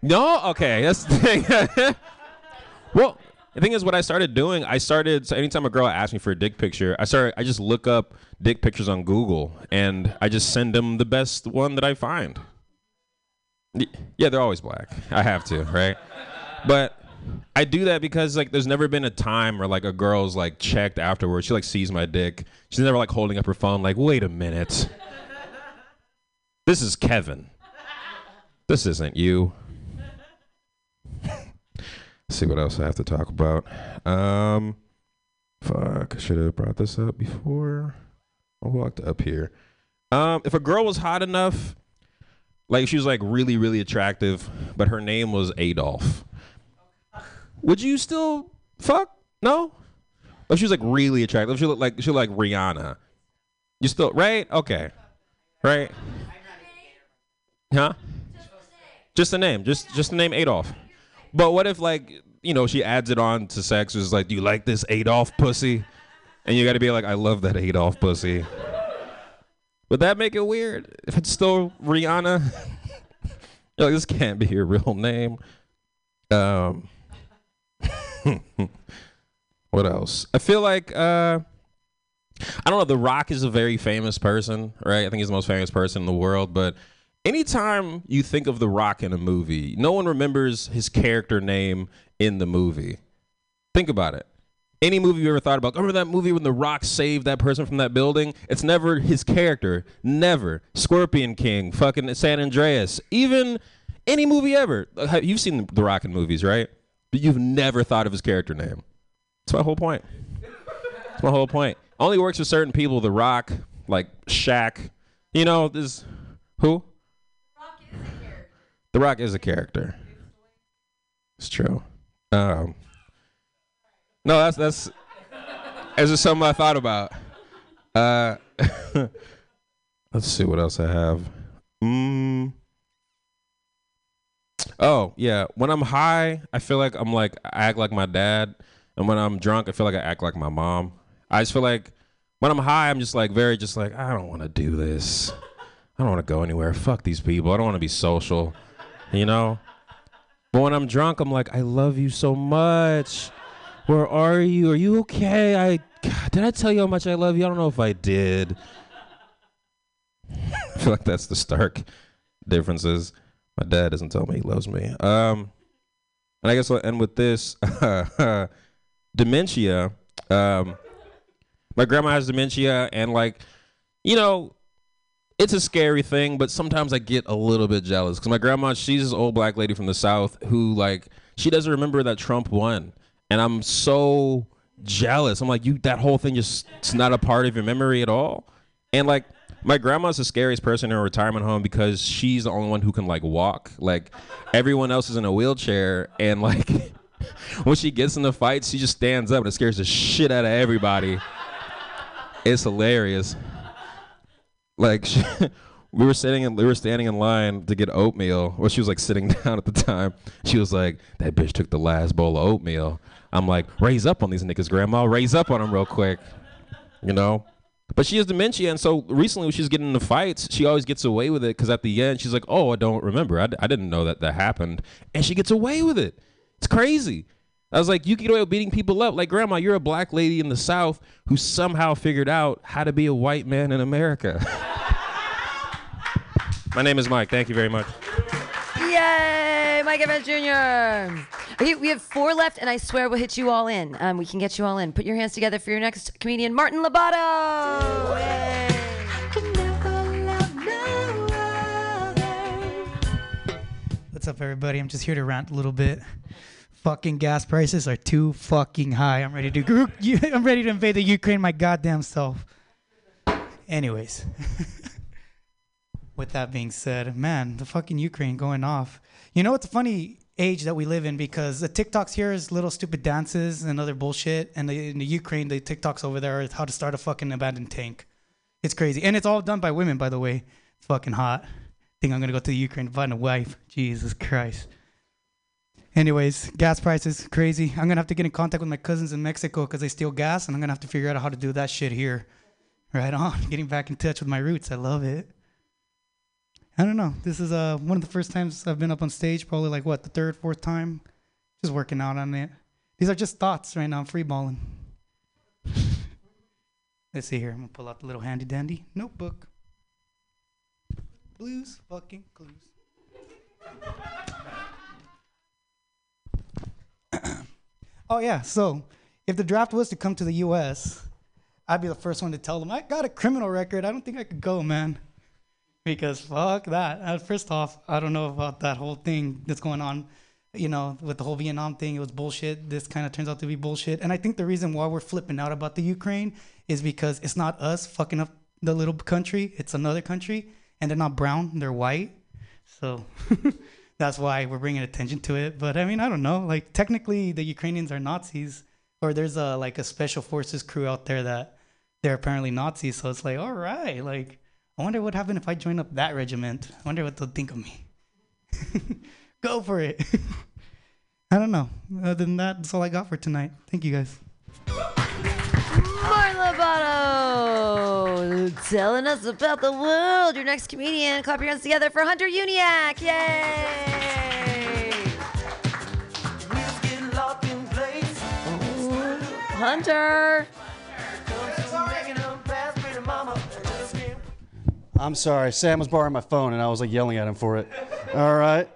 No, okay, that's the thing. well, the thing is, what I started doing, I started. So anytime a girl asks me for a dick picture, I started. I just look up dick pictures on Google, and I just send them the best one that I find. Yeah, they're always black. I have to, right? But I do that because like there's never been a time where like a girl's like checked afterwards. She like sees my dick. She's never like holding up her phone like, wait a minute. This is Kevin. This isn't you. See what else I have to talk about. Um fuck, I should have brought this up before I walked up here. Um, if a girl was hot enough, like she was like really, really attractive, but her name was Adolf. Would you still fuck? No? If she was like really attractive, she looked like she looked like Rihanna. You still right? Okay. Right? Huh? Just the name. Just just the name Adolf. But what if like, you know, she adds it on to sex, is like, Do you like this Adolf pussy? And you gotta be like, I love that Adolf pussy. Would that make it weird if it's still Rihanna? Like, this can't be your real name. Um, what else? I feel like uh, I don't know. The Rock is a very famous person, right? I think he's the most famous person in the world. But anytime you think of The Rock in a movie, no one remembers his character name in the movie. Think about it. Any movie you ever thought about? Remember that movie when The Rock saved that person from that building? It's never his character. Never. Scorpion King, fucking San Andreas, even any movie ever. Uh, You've seen The Rock in movies, right? But you've never thought of his character name. That's my whole point. That's my whole point. Only works with certain people. The Rock, like Shaq. You know, this who? The Rock is a character. It's true. Um, no, that's that's. It's just something I thought about. Uh, let's see what else I have. Mm. Oh yeah, when I'm high, I feel like I'm like I act like my dad, and when I'm drunk, I feel like I act like my mom. I just feel like when I'm high, I'm just like very just like I don't want to do this. I don't want to go anywhere. Fuck these people. I don't want to be social. You know. But when I'm drunk, I'm like I love you so much. Where are you? Are you okay? I did I tell you how much I love you? I don't know if I did. I feel like that's the stark differences. My dad doesn't tell me he loves me. Um, and I guess I'll end with this: dementia. Um, my grandma has dementia, and like, you know, it's a scary thing. But sometimes I get a little bit jealous because my grandma, she's this old black lady from the south who like she doesn't remember that Trump won, and I'm so jealous. I'm like, you that whole thing just it's not a part of your memory at all, and like my grandma's the scariest person in a retirement home because she's the only one who can like walk. Like everyone else is in a wheelchair, and like when she gets in the fight, she just stands up and it scares the shit out of everybody. It's hilarious. Like she, we were sitting in, we were standing in line to get oatmeal. Well, she was like sitting down at the time. She was like, "That bitch took the last bowl of oatmeal." I'm like, "Raise up on these niggas, grandma. Raise up on them real quick." You know. But she has dementia, and so recently when she's getting into fights, she always gets away with it because at the end she's like, "Oh, I don't remember. I, d- I didn't know that that happened," and she gets away with it. It's crazy. I was like, "You get away with beating people up, like Grandma. You're a black lady in the South who somehow figured out how to be a white man in America." My name is Mike. Thank you very much. Yay, Mike Evans Jr. Okay, we have four left, and I swear we'll hit you all in. Um, we can get you all in. Put your hands together for your next comedian, Martin Lobato. What's up, everybody? I'm just here to rant a little bit. Fucking gas prices are too fucking high. I'm ready to group. I'm ready to invade the Ukraine my goddamn self. Anyways, with that being said, man, the fucking Ukraine going off. You know, it's a funny age that we live in because the TikToks here is little stupid dances and other bullshit, and the, in the Ukraine, the TikToks over there is how to start a fucking abandoned tank. It's crazy, and it's all done by women, by the way. It's fucking hot. I Think I'm gonna go to the Ukraine to find a wife. Jesus Christ. Anyways, gas prices crazy. I'm gonna have to get in contact with my cousins in Mexico because they steal gas, and I'm gonna have to figure out how to do that shit here. Right on. Getting back in touch with my roots. I love it. I don't know. This is uh one of the first times I've been up on stage. Probably like what the third, fourth time. Just working out on it. These are just thoughts right now. I'm free balling. Let's see here. I'm gonna pull out the little handy dandy notebook. Blues, fucking clues. oh yeah. So if the draft was to come to the U.S., I'd be the first one to tell them I got a criminal record. I don't think I could go, man. Because fuck that. First off, I don't know about that whole thing that's going on. You know, with the whole Vietnam thing, it was bullshit. This kind of turns out to be bullshit. And I think the reason why we're flipping out about the Ukraine is because it's not us fucking up the little country. It's another country, and they're not brown. They're white. So that's why we're bringing attention to it. But I mean, I don't know. Like technically, the Ukrainians are Nazis, or there's a like a special forces crew out there that they're apparently Nazis. So it's like, all right, like I wonder what happened if I join up that regiment. I wonder what they'll think of me. Go for it. I don't know. Other than that, that's all I got for tonight. Thank you guys. Martin Lobato. show, telling us about the world. Your next comedian, clap your hands together for Hunter Uniac. Yay! Hunter. I'm sorry. Sam was borrowing my phone and I was like yelling at him for it. All right.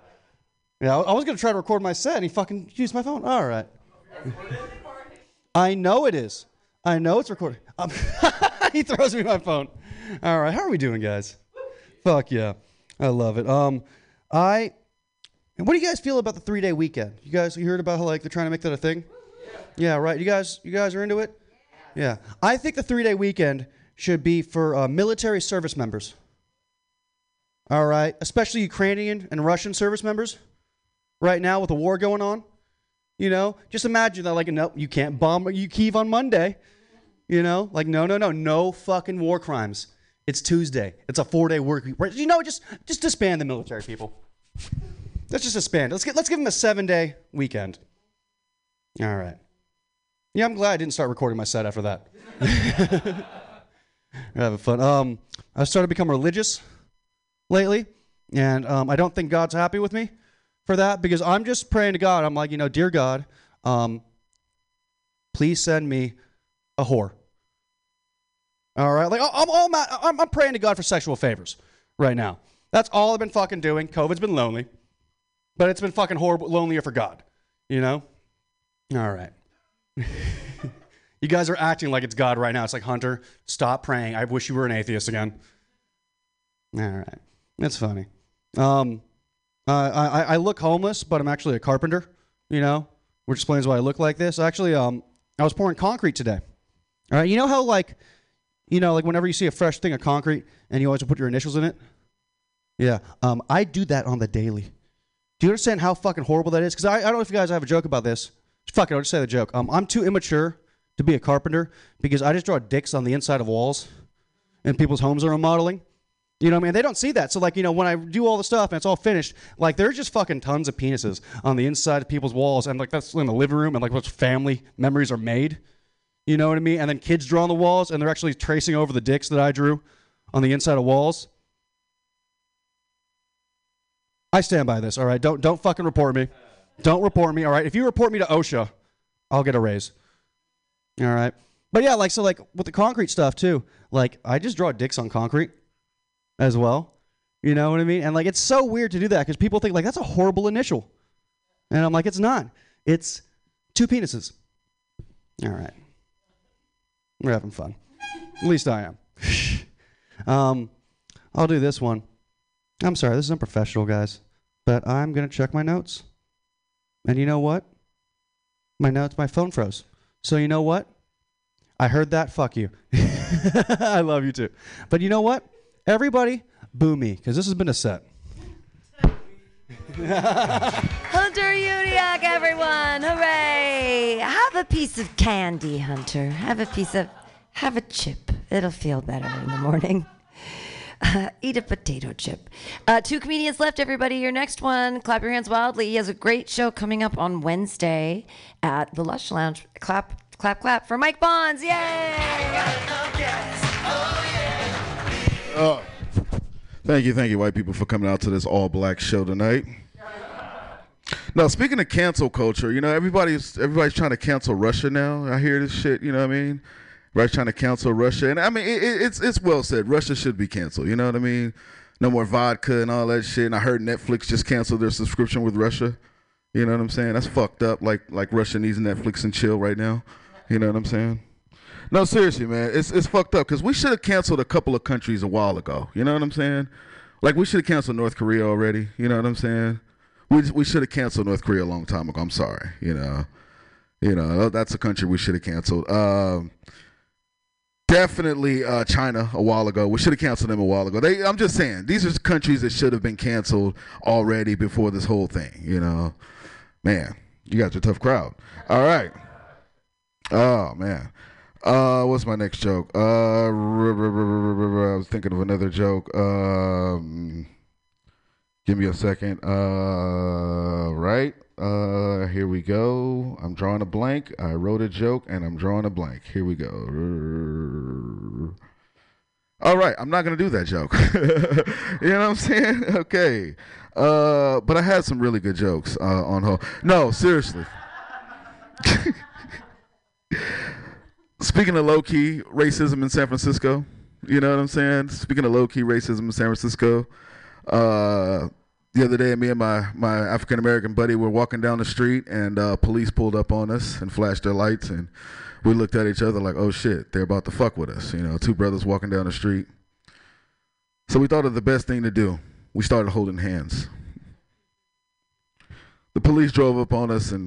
Yeah, I was going to try to record my set and he fucking used my phone. All right. I know it is. I know it's recording. Um, he throws me my phone. All right. How are we doing, guys? Fuck yeah. I love it. Um, I. And What do you guys feel about the three day weekend? You guys, you heard about how like they're trying to make that a thing? Yeah, right. You guys, you guys are into it. Yeah, I think the three day weekend should be for uh, military service members. All right, especially Ukrainian and Russian service members. Right now, with the war going on, you know, just imagine that. Like, no, you can't bomb you Kiev on Monday. You know, like, no, no, no, no fucking war crimes. It's Tuesday. It's a four day work week. You know, just just disband the military people. Let's just disband. Let's get let's give them a seven day weekend. All right. Yeah, I'm glad I didn't start recording my set after that. We're having fun. Um, I started to become religious lately, and um, I don't think God's happy with me for that because I'm just praying to God. I'm like, you know, dear God, um, please send me a whore. All right, like I'm, all ma- I'm, I'm praying to God for sexual favors right now. That's all I've been fucking doing. COVID's been lonely, but it's been fucking horrible, lonelier for God. You know? All right. you guys are acting like it's God right now. It's like Hunter, stop praying. I wish you were an atheist again. All right, that's funny. Um, I I look homeless, but I'm actually a carpenter. You know, which explains why I look like this. Actually, um, I was pouring concrete today. All right, you know how like, you know, like whenever you see a fresh thing of concrete and you always put your initials in it. Yeah, um, I do that on the daily. Do you understand how fucking horrible that is? Because I, I don't know if you guys have a joke about this. Fuck it, I'll just say the joke. Um, I'm too immature to be a carpenter because I just draw dicks on the inside of walls and people's homes are remodeling. You know what I mean? They don't see that. So, like, you know, when I do all the stuff and it's all finished, like, there's just fucking tons of penises on the inside of people's walls. And, like, that's in the living room and, like, what family memories are made. You know what I mean? And then kids draw on the walls and they're actually tracing over the dicks that I drew on the inside of walls. I stand by this, all right? Don't, don't fucking report me. Don't report me, all right? If you report me to OSHA, I'll get a raise. All right. But yeah, like so like with the concrete stuff too. Like I just draw dicks on concrete as well. You know what I mean? And like it's so weird to do that cuz people think like that's a horrible initial. And I'm like it's not. It's two penises. All right. We're having fun. At least I am. um I'll do this one. I'm sorry, this is unprofessional, guys. But I'm to check my notes. And you know what? My notes, my phone froze. So you know what? I heard that. Fuck you. I love you too. But you know what? Everybody, boo me, because this has been a set. Hunter Uniac, everyone! Hooray! Have a piece of candy, Hunter. Have a piece of, have a chip. It'll feel better in the morning. Uh, eat a potato chip. Uh, two comedians left, everybody. Your next one, clap your hands wildly. He has a great show coming up on Wednesday at the Lush Lounge. Clap, clap, clap for Mike Bonds. Yay! Oh, thank you, thank you, white people, for coming out to this all black show tonight. Now, speaking of cancel culture, you know everybody's everybody's trying to cancel Russia now. I hear this shit. You know what I mean? Right, trying to cancel Russia, and I mean it, it, it's it's well said. Russia should be canceled. You know what I mean? No more vodka and all that shit. And I heard Netflix just canceled their subscription with Russia. You know what I'm saying? That's fucked up. Like like Russia needs Netflix and chill right now. You know what I'm saying? No, seriously, man, it's it's fucked up because we should have canceled a couple of countries a while ago. You know what I'm saying? Like we should have canceled North Korea already. You know what I'm saying? We we should have canceled North Korea a long time ago. I'm sorry. You know, you know that's a country we should have canceled. Um, definitely uh, China a while ago. We should have canceled them a while ago. They, I'm just saying these are countries that should have been canceled already before this whole thing. You know, man, you got your tough crowd. All right. Oh man. Uh, what's my next joke? Uh, I was thinking of another joke. Um, give me a second. Uh, right. Uh, here we go. I'm drawing a blank. I wrote a joke and I'm drawing a blank. Here we go. All right, I'm not gonna do that joke. you know what I'm saying? Okay. Uh, but I had some really good jokes uh, on her. No, seriously. Speaking of low key racism in San Francisco, you know what I'm saying? Speaking of low key racism in San Francisco, uh, the other day, me and my, my African American buddy were walking down the street, and uh, police pulled up on us and flashed their lights, and we looked at each other like, "Oh shit, they're about to fuck with us." You know, two brothers walking down the street. So we thought of the best thing to do. We started holding hands. The police drove up on us and